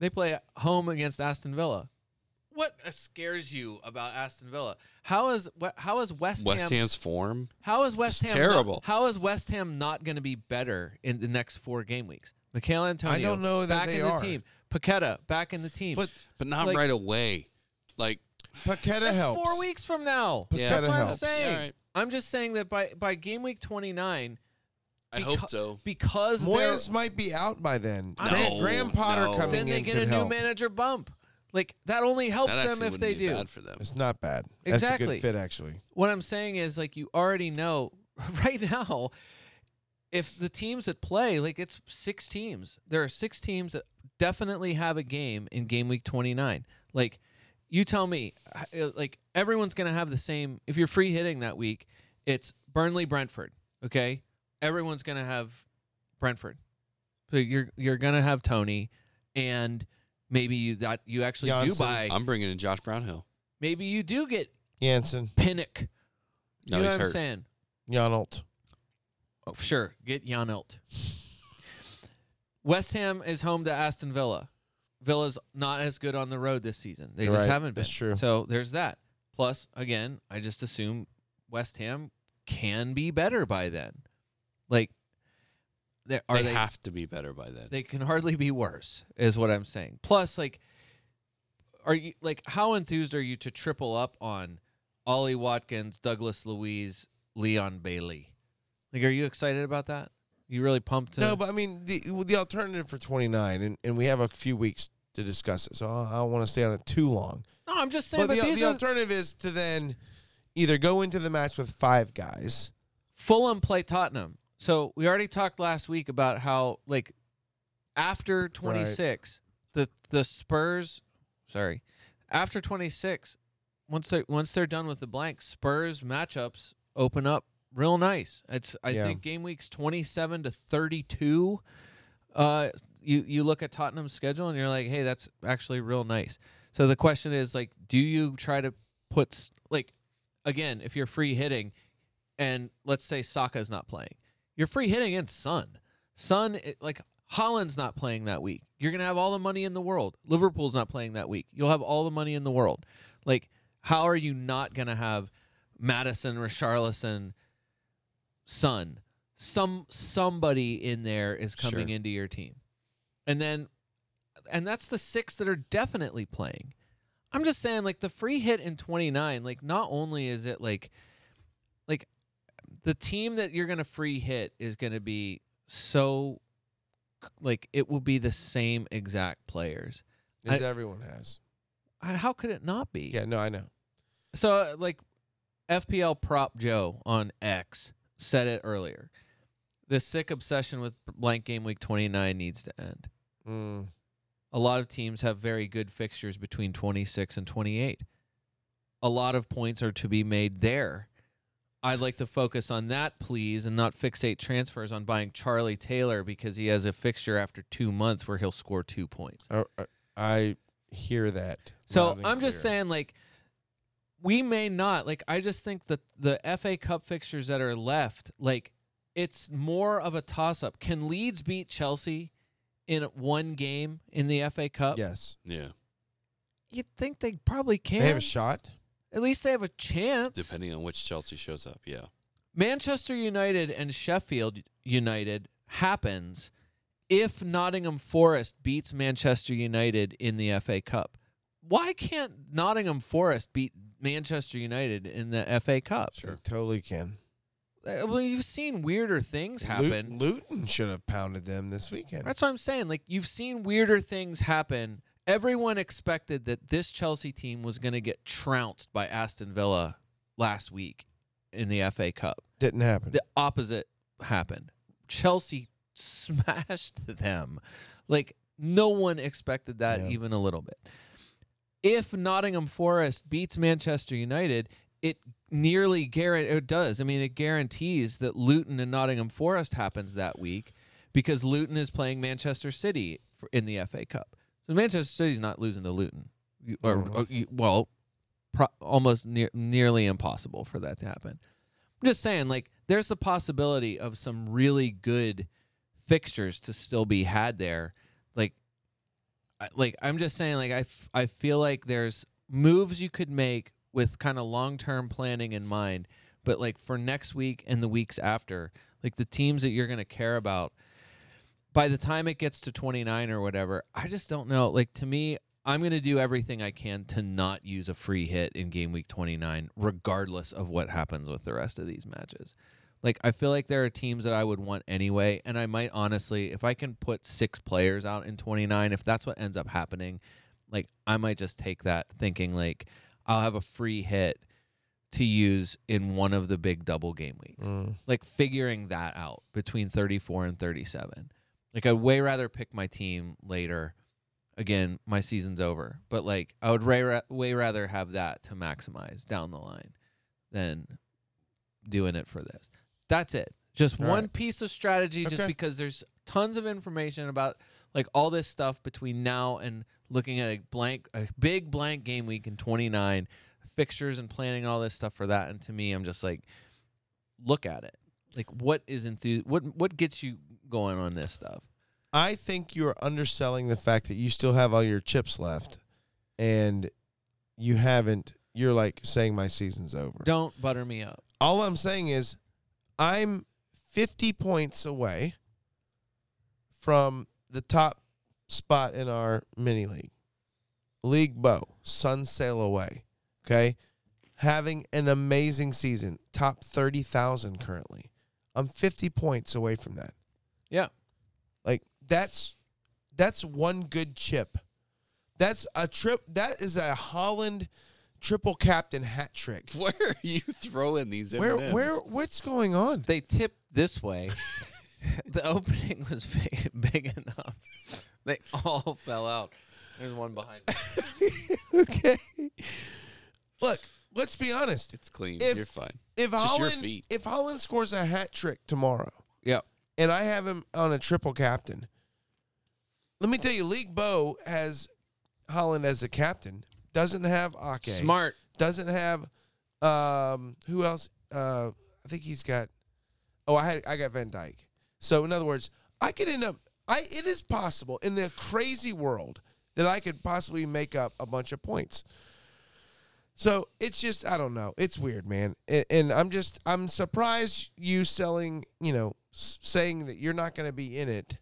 They play at home against Aston Villa. What scares you about Aston Villa? How is how is West, West Ham Ham's form. how is West Ham not- terrible. how is West Ham not going to be better in the next four game weeks? Mikhail Antonio, don't know that back they in the team. Paqueta back in the team. But But not Like- right away. Like Paqueta That's helps. four weeks from now. Paqueta Yeah. That's what I'm helps. saying. All right. I'm just saying that by by game week 29, I Beca- hope so. because they're Moyes might be out by then. I Graham, know. Graham Potter No. coming then they in get could a new help. manager bump. Like that only helps That them if wouldn't they be do. bad for them. It's not bad. That's a Exactly. good fit, actually. What I'm saying is like you already know right now if the teams that play like it's six teams. There are six teams that definitely have a game in game week 29. Like you tell me uh, like everyone's going to have the same if you're free hitting that week, it's Burnley Brentford, okay? Everyone's going to have Brentford. So you're you're going to have Tony and maybe you that you actually do buy I'm bringing in Josh Brownhill. maybe you do get Jensen, Pinnock. No, you know he's what I'm hurt. saying? Janelt. Oh, sure. Get Janelt. West Ham is home to Aston Villa. Villa's not as good on the road this season. They just right. haven't been. That's true. So there's that. Plus, again, I just assume West Ham can be better by then. Like, they, are they, they, have to be better by then. they can hardly be worse, is what I'm saying. Plus, like, are you like how enthused are you to triple up on Ollie Watkins, Douglas Luiz, Leon Bailey? Like, are you excited about that? You really pumped? To, No, but I mean the the alternative for 29, and, and we have a few weeks to discuss it, so I, don't want to stay on it too long. no, I'm just saying. But, But, the, the are alternative is to then either go into the match with five guys. Fulham play Tottenham. So we already talked last week about how like after 26, the the Spurs, sorry, after 26, once they once they're done with the blank, Spurs matchups open up real nice. It's I Yeah. think game weeks 27 to 32. Uh, you you look at Tottenham's schedule and you're like, hey, that's actually real nice. So the question is like, do you try to put like again, if you're free hitting, and let's say Saka's not playing, you're free hitting against Son. Son, it, like Haaland's not playing that week. You're gonna have all the money in the world. Liverpool's not playing that week. You'll have all the money in the world. Like, how are you not gonna have Maddison, Richarlison, Son? Some somebody in there is coming Sure. into your team, and then, and that's the six that are definitely playing. I'm just saying, like the free hit in 29. Like, not only is it like, like the team that you're gonna free hit is gonna be so, like it will be the same exact players. As I- everyone has. I- How could it not be? Yeah, no, I know. So, uh, like, FPL prop Joe on X said it earlier. The sick obsession with blank game week 29 needs to end. Mm. A lot of teams have very good fixtures between 26 and 28. A lot of points are to be made there. I'd like to focus on that, please, and not fixate transfers on buying Charlie Taylor because he has a fixture after two months where he'll score two points. I, I- I hear that. So I'm just saying, like, we may not. Like, I just think that the FA Cup fixtures that are left, like, it's more of a toss up. Can Leeds beat Chelsea in one game in the FA Cup? Yes. yeah, You'd think they probably can. They have a shot. At least they have a chance. depending on which Chelsea shows up. Yeah, Manchester United and Sheffield United happens if Nottingham Forest beats Manchester United in the FA Cup. Why can't Nottingham Forest beat Manchester United in the FA Cup? They totally can. Uh, Well, you've seen weirder things happen. Lut- Luton should have pounded them this weekend. That's what I'm saying. Like you've seen weirder things happen. Everyone expected that this Chelsea team was going to get trounced by Aston Villa last week in the FA Cup. Didn't happen. The opposite happened. Chelsea smashed them. Like no one expected that Yeah. even a little bit. If Nottingham Forest beats Manchester United, it nearly guarantee it does. I mean, it guarantees that Luton and Nottingham Forest happens that week because Luton is playing Manchester City for, in the FA Cup. So Manchester City's not losing to Luton, You- or, or uh, you- well, pro- almost near, nearly impossible for that to happen. I'm just saying, like, there's the possibility of some really good fixtures to still be had there. Like, I'm just saying, like, I, f- I feel like there's moves you could make with kind of long term planning in mind, but like for next week and the weeks after, like the teams that you're going to care about, by the time it gets to 29 or whatever, I just don't know. Like, to me, I'm going to do everything I can to not use a free hit in game week 29, regardless of what happens with the rest of these matches. Like, I feel like there are teams that I would want anyway. And I might honestly, if I can put six players out in 29, if that's what ends up happening, like, I might just take that thinking, like, I'll have a free hit to use in one of the big double game weeks Mm. like figuring that out between 34 and 37. Like I'd way rather pick my team later. Again, my season's over, but like I would way, ra- way rather have that to maximize down the line than doing it for this. That's it. Just All one right. piece of strategy just Okay. because there's tons of information about like all this stuff between now and looking at a blank a big blank game week in 29 fixtures and planning all this stuff for that and to me I'm just like look at it. Like what is enthu- what what gets you going on this stuff? I think you are underselling the fact that you still have all your chips left, and you haven't. You're like saying my season's over. Don't butter me up. all I'm saying is I'm 50 points away from the top spot in our mini league. League Bow, sun sail away. Okay. Having an amazing season, top 30,000 currently. I'm 50 points away from that. Yeah. Like that's that's one good chip. That's a trip that is a Haaland triple captain hat trick. Where are you throwing these Where M&Ms? where what's going on? They tipped this way. the opening was big, big enough. They all fell out. There's one behind me. okay. Look, let's be honest. It's clean. If- You're fine. If It's just your Holland feet. if Haaland scores a hat trick tomorrow Yep. and I have him on a triple captain, let me tell you, League Bow has Haaland as a captain. Doesn't have Ake. Smart. Doesn't have um who else? Uh I think he's got Oh, I had I got Van Dijk. So in other words, I could end up I it is possible in the crazy world that I could possibly make up a bunch of points. So it's just I don't know. It's weird, man. And, and I'm just I'm surprised you selling, you know, s- saying that you're not going to be in it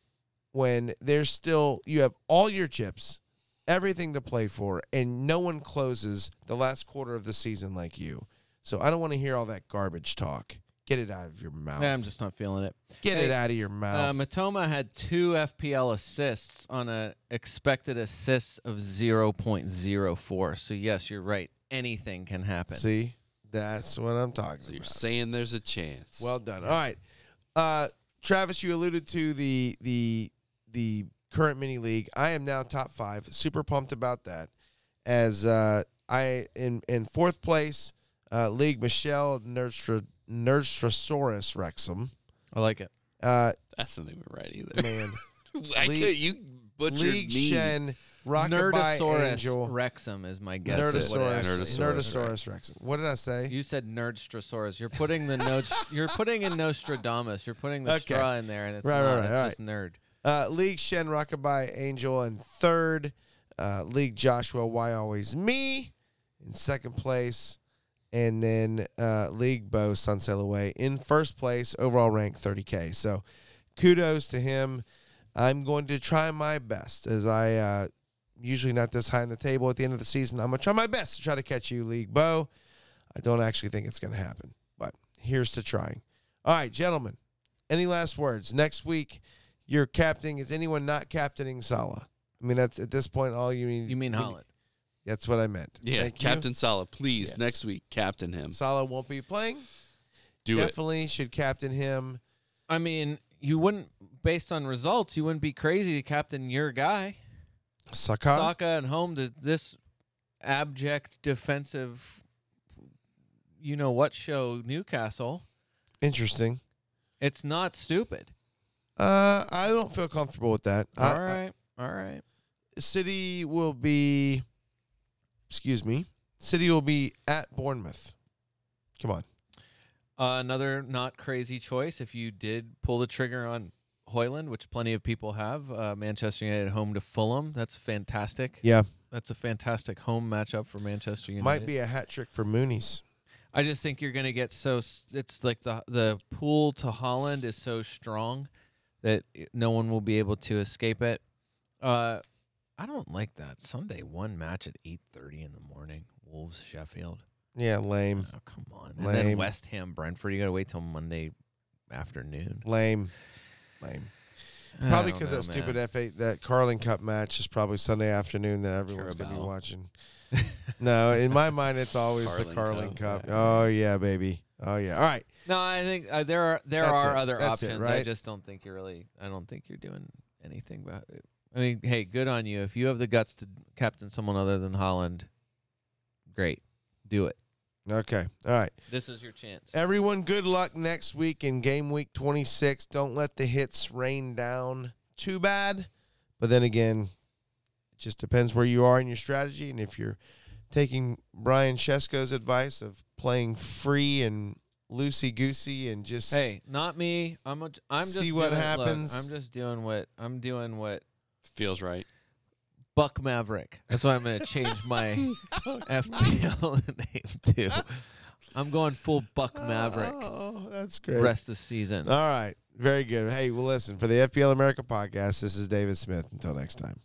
when there's still you have all your chips, everything to play for, and no one closes the last quarter of the season like you. So I don't want to hear all that garbage talk. Get it out of your mouth. Yeah, I'm just not feeling it. Get Hey, it out of your mouth. Uh, Mitoma had two FPL assists on a expected assists of 0.04. So yes, you're right. Anything can happen. See, that's what I'm talking about. So you're about. saying there's a chance. Well done. All right, uh, Travis, you alluded to the the the current mini league. I am now top five. Super pumped about that. As uh, I in in fourth place, uh, league Michelle Nerdstra, Nerdstrosaurus Wrexham. I like it. Uh, that's not even right either. man, I League- could, you butchered League me. Shen Rockabye Angel Wrexham is my guess. That's it. is what Nerdosaurus Nerdosaurus. Nerdosaurus Wrexham. What did I say? You said Nerdstrosaurus. You're putting the notes. You're putting in Nostradamus. You're putting the Okay. straw in there, and it's Right, not. right, right, It's all just nerd. Uh, League Shen Rockabye Angel in third. Uh, League Joshua Why Always Me in second place. And then uh, League Bo Sunsail Away in first place, overall rank 30K. So kudos to him. I'm going to try my best as I uh, usually not this high in the table at the end of the season. I'm going to try my best to try to catch you, League Bo. I don't actually think it's going to happen, but here's to trying. All right, gentlemen, any last words? Next week, you're captaining. Is anyone not captaining Salah? I mean, that's at this point all you need. You mean Haaland? That's what I meant. Yeah, Thank you. Captain Salah, please Yes. next week captain him. Salah won't be playing. Do it. Definitely should captain him. I mean, you wouldn't, based on results, you wouldn't be crazy to captain your guy. Saka. Saka and home to this abject defensive, you know what show, Newcastle. Interesting. It's not stupid. Uh, I don't feel comfortable with that. I- All I- right. All right. City will be. Excuse me. City will be at Bournemouth. Come on. Uh, another not crazy choice. If you did pull the trigger on Højlund, which plenty of people have, uh, Manchester United home to Fulham. That's fantastic. Yeah, That's a fantastic home matchup for Manchester United. might be a hat trick for Muniz. I just think you're going to get so it's like the the pool to Haaland is so strong that no one will be able to escape it. Uh, I don't like that Sunday one match at eight thirty in the morning. Wolves Sheffield. Yeah, lame, Oh come on. And then Lame. West Ham Brentford. You got to wait till Monday afternoon. lame, lame. Probably because that stupid man. F8, that Carling Cup match is probably Sunday afternoon that everyone's going to be watching. no, in my mind, it's always the Carling Carling Cup. Cup. Oh yeah, baby. Oh yeah. All right. No, I think uh, there are there That's are it. other That's it, options. I right? just don't think you're really. I don't think you're doing anything about it. I mean, hey, good on you. If you have the guts to captain someone other than Haaland, great, do it. Okay. All right. This is your chance. Everyone, good luck next week in game week 26. Don't let the hits rain down too bad. But then again, it just depends where you are in your strategy. And if you're taking Brian Shesko's advice of playing free and loosey goosey and just. Hey, not me. I'm a, I'm just See what doing- look, happens. I'm just doing what I'm doing. What Feels right. Buck Maverick. That's why I'm going to change my FPL name to. I'm going full Buck oh, Maverick Oh, that's great. rest of the season. All right. Very good. Hey, well, listen, for the FPL America podcast, this is David Smith. Until next time.